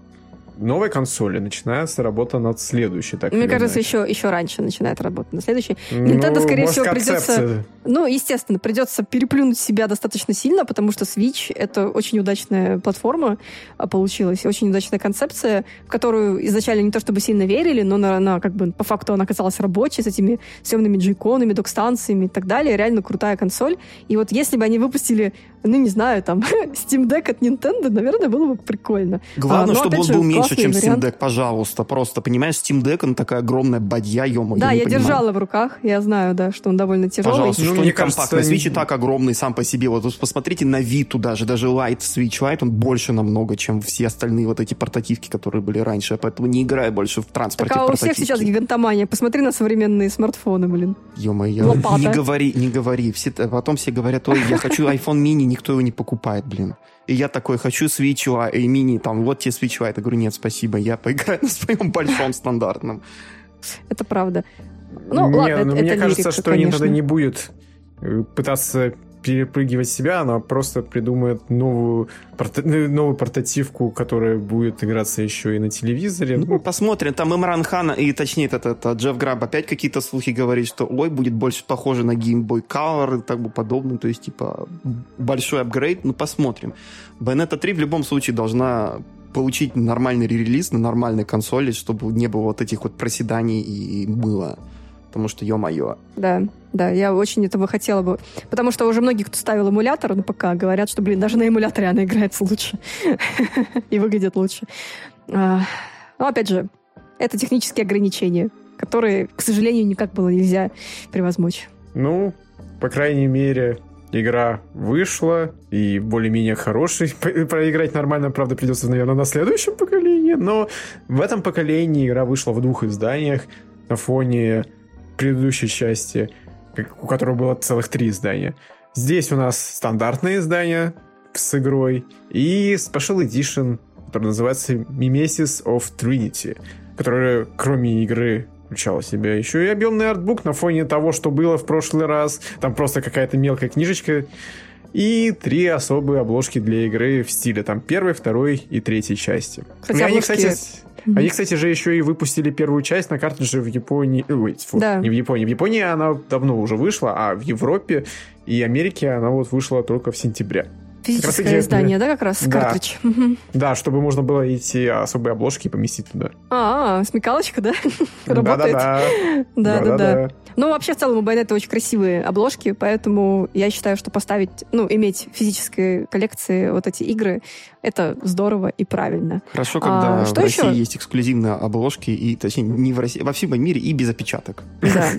новой консоли начинается работа над следующей. Так Мне кажется, еще, еще раньше начинает работать над следующей. Nintendo, ну, скорее всего, придется... Ну, естественно, придется переплюнуть себя достаточно сильно, потому что Switch — это очень удачная платформа а, получилась, очень удачная концепция, в которую изначально не то чтобы сильно верили, но она, она как бы по факту она оказалась рабочей, с этими съемными джейконами, док-станциями и так далее. Реально крутая консоль. И вот если бы они выпустили ну, не знаю, там, Steam Deck от Nintendo, наверное, было бы прикольно. Главное, а, чтобы он был меньше меньше, чем вариант. Steam Deck, пожалуйста. Просто, понимаешь, Steam Deck, он такая огромная бадья, ё Да, я, я держала в руках, я знаю, да, что он довольно тяжелый. Пожалуйста, ну, что не компактный. Не... Switch и так огромный сам по себе. Вот посмотрите на вид даже, даже Lite Switch Lite, он больше намного, чем все остальные вот эти портативки, которые были раньше. Поэтому не играю больше в транспорте Так а у всех сейчас гигантомания. Посмотри на современные смартфоны, блин. Ё-моё. Не говори, не говори. Все, потом все говорят, ой, я хочу iPhone mini, никто его не покупает, блин. И я такой, хочу Switch и мини, там, вот тебе Switch Lite. Я говорю, нет, спасибо, я поиграю на своем большом стандартном. Это правда. Ну, не, ладно, ну, это, мне это кажется, лирика, что конечно. Nintendo не будет э, пытаться перепрыгивать себя, она просто придумает новую, ну, новую портативку, которая будет играться еще и на телевизоре. Ну, посмотрим. Там Имран Хан, и точнее, это, это Джефф Граб опять какие-то слухи говорит, что ой, будет больше похоже на Game Boy Color и так бы подобное. То есть, типа, большой апгрейд. Ну, посмотрим. Bayonetta 3 в любом случае должна получить нормальный релиз на нормальной консоли, чтобы не было вот этих вот проседаний и мыла потому что, ё-моё. Да, да, я очень этого хотела бы. Потому что уже многие, кто ставил эмулятор на ПК, говорят, что, блин, даже на эмуляторе она играется лучше. И выглядит лучше. А, но, опять же, это технические ограничения, которые, к сожалению, никак было нельзя превозмочь. Ну, по крайней мере, игра вышла, и более-менее хороший. Проиграть нормально, правда, придется, наверное, на следующем поколении, но в этом поколении игра вышла в двух изданиях на фоне предыдущей части, у которого было целых три издания. Здесь у нас стандартное издание с игрой и Special Edition, который называется Mimesis of Trinity, которая, кроме игры, включала в себя еще и объемный артбук на фоне того, что было в прошлый раз. Там просто какая-то мелкая книжечка. И три особые обложки для игры в стиле там первой, второй и третьей части. Кстати, и они, кстати, Mm-hmm. Они, кстати же, еще и выпустили первую часть на картридже в Японии. Ой, фу, да. не в Японии. В Японии она давно уже вышла, а в Европе и Америке она вот вышла только в сентябре. Физическое таки, издание, да, как раз, да. картридж? Да, чтобы можно было эти особые обложки поместить туда. А, -а смекалочка, да? Работает. Да-да-да. Ну, вообще, в целом, у Байонета очень красивые обложки, поэтому я считаю, что поставить, ну, иметь в физической коллекции вот эти игры, это здорово и правильно. Хорошо, когда а, что в России еще? есть эксклюзивные обложки, и, точнее, не в России, во всем мире и без опечаток. Да.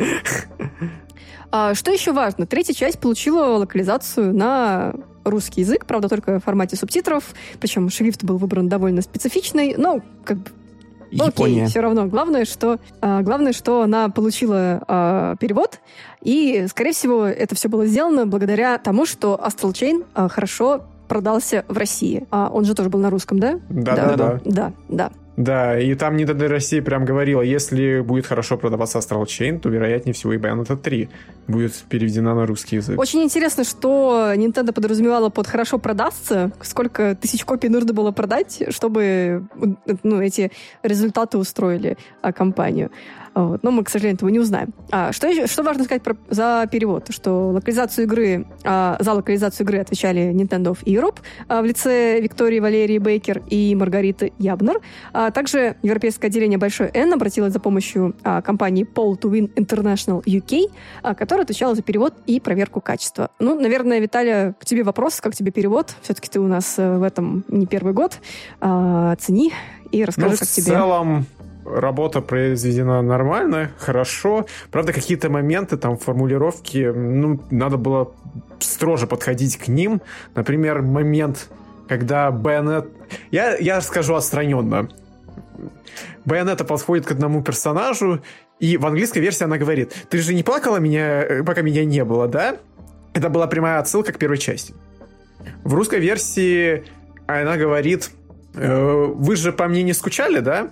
А, что еще важно? Третья часть получила локализацию на русский язык, правда, только в формате субтитров, причем шрифт был выбран довольно специфичный, но как бы окей, все равно. Главное, что, а, главное, что она получила а, перевод, и, скорее всего, это все было сделано благодаря тому, что Astral Chain а, хорошо продался в России. А он же тоже был на русском, да? Да, да, да. Да, да. Да, и там Nintendo России прям говорила, если будет хорошо продаваться Astral Chain, то, вероятнее всего, и Bayonetta 3 будет переведена на русский язык. Очень интересно, что Nintendo подразумевала под «хорошо продастся», сколько тысяч копий нужно было продать, чтобы ну, эти результаты устроили а, компанию. Вот. Но мы, к сожалению, этого не узнаем. А, что, еще, что важно сказать про, за перевод? Что локализацию игры, а, за локализацию игры отвечали Nintendo of Europe а, в лице Виктории Валерии Бейкер и Маргариты Ябнер. А также европейское отделение Большой N обратилось за помощью а, компании Paul to Win International UK, а, которая отвечала за перевод и проверку качества. Ну, наверное, Виталия, к тебе вопрос, как тебе перевод? Все-таки ты у нас э, в этом не первый год. А, оцени и расскажи, ну, как тебе. В целом, работа произведена нормально, хорошо. Правда, какие-то моменты, там, формулировки, ну, надо было строже подходить к ним. Например, момент, когда Байонет... Я, я скажу отстраненно. Байонета подходит к одному персонажу, и в английской версии она говорит, ты же не плакала, меня, э, пока меня не было, да? Это была прямая отсылка к первой части. В русской версии она говорит, э, вы же по мне не скучали, да?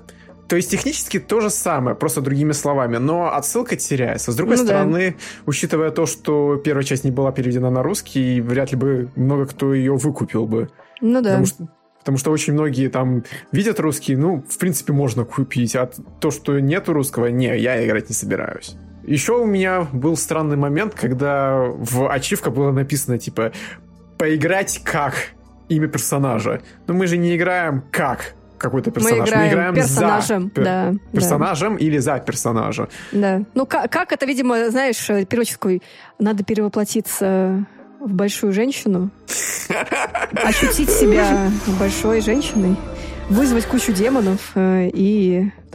То есть технически то же самое, просто другими словами, но отсылка теряется. С другой ну, стороны, да. учитывая то, что первая часть не была переведена на русский, вряд ли бы много кто ее выкупил бы. Ну да. Потому что, потому что очень многие там видят русский, ну, в принципе, можно купить, а то, что нету русского, не, я играть не собираюсь. Еще у меня был странный момент, когда в ачивка было написано, типа, поиграть как имя персонажа. Но мы же не играем как какой-то персонаж. Мы играем, Мы играем персонажем, за да, персонажем да. или за персонажа. Да. Ну, как, как это, видимо, знаешь, переводчик такой, надо перевоплотиться в большую женщину, ощутить себя большой женщиной. вызвать кучу демонов э,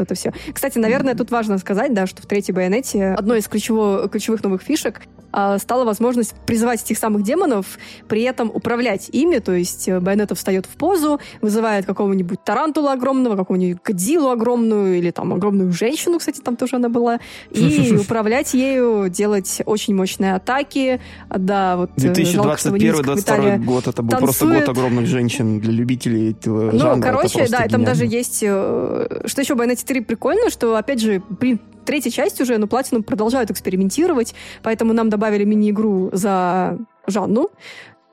и это все. Кстати, наверное, тут важно сказать, да, что в третьей байонете одной из ключево, ключевых новых фишек а, стала возможность призывать этих самых демонов, при этом управлять ими, то есть э, байонета встает в позу, вызывает какого-нибудь тарантула огромного, какого-нибудь кадилу огромную, или там огромную женщину, кстати, там тоже она была, и управлять ею, делать очень мощные атаки, да, вот 2021-2022 год, это был танцует. просто год огромных женщин для любителей этого ну, жанра. Короче, да, там даже есть, э, что еще в Bayonetta 3 прикольно, что, опять же, при третьей части уже, но Platinum продолжают экспериментировать, поэтому нам добавили мини-игру за Жанну.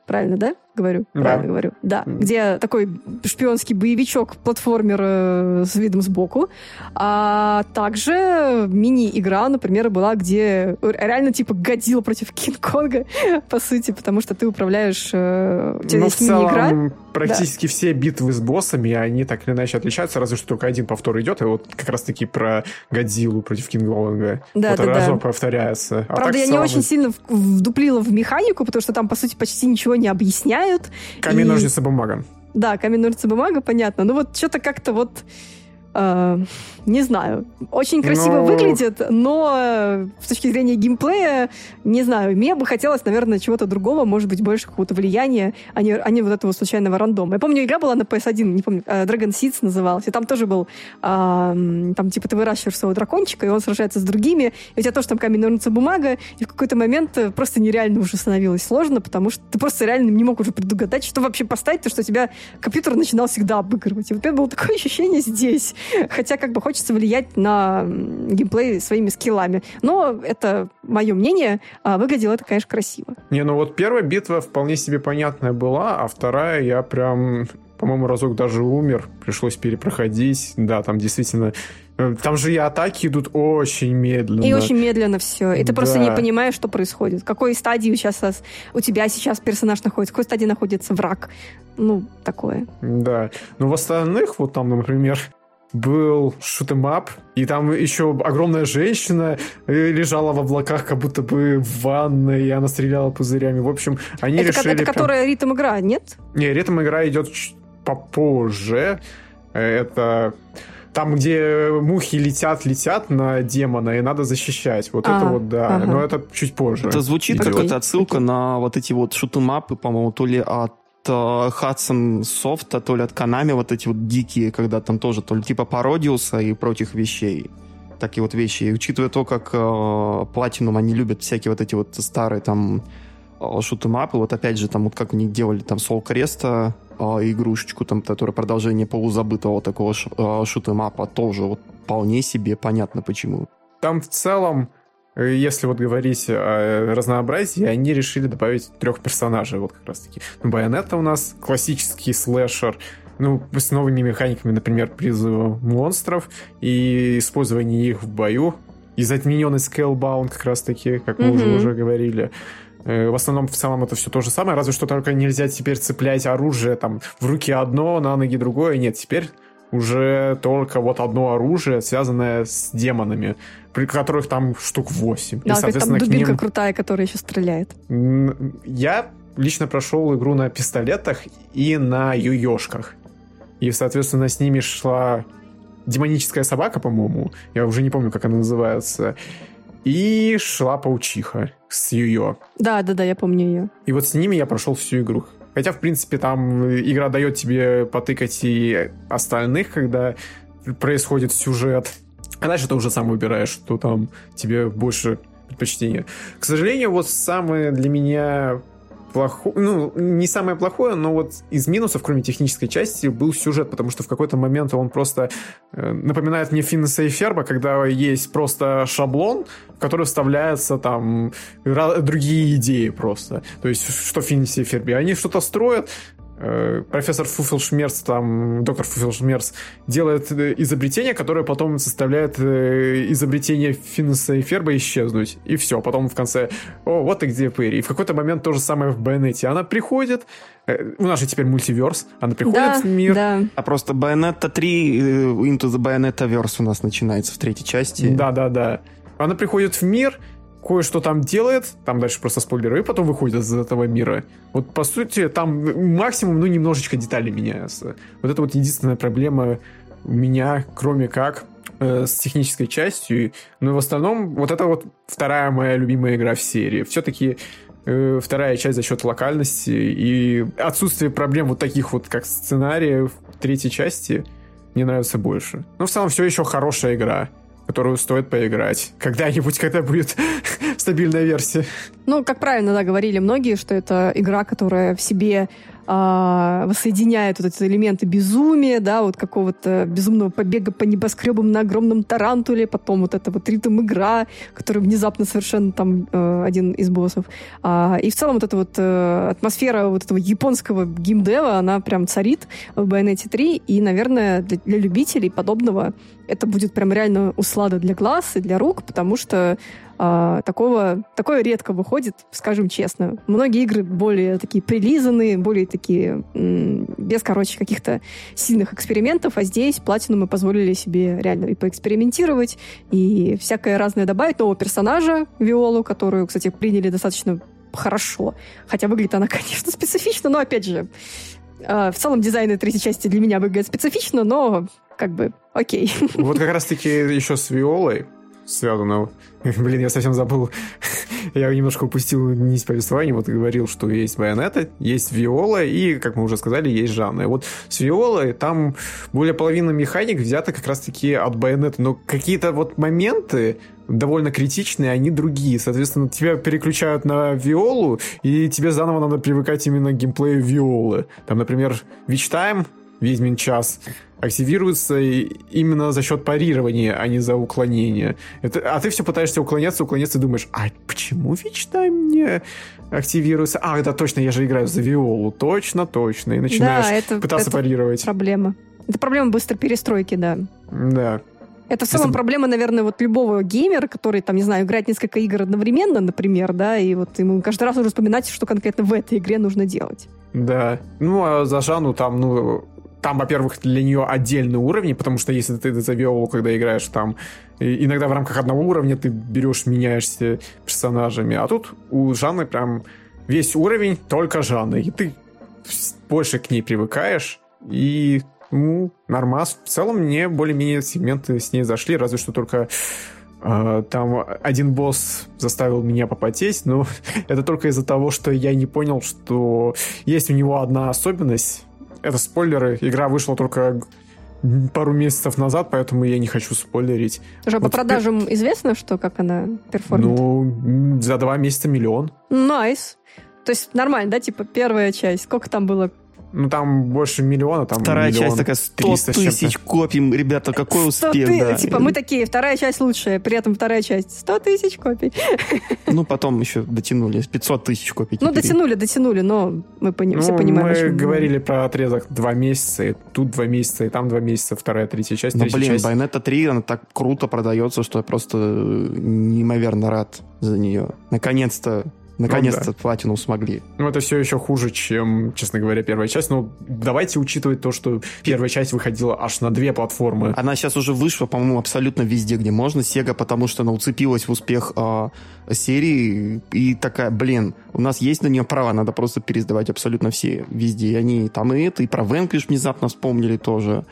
Правильно, да? Говорю, да. правильно говорю. Да, mm. где такой шпионский боевичок, платформер э, с видом сбоку. А также мини-игра, например, была, где реально типа годил против Кинг-Конга, по сути, потому что ты управляешь... Э, у тебя ну, есть мини-игра. практически да. все битвы с боссами, они так или иначе отличаются, разве что только один повтор идет, и вот как раз-таки про Годзиллу против Кинг-Конга. Да, вот да, разок да. повторяется. А Правда, я не очень сильно вдуплила в механику, потому что там, по сути, почти ничего не объясняют, меняют. Камень, и... ножницы, бумага. Да, камень, ножницы, бумага, понятно. Ну вот что-то как-то вот Э, не знаю, очень красиво но... выглядит, но э, с точки зрения геймплея, не знаю, мне бы хотелось, наверное, чего-то другого, может быть, больше какого-то влияния, а не, а не вот этого случайного рандома. Я помню, игра была на PS1, не помню, э, Dragon Seeds называлась, и там тоже был, э, там, типа, ты выращиваешь своего дракончика, и он сражается с другими, и у тебя тоже там камень, ножницы, бумага, и в какой-то момент просто нереально уже становилось сложно, потому что ты просто реально не мог уже предугадать, что вообще поставить, то, что тебя компьютер начинал всегда обыгрывать. И вот это было такое ощущение здесь. Хотя как бы хочется влиять на геймплей своими скиллами. Но это мое мнение. А выглядело это, конечно, красиво. Не, ну вот первая битва вполне себе понятная была, а вторая я прям по-моему, разок даже умер, пришлось перепроходить. Да, там действительно... Э, там же и атаки идут очень медленно. И очень медленно все. И ты да. просто не понимаешь, что происходит. В какой стадии сейчас у тебя сейчас персонаж находится, в какой стадии находится враг. Ну, такое. Да. Ну, в остальных, вот там, например, был шутемап, и там еще огромная женщина э, лежала в облаках, как будто бы в ванной, и она стреляла пузырями. В общем, они это, решили... Это прям... которая ритм игра, нет? Не, ритм игра идет попозже. Это там, где мухи летят, летят на демона, и надо защищать. Вот а, это вот, да. Ага. Но это чуть позже. Это звучит как это отсылка окей. на вот эти вот шутемапы, по-моему, то ли от Hudson Soft, то ли от Konami, вот эти вот дикие, когда там тоже то ли типа Пародиуса и прочих вещей. Такие вот вещи. И учитывая то, как э, Platinum, они любят всякие вот эти вот старые там э, шутемапы, вот опять же, там вот как они делали там Soul Креста, э, игрушечку, там, которая продолжение полузабытого такого ш, э, шутемапа, тоже вот вполне себе понятно почему. Там в целом Э, если вот говорить о разнообразии, они решили добавить трех персонажей, вот как раз таки. Ну, Байонетта у нас классический слэшер, ну, с новыми механиками, например, призыва монстров и использование их в бою. И затмененный Scalebound как раз таки, как мы mm-hmm. уже, уже говорили. Э, в основном, в целом, это все то же самое, разве что только нельзя теперь цеплять оружие там в руки одно, на ноги другое. Нет, теперь уже только вот одно оружие, связанное с демонами, при которых там штук 8. Да, и, соответственно, там дубинка ним... крутая, которая еще стреляет. Я лично прошел игру на пистолетах и на юёшках. И, соответственно, с ними шла демоническая собака, по-моему. Я уже не помню, как она называется. И шла паучиха с Юйо. Да, да, да, я помню ее. И вот с ними я прошел всю игру. Хотя, в принципе, там игра дает тебе потыкать и остальных, когда происходит сюжет. А дальше ты уже сам выбираешь, что там тебе больше предпочтение. К сожалению, вот самое для меня плохое, ну, не самое плохое, но вот из минусов, кроме технической части, был сюжет, потому что в какой-то момент он просто э, напоминает мне Финнеса и Ферба, когда есть просто шаблон, в который вставляются там другие идеи просто. То есть, что Финнесе и Ферби. Они что-то строят, профессор Фуфелшмерц, там, доктор Фуфелшмерц делает э, изобретение, которое потом заставляет э, изобретение Финнеса и Ферба исчезнуть. И все. Потом в конце, о, вот и где Перри. И в какой-то момент то же самое в Байонете. Она приходит, у нас же теперь мультиверс, она приходит да, в мир. Да. А просто Bayonetta 3 Into the Bayonetta Verse у нас начинается в третьей части. Да-да-да. Она приходит в мир, кое-что там делает, там дальше просто спойлеры, и потом выходит из этого мира. Вот, по сути, там максимум, ну, немножечко детали меняются. Вот это вот единственная проблема у меня, кроме как э, с технической частью. Но в основном вот это вот вторая моя любимая игра в серии. Все-таки э, вторая часть за счет локальности и отсутствие проблем вот таких вот, как сценариев третьей части, мне нравится больше. Но в целом все еще хорошая игра которую стоит поиграть. Когда-нибудь, когда будет стабильная версия. Ну, как правильно, да, говорили многие, что это игра, которая в себе а, воссоединяет вот эти элементы безумия, да, вот какого-то безумного побега по небоскребам на огромном тарантуле, потом вот эта вот ритм-игра, которая внезапно совершенно там э, один из боссов. А, и в целом вот эта вот э, атмосфера вот этого японского геймдева, она прям царит в Bayonetta 3, и, наверное, для, для любителей подобного это будет прям реально услада для глаз и для рук, потому что а, такого, такое редко выходит, скажем честно. Многие игры более такие прилизанные, более такие без, короче, каких-то сильных экспериментов, а здесь платину мы позволили себе реально и поэкспериментировать, и всякое разное добавить. Нового персонажа, Виолу, которую, кстати, приняли достаточно хорошо. Хотя выглядит она, конечно, специфично, но, опять же, а, в целом дизайн третьей части для меня выглядит специфично, но как бы окей. Вот как раз-таки еще с Виолой связано Блин, я совсем забыл. я немножко упустил нить повествования. Вот говорил, что есть Байонета, есть Виола и, как мы уже сказали, есть Жанна. Вот с Виолой там более половины механик взято как раз-таки от Байонета. Но какие-то вот моменты довольно критичные, они другие. Соответственно, тебя переключают на Виолу, и тебе заново надо привыкать именно к геймплею Виолы. Там, например, Witch Time, Ведьмин час, активируется именно за счет парирования, а не за уклонение. Это, а ты все пытаешься уклоняться, уклоняться и думаешь, а почему Вичтайм не активируется? А, да, точно, я же играю за Виолу. Точно, точно. И начинаешь да, это, пытаться это парировать. проблема. Это проблема быстрой перестройки, да. Да. Это в целом Если... проблема, наверное, вот любого геймера, который, там, не знаю, играет несколько игр одновременно, например, да, и вот ему каждый раз нужно вспоминать, что конкретно в этой игре нужно делать. Да. Ну, а за Жанну там, ну, там, во-первых, для нее отдельные уровни, потому что если ты завел, когда играешь там, иногда в рамках одного уровня ты берешь, меняешься персонажами, а тут у Жанны прям весь уровень только Жанны, и ты больше к ней привыкаешь, и ну, нормас. В целом мне более-менее сегменты с ней зашли, разве что только Uh, там один босс заставил меня попотеть, но это только из-за того, что я не понял, что есть у него одна особенность, это спойлеры. Игра вышла только пару месяцев назад, поэтому я не хочу спойлерить. Уже вот по продажам теперь... известно, что как она перформит? Ну, за два месяца миллион. Nice. Nice. То есть нормально, да? Типа первая часть. Сколько там было ну, там больше миллиона, там Вторая миллион, часть такая 100 тысяч копий. Ребята, какой успех, ты, да. Типа, мы такие, вторая часть лучшая, при этом вторая часть 100 тысяч копий. Ну, потом еще дотянули, 500 тысяч копий. Ну, дотянули, дотянули, но мы пони- ну, все понимаем. Мы говорили про отрезок два месяца, и тут два месяца, и там два месяца, вторая, третья часть, Ну, блин, часть. Bayonetta 3, она так круто продается, что я просто неимоверно рад за нее. Наконец-то Наконец-то ну, да. платину смогли. Ну, это все еще хуже, чем, честно говоря, первая часть. Но давайте учитывать то, что первая часть выходила аж на две платформы. Она сейчас уже вышла, по-моему, абсолютно везде, где можно. Sega, потому что она уцепилась в успех э, серии и такая, блин, у нас есть на нее права, надо просто пересдавать абсолютно все везде. И они там и это, и про Vanquish внезапно вспомнили тоже.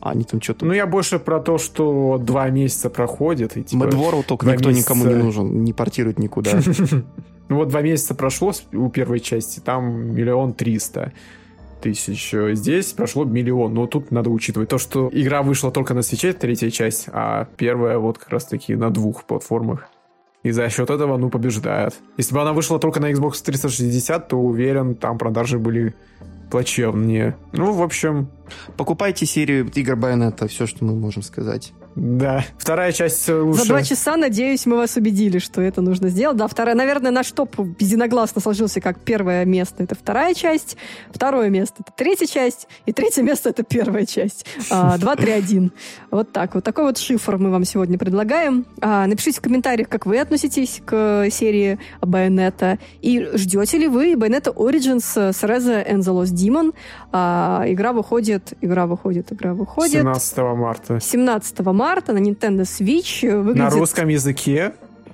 А они там что-то... Ну, я больше про то, что два месяца проходит. И, типа, World только никто месяца... никому не нужен, не портирует никуда. Ну вот два месяца прошло у первой части, там миллион триста тысяч. Здесь прошло миллион. Но тут надо учитывать то, что игра вышла только на свече, третья часть, а первая вот как раз-таки на двух платформах. И за счет этого, ну, побеждает. Если бы она вышла только на Xbox 360, то уверен, там продажи были плачевнее. Ну, в общем... Покупайте серию игр Bayonetta, все, что мы можем сказать. Да. Вторая часть лучше. За два часа, надеюсь, мы вас убедили, что это нужно сделать. Да, вторая, наверное, наш топ единогласно сложился как первое место. Это вторая часть, второе место это третья часть, и третье место это первая часть. А, два, три, один. Вот так вот. Такой вот шифр мы вам сегодня предлагаем. А, напишите в комментариях, как вы относитесь к серии Bayonetta. И ждете ли вы Bayonetta Origins с Reza and the Lost Demon? А, игра выходит, игра выходит, игра выходит. 17 марта. 17 марта на Nintendo Switch. Выглядит... На русском языке.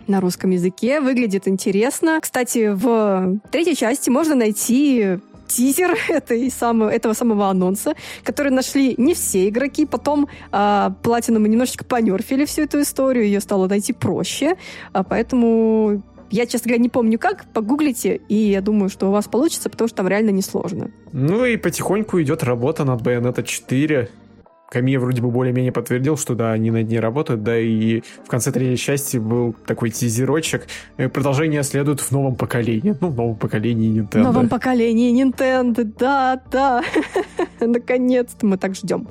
на русском языке. Выглядит интересно. Кстати, в третьей части можно найти тизер этой самого, этого самого анонса, который нашли не все игроки. Потом э, Platinum немножечко понерфили всю эту историю, ее стало найти проще. А поэтому я, честно говоря, не помню как, погуглите, и я думаю, что у вас получится, потому что там реально несложно. Ну и потихоньку идет работа над Bayonetta 4. Камия вроде бы более-менее подтвердил, что да, они над ней работают, да, и в конце третьей части был такой тизерочек. Э, продолжение следует в новом поколении. Ну, в новом поколении Nintendo. В новом поколении Nintendo, да, да. Наконец-то мы так ждем.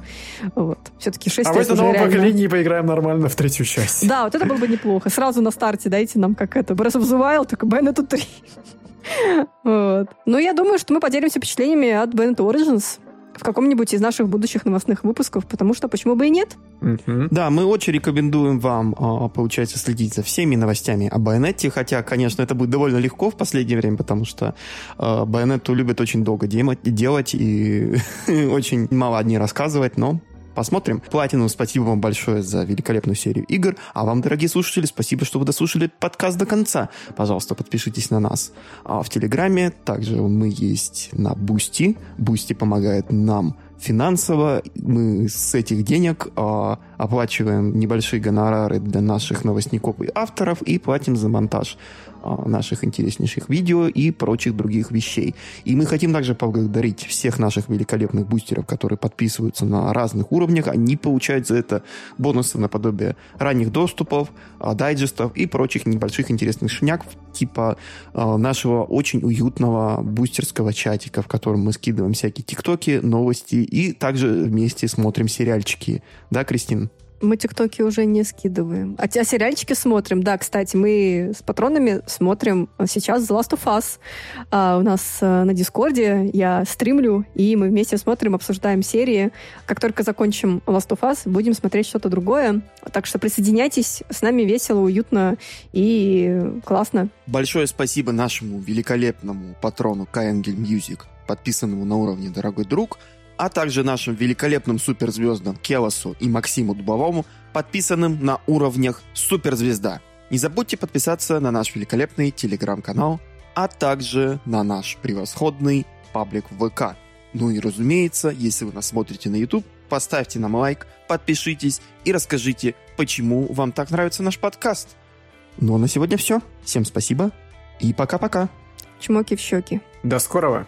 Вот. Все-таки 6 а лет А в этом новом реально... поколении поиграем нормально в третью часть. Да, вот это было бы неплохо. Сразу на старте дайте нам как это, Breath of the Wild, только Bayonetta 3. вот. Ну, я думаю, что мы поделимся впечатлениями от Bayonetta Origins в каком-нибудь из наших будущих новостных выпусков, потому что почему бы и нет? Mm-hmm. Да, мы очень рекомендуем вам, а, получается, следить за всеми новостями о Байонете, хотя, конечно, это будет довольно легко в последнее время, потому что э, Байонету любят очень долго делать и очень мало одни рассказывать, но Посмотрим. Платину, спасибо вам большое за великолепную серию игр. А вам, дорогие слушатели, спасибо, что вы дослушали подкаст до конца. Пожалуйста, подпишитесь на нас а, в Телеграме. Также мы есть на Бусти. Бусти помогает нам финансово. Мы с этих денег а, оплачиваем небольшие гонорары для наших новостников и авторов и платим за монтаж наших интереснейших видео и прочих других вещей. И мы хотим также поблагодарить всех наших великолепных бустеров, которые подписываются на разных уровнях. Они получают за это бонусы наподобие ранних доступов, а, дайджестов и прочих небольших интересных шняк, типа а, нашего очень уютного бустерского чатика, в котором мы скидываем всякие тиктоки, новости и также вместе смотрим сериальчики. Да, Кристин? Мы тиктоки уже не скидываем. А, а сериальчики смотрим. Да, кстати, мы с патронами смотрим сейчас The Last of Us. А, у нас а, на Дискорде я стримлю, и мы вместе смотрим, обсуждаем серии. Как только закончим Last of Us, будем смотреть что-то другое. Так что присоединяйтесь. С нами весело, уютно и классно. Большое спасибо нашему великолепному патрону Каэнгель Music, подписанному на уровне «Дорогой друг», а также нашим великолепным суперзвездам Келосу и Максиму Дубовому, подписанным на уровнях суперзвезда. Не забудьте подписаться на наш великолепный телеграм-канал, а также на наш превосходный паблик в ВК. Ну и разумеется, если вы нас смотрите на YouTube, поставьте нам лайк, подпишитесь и расскажите, почему вам так нравится наш подкаст. Ну а на сегодня все. Всем спасибо и пока-пока. Чмоки в щеки. До скорого.